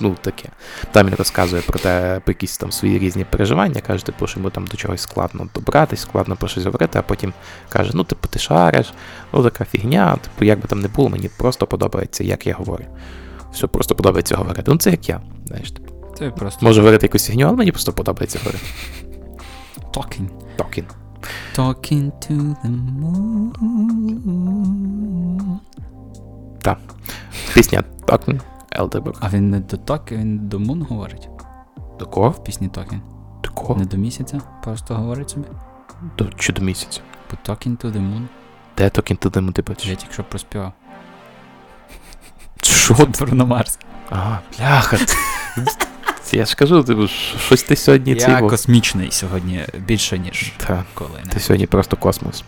Ну, таке. Там він розказує про те, про якісь там свої різні переживання, каже, типу, що йому там до чогось складно добратись, складно про щось говорити, а потім каже: ну, типу, ти шариш, ну така фігня, типу, як би там не було, мені просто подобається, як я говорю. Все просто подобається говорити. Ну, це як я. Знаєш, типу, Це просто можу говорити якусь фігню, але мені просто подобається говорити. talking. Talking. Talking to the moon. Так. Пісня Talking, Elderberg. А він не до talk, він до moon говорить До кого? в пісні talking. До кого? Не до місяця, просто говорить собі. До, чи до місяця? Бо talking to the moon. Де Talking to them, ти бачиш? Я тільки що проспівав. Що? Bruno Mars. Ага, бляха. Я ж кажу, типу, щось ти сьогодні Я цей. космічний сьогодні більше, ніж коли. ти сьогодні просто космос.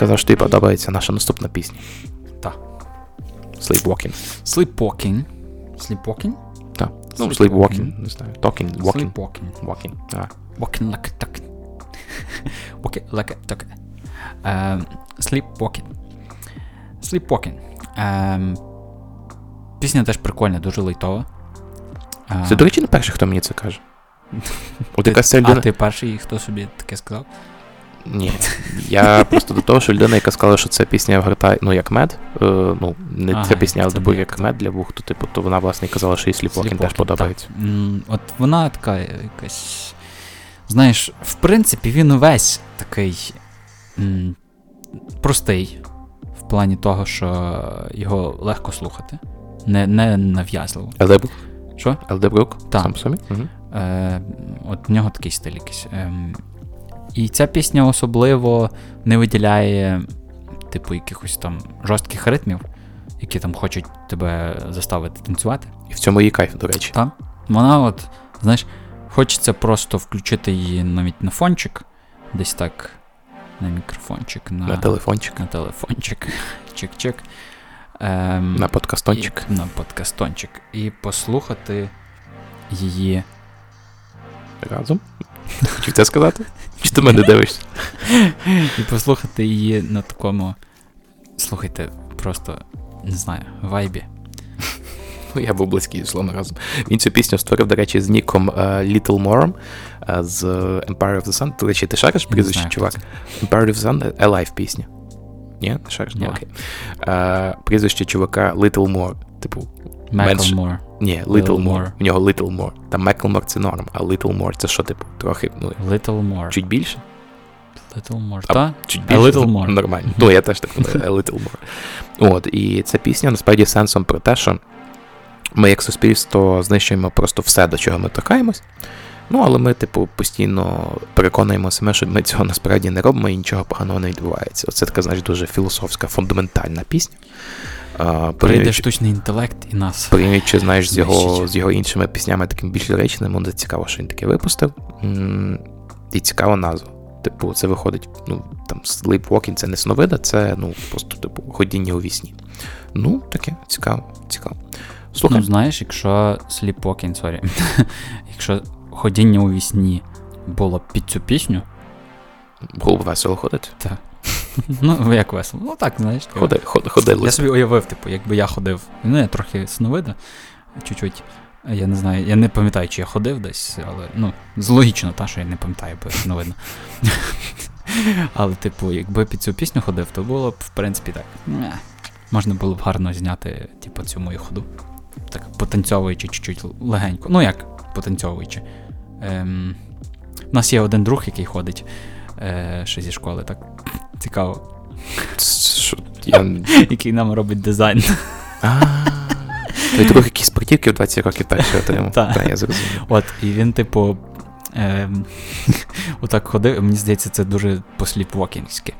Казав, що тобі подобається наша наступна пісня. Так. Sleepwalking. Sleepwalking. Sleepwalking? Так. Ну, Sleepwalking. не знаю. Talking, walking. Sleepwalking. Walking. А. Walking like a duck. <laughs> Walking like a duck. Ем, Sleepwalking. Sleepwalking. Ем, Пісня теж прикольна, дуже лайтова. Е, Це, до речі, не перший, хто мені це каже. <laughs> От ти- якась А ти перший, хто собі таке сказав? Ні. Я просто до того, що людина, яка сказала, що це пісня грає, ну, як мед. е, ну, не Ага, ця пісня, але це типу як мед для вух, то типу, то вона, власне, і казала, що і Sleepwalking теж подобається. так. От вона така якась. Знаєш, в принципі, він увесь такий м, простий, в плані того, що його легко слухати, не, не нав'язливо. Елдебрук? Що? Елдебрук? Так. Сам собі? Угу. Е, от в нього такий стиль якийсь. Ем, і ця пісня особливо не виділяє, типу, якихось там жорстких ритмів, які там хочуть тебе заставити танцювати. І в цьому її кайф, до речі. Так. Вона, от, знаєш, хочеться просто включити її навіть на фончик, десь так, на мікрофончик, на, На телефончик, на телефончик, <laughs> чик-чик. Ем, на подкастончик. І, на подкастончик. І послухати її. Разом. Хотів це сказати? Чи ти мене дивишся? І послухати її на такому. Слухайте, просто не знаю, вайбі. Ну, я був близький, словно разом. Він цю пісню створив, до речі, з ніком е, Little Morem е, з Empire of the Sun. До речі, ти шариш прізвище, чувак? Empire of the Sun – Alive пісня. Ні, не шариш? Ні. окей. Е, прізвище чувака Little More. Типу, Macklemore. ні, Little Little More. More. В нього Little More. Там Macklemore – це норм, а Little More – це що, типу, трохи, ну, Little More. чуть більше? Little More. А, Та? Чуть A більше. little more. Нормально. Ну, я теж так думаю, a little more. От, і ця пісня насправді сенсом про те, що ми як суспільство знищуємо просто все, до чого ми торкаємось. Ну, але ми, типу, постійно переконуємо себе, що ми цього насправді не робимо і нічого поганого не відбувається. Оце така, знаєш, дуже філософська, фундаментальна пісня. Прийде штучний інтелект і нас. порівнюючи, знаєш, з його, з його іншими піснями, таким більш ліричним, буде цікаво, що він таке випустив. І цікава назва. Типу, це виходить, ну, там, sleepwalking це не сновида, це, ну, просто, типу, ходіння у вісні. Ну, таке, цікаво, цікаво. Слухай, Ну, знаєш, якщо Sleepwalking, sorry, <laughs> якщо ходіння у вісні було під цю пісню, було б весело ходити. <laughs> ну як весело. Ну так, знаєш. Ходи, ходи, ходили. Я собі уявив, типу, якби я ходив. Ну, я трохи сновида, чуть-чуть. Я не знаю, я не пам'ятаю, чи я ходив десь, але ну, це логічно, та, що я не пам'ятаю, бо не видно. <laughs> Але, типу, якби під цю пісню ходив, то було б, в принципі, так. Можна було б гарно зняти, типу, цю мою ходу. Так, потанцьовуючи чуть-чуть легенько. Ну, як потанцьовуючи. Ем, у нас є один друг, який ходить е, ще зі школи, так цікаво, я... <laughs> який нам робить дизайн. Той друг якісь спортівки в 20 років перший отримав. Так. Я зрозумів. От, і він, типу, ем, <laughs> отак ходив, мені здається, це дуже посліпвокінське.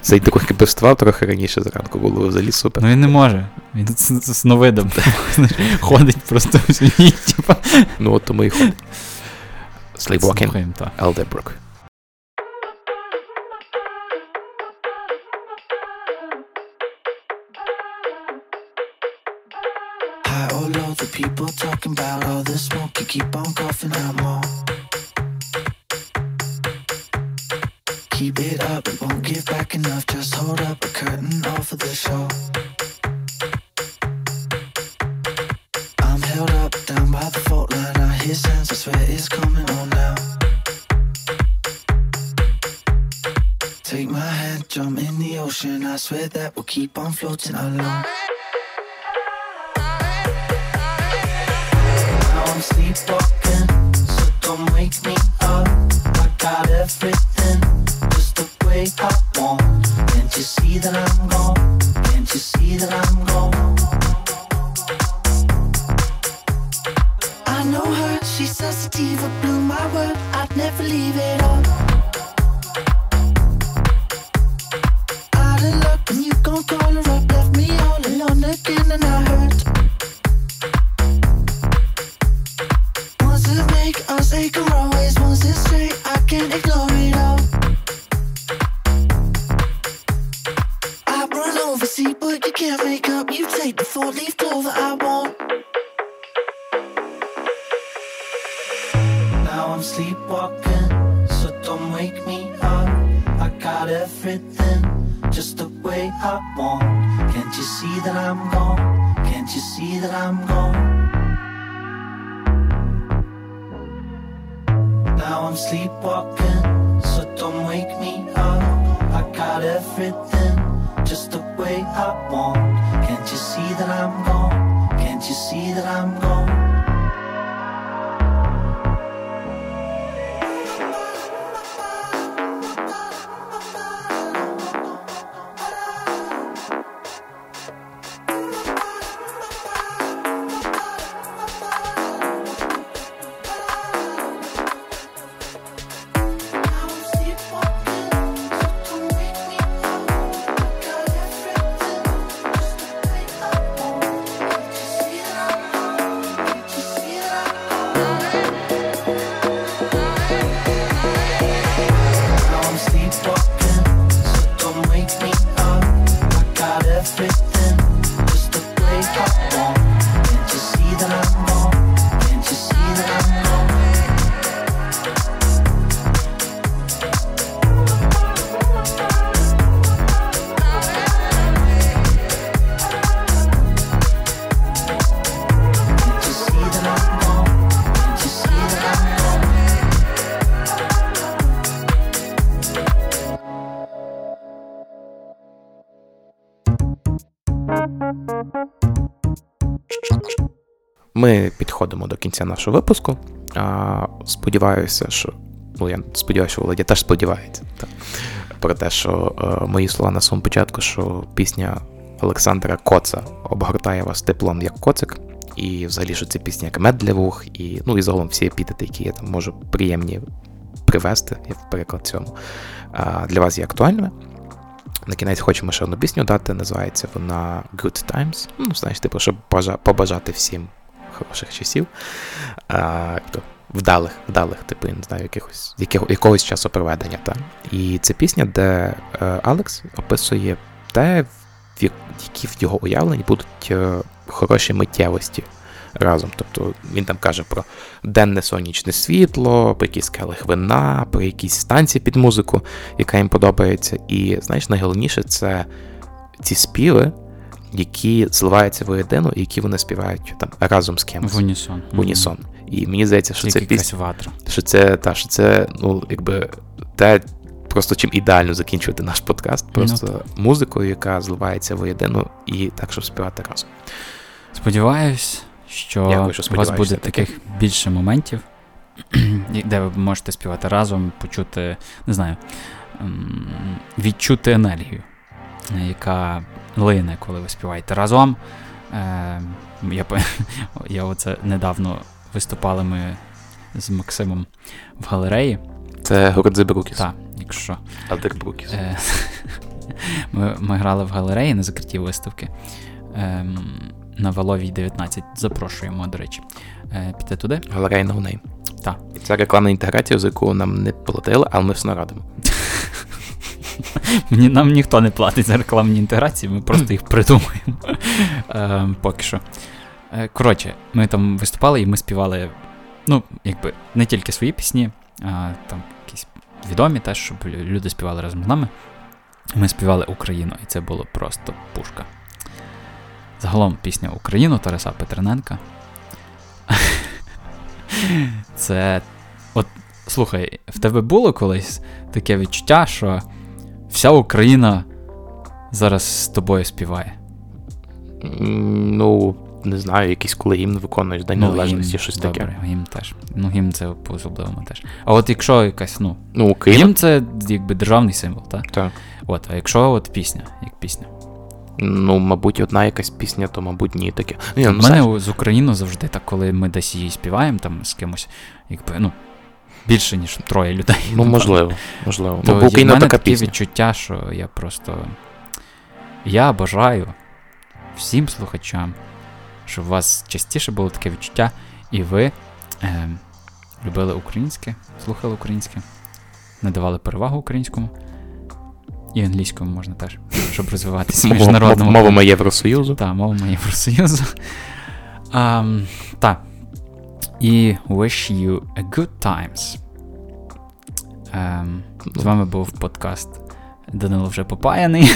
Цей друг пивствав трохи раніше зранку було взагалі супер. Ну він не може. Він з, сновидом <laughs> ходить просто всю ніч. Ну, от тому і ходить. Sleepwalking Skrymta. Elderbrook. High or low, the people talking about all the smoke. You keep on coughing out more. Keep it up, it won't give back enough. Just hold up a curtain off of the show. Down by the fault line. I hear sounds, I swear it's coming on now. Take my hand, jump in the ocean. I swear that we'll keep on floating alone. Now I'm sleepwalking, so don't wake me up. I got everything just the way I want. Can't you see that I'm gone? Can't you see that I'm gone? Blew my. I'd never leave it all. Out of luck, you call her up, left me all alone again, and I hurt. Make us ache or always кінця нашого випуску. А, сподіваюся, що. Ну, я сподіваюся, що Володя теж сподівається. Так. Про те, що е, мої слова на самому початку, що пісня Олександра Коца обгортає вас теплом як коцик. І взагалі, що це пісня як мед для вух, і, ну, і загалом всі епітети, які я там можу приємні привести, як приклад цьому, для вас є актуальними. На кінець хочемо ще одну пісню дати, називається вона Good Times. Ну, знаєш, типу, щоб побажати всім хороших часів. А, то вдалих, вдалих, типу, я не знаю, якихось, якого, якогось часу проведення. Та. І це пісня, де е, Алекс описує те, в які в його уявленні будуть е, хороші миттєвості разом. Тобто він там каже про денне сонячне світло, про якісь келих вина, про якісь станції під музику, яка їм подобається. І знаєш, найголовніше це ці співи, які зливаються воєдину, і які вони співають там разом з кимось. В унісон. В унісон. І мені здається, що це Тільки пісня, ватра. що це та що це, ну, якби те, просто чим ідеально закінчувати наш подкаст, просто музикою, яка зливається воєдину, і так, щоб співати разом. Сподіваюсь, що Дякую, що у вас буде таки. таких більше моментів, <clears throat> де ви можете співати разом, почути, не знаю, відчути енергію, яка лине, коли ви співаєте разом. Е, Я, <laughs> я оце недавно виступали ми з Максимом в галереї. Це Брукіс. Так, якщо. Брукіс. Е, <laughs> Ми, ми грали в галереї на закритій виставки ем, на Валовій 19. Запрошуємо, до речі, е, піти туди. Галерея No Name. Так. Це рекламна інтеграція, за яку нам не платили, але ми все радимо. <laughs> <laughs> Нам ніхто не платить за рекламні інтеграції, ми просто їх придумуємо. <laughs> Ем, поки що. Е, Коротше, ми там виступали і ми співали, ну, якби не тільки свої пісні, а там якісь відомі теж, щоб люди співали разом з нами. Ми співали Україну, і це було просто пушка. Загалом пісня Україну Тараса Петрененка. <laughs> Це. От, слухай, в тебе було колись таке відчуття, що вся Україна зараз з тобою співає. Ну, не знаю, якийсь коли гімн виконуєш День Незалежності, гімн, щось добре, таке. Гімн теж. Ну, гімн це по особливому теж. А от якщо якась, ну, Ну, Україна. гімн це якби державний символ, так? Так. От, а якщо от пісня, як пісня. Ну, мабуть, одна якась пісня, то, мабуть, ні таке. Ні, У ну, мене з Україною завжди так, коли ми десь її співаємо там з кимось, якби, ну, більше, ніж троє людей. Ну, ну можливо, можливо. То, Бо Україна така пісня. відчуття, що я просто. Я бажаю всім слухачам, щоб у вас частіше було таке відчуття, і ви е, любили українське, слухали українське, надавали перевагу українському. І англійському можна теж, <laughs> щоб розвиватися міжнародному. Мовами Євросоюзу. Так, мовами Євросоюзу. Так і wish you a good times. Ем, З вами був подкаст Данило вже попаяний.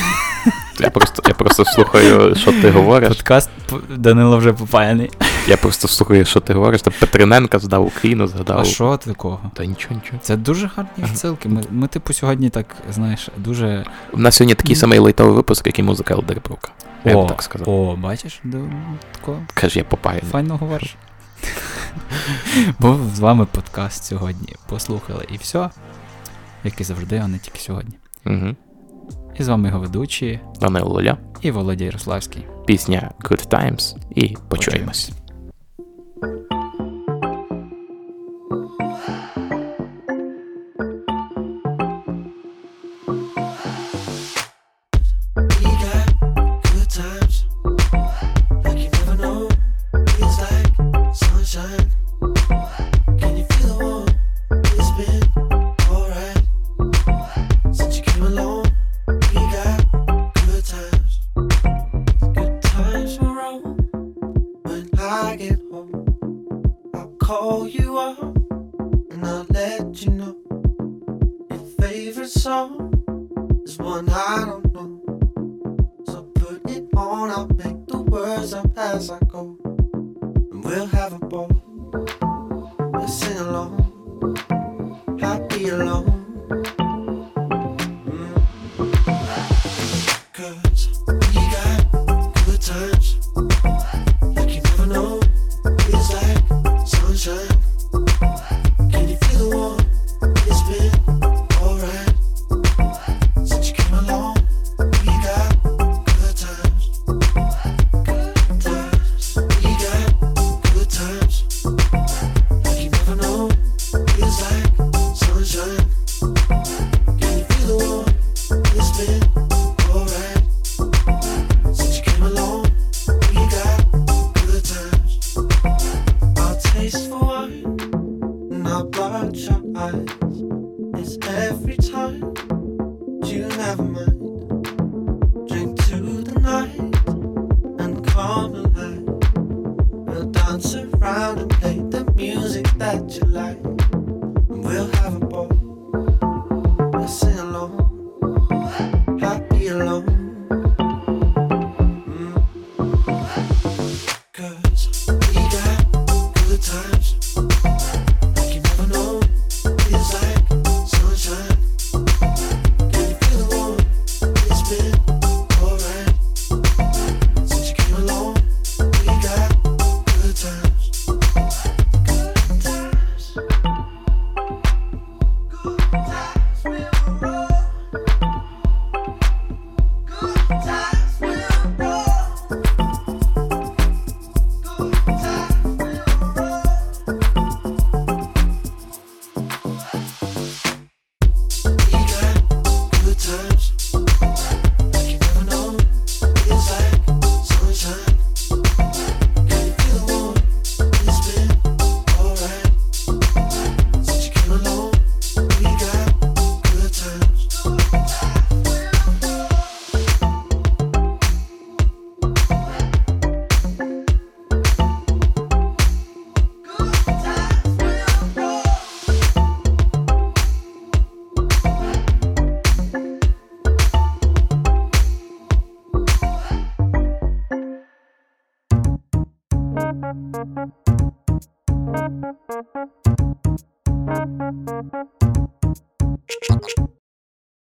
Я просто я просто слухаю, що ти говориш. Подкаст Данило вже попаяний. Я просто слухаю, що ти говориш. Там Петриненка здав Україну, згадав. А що такого? Та нічого нічого. Це дуже гарні відсилки. Ми, ми, типу, сьогодні так, знаєш, дуже. У нас сьогодні такий самий лайтовий випуск, як і музика Елдербрука. Я б так сказав. О, бачиш, тако. Каже, я попаяний. Файно говориш. <laughs> Був з вами подкаст сьогодні. Послухали і все. Як і завжди, а не тільки сьогодні. Угу. І з вами його ведучі Данил Лоля і Володя Ярославський. Пісня Good Times і почуємось.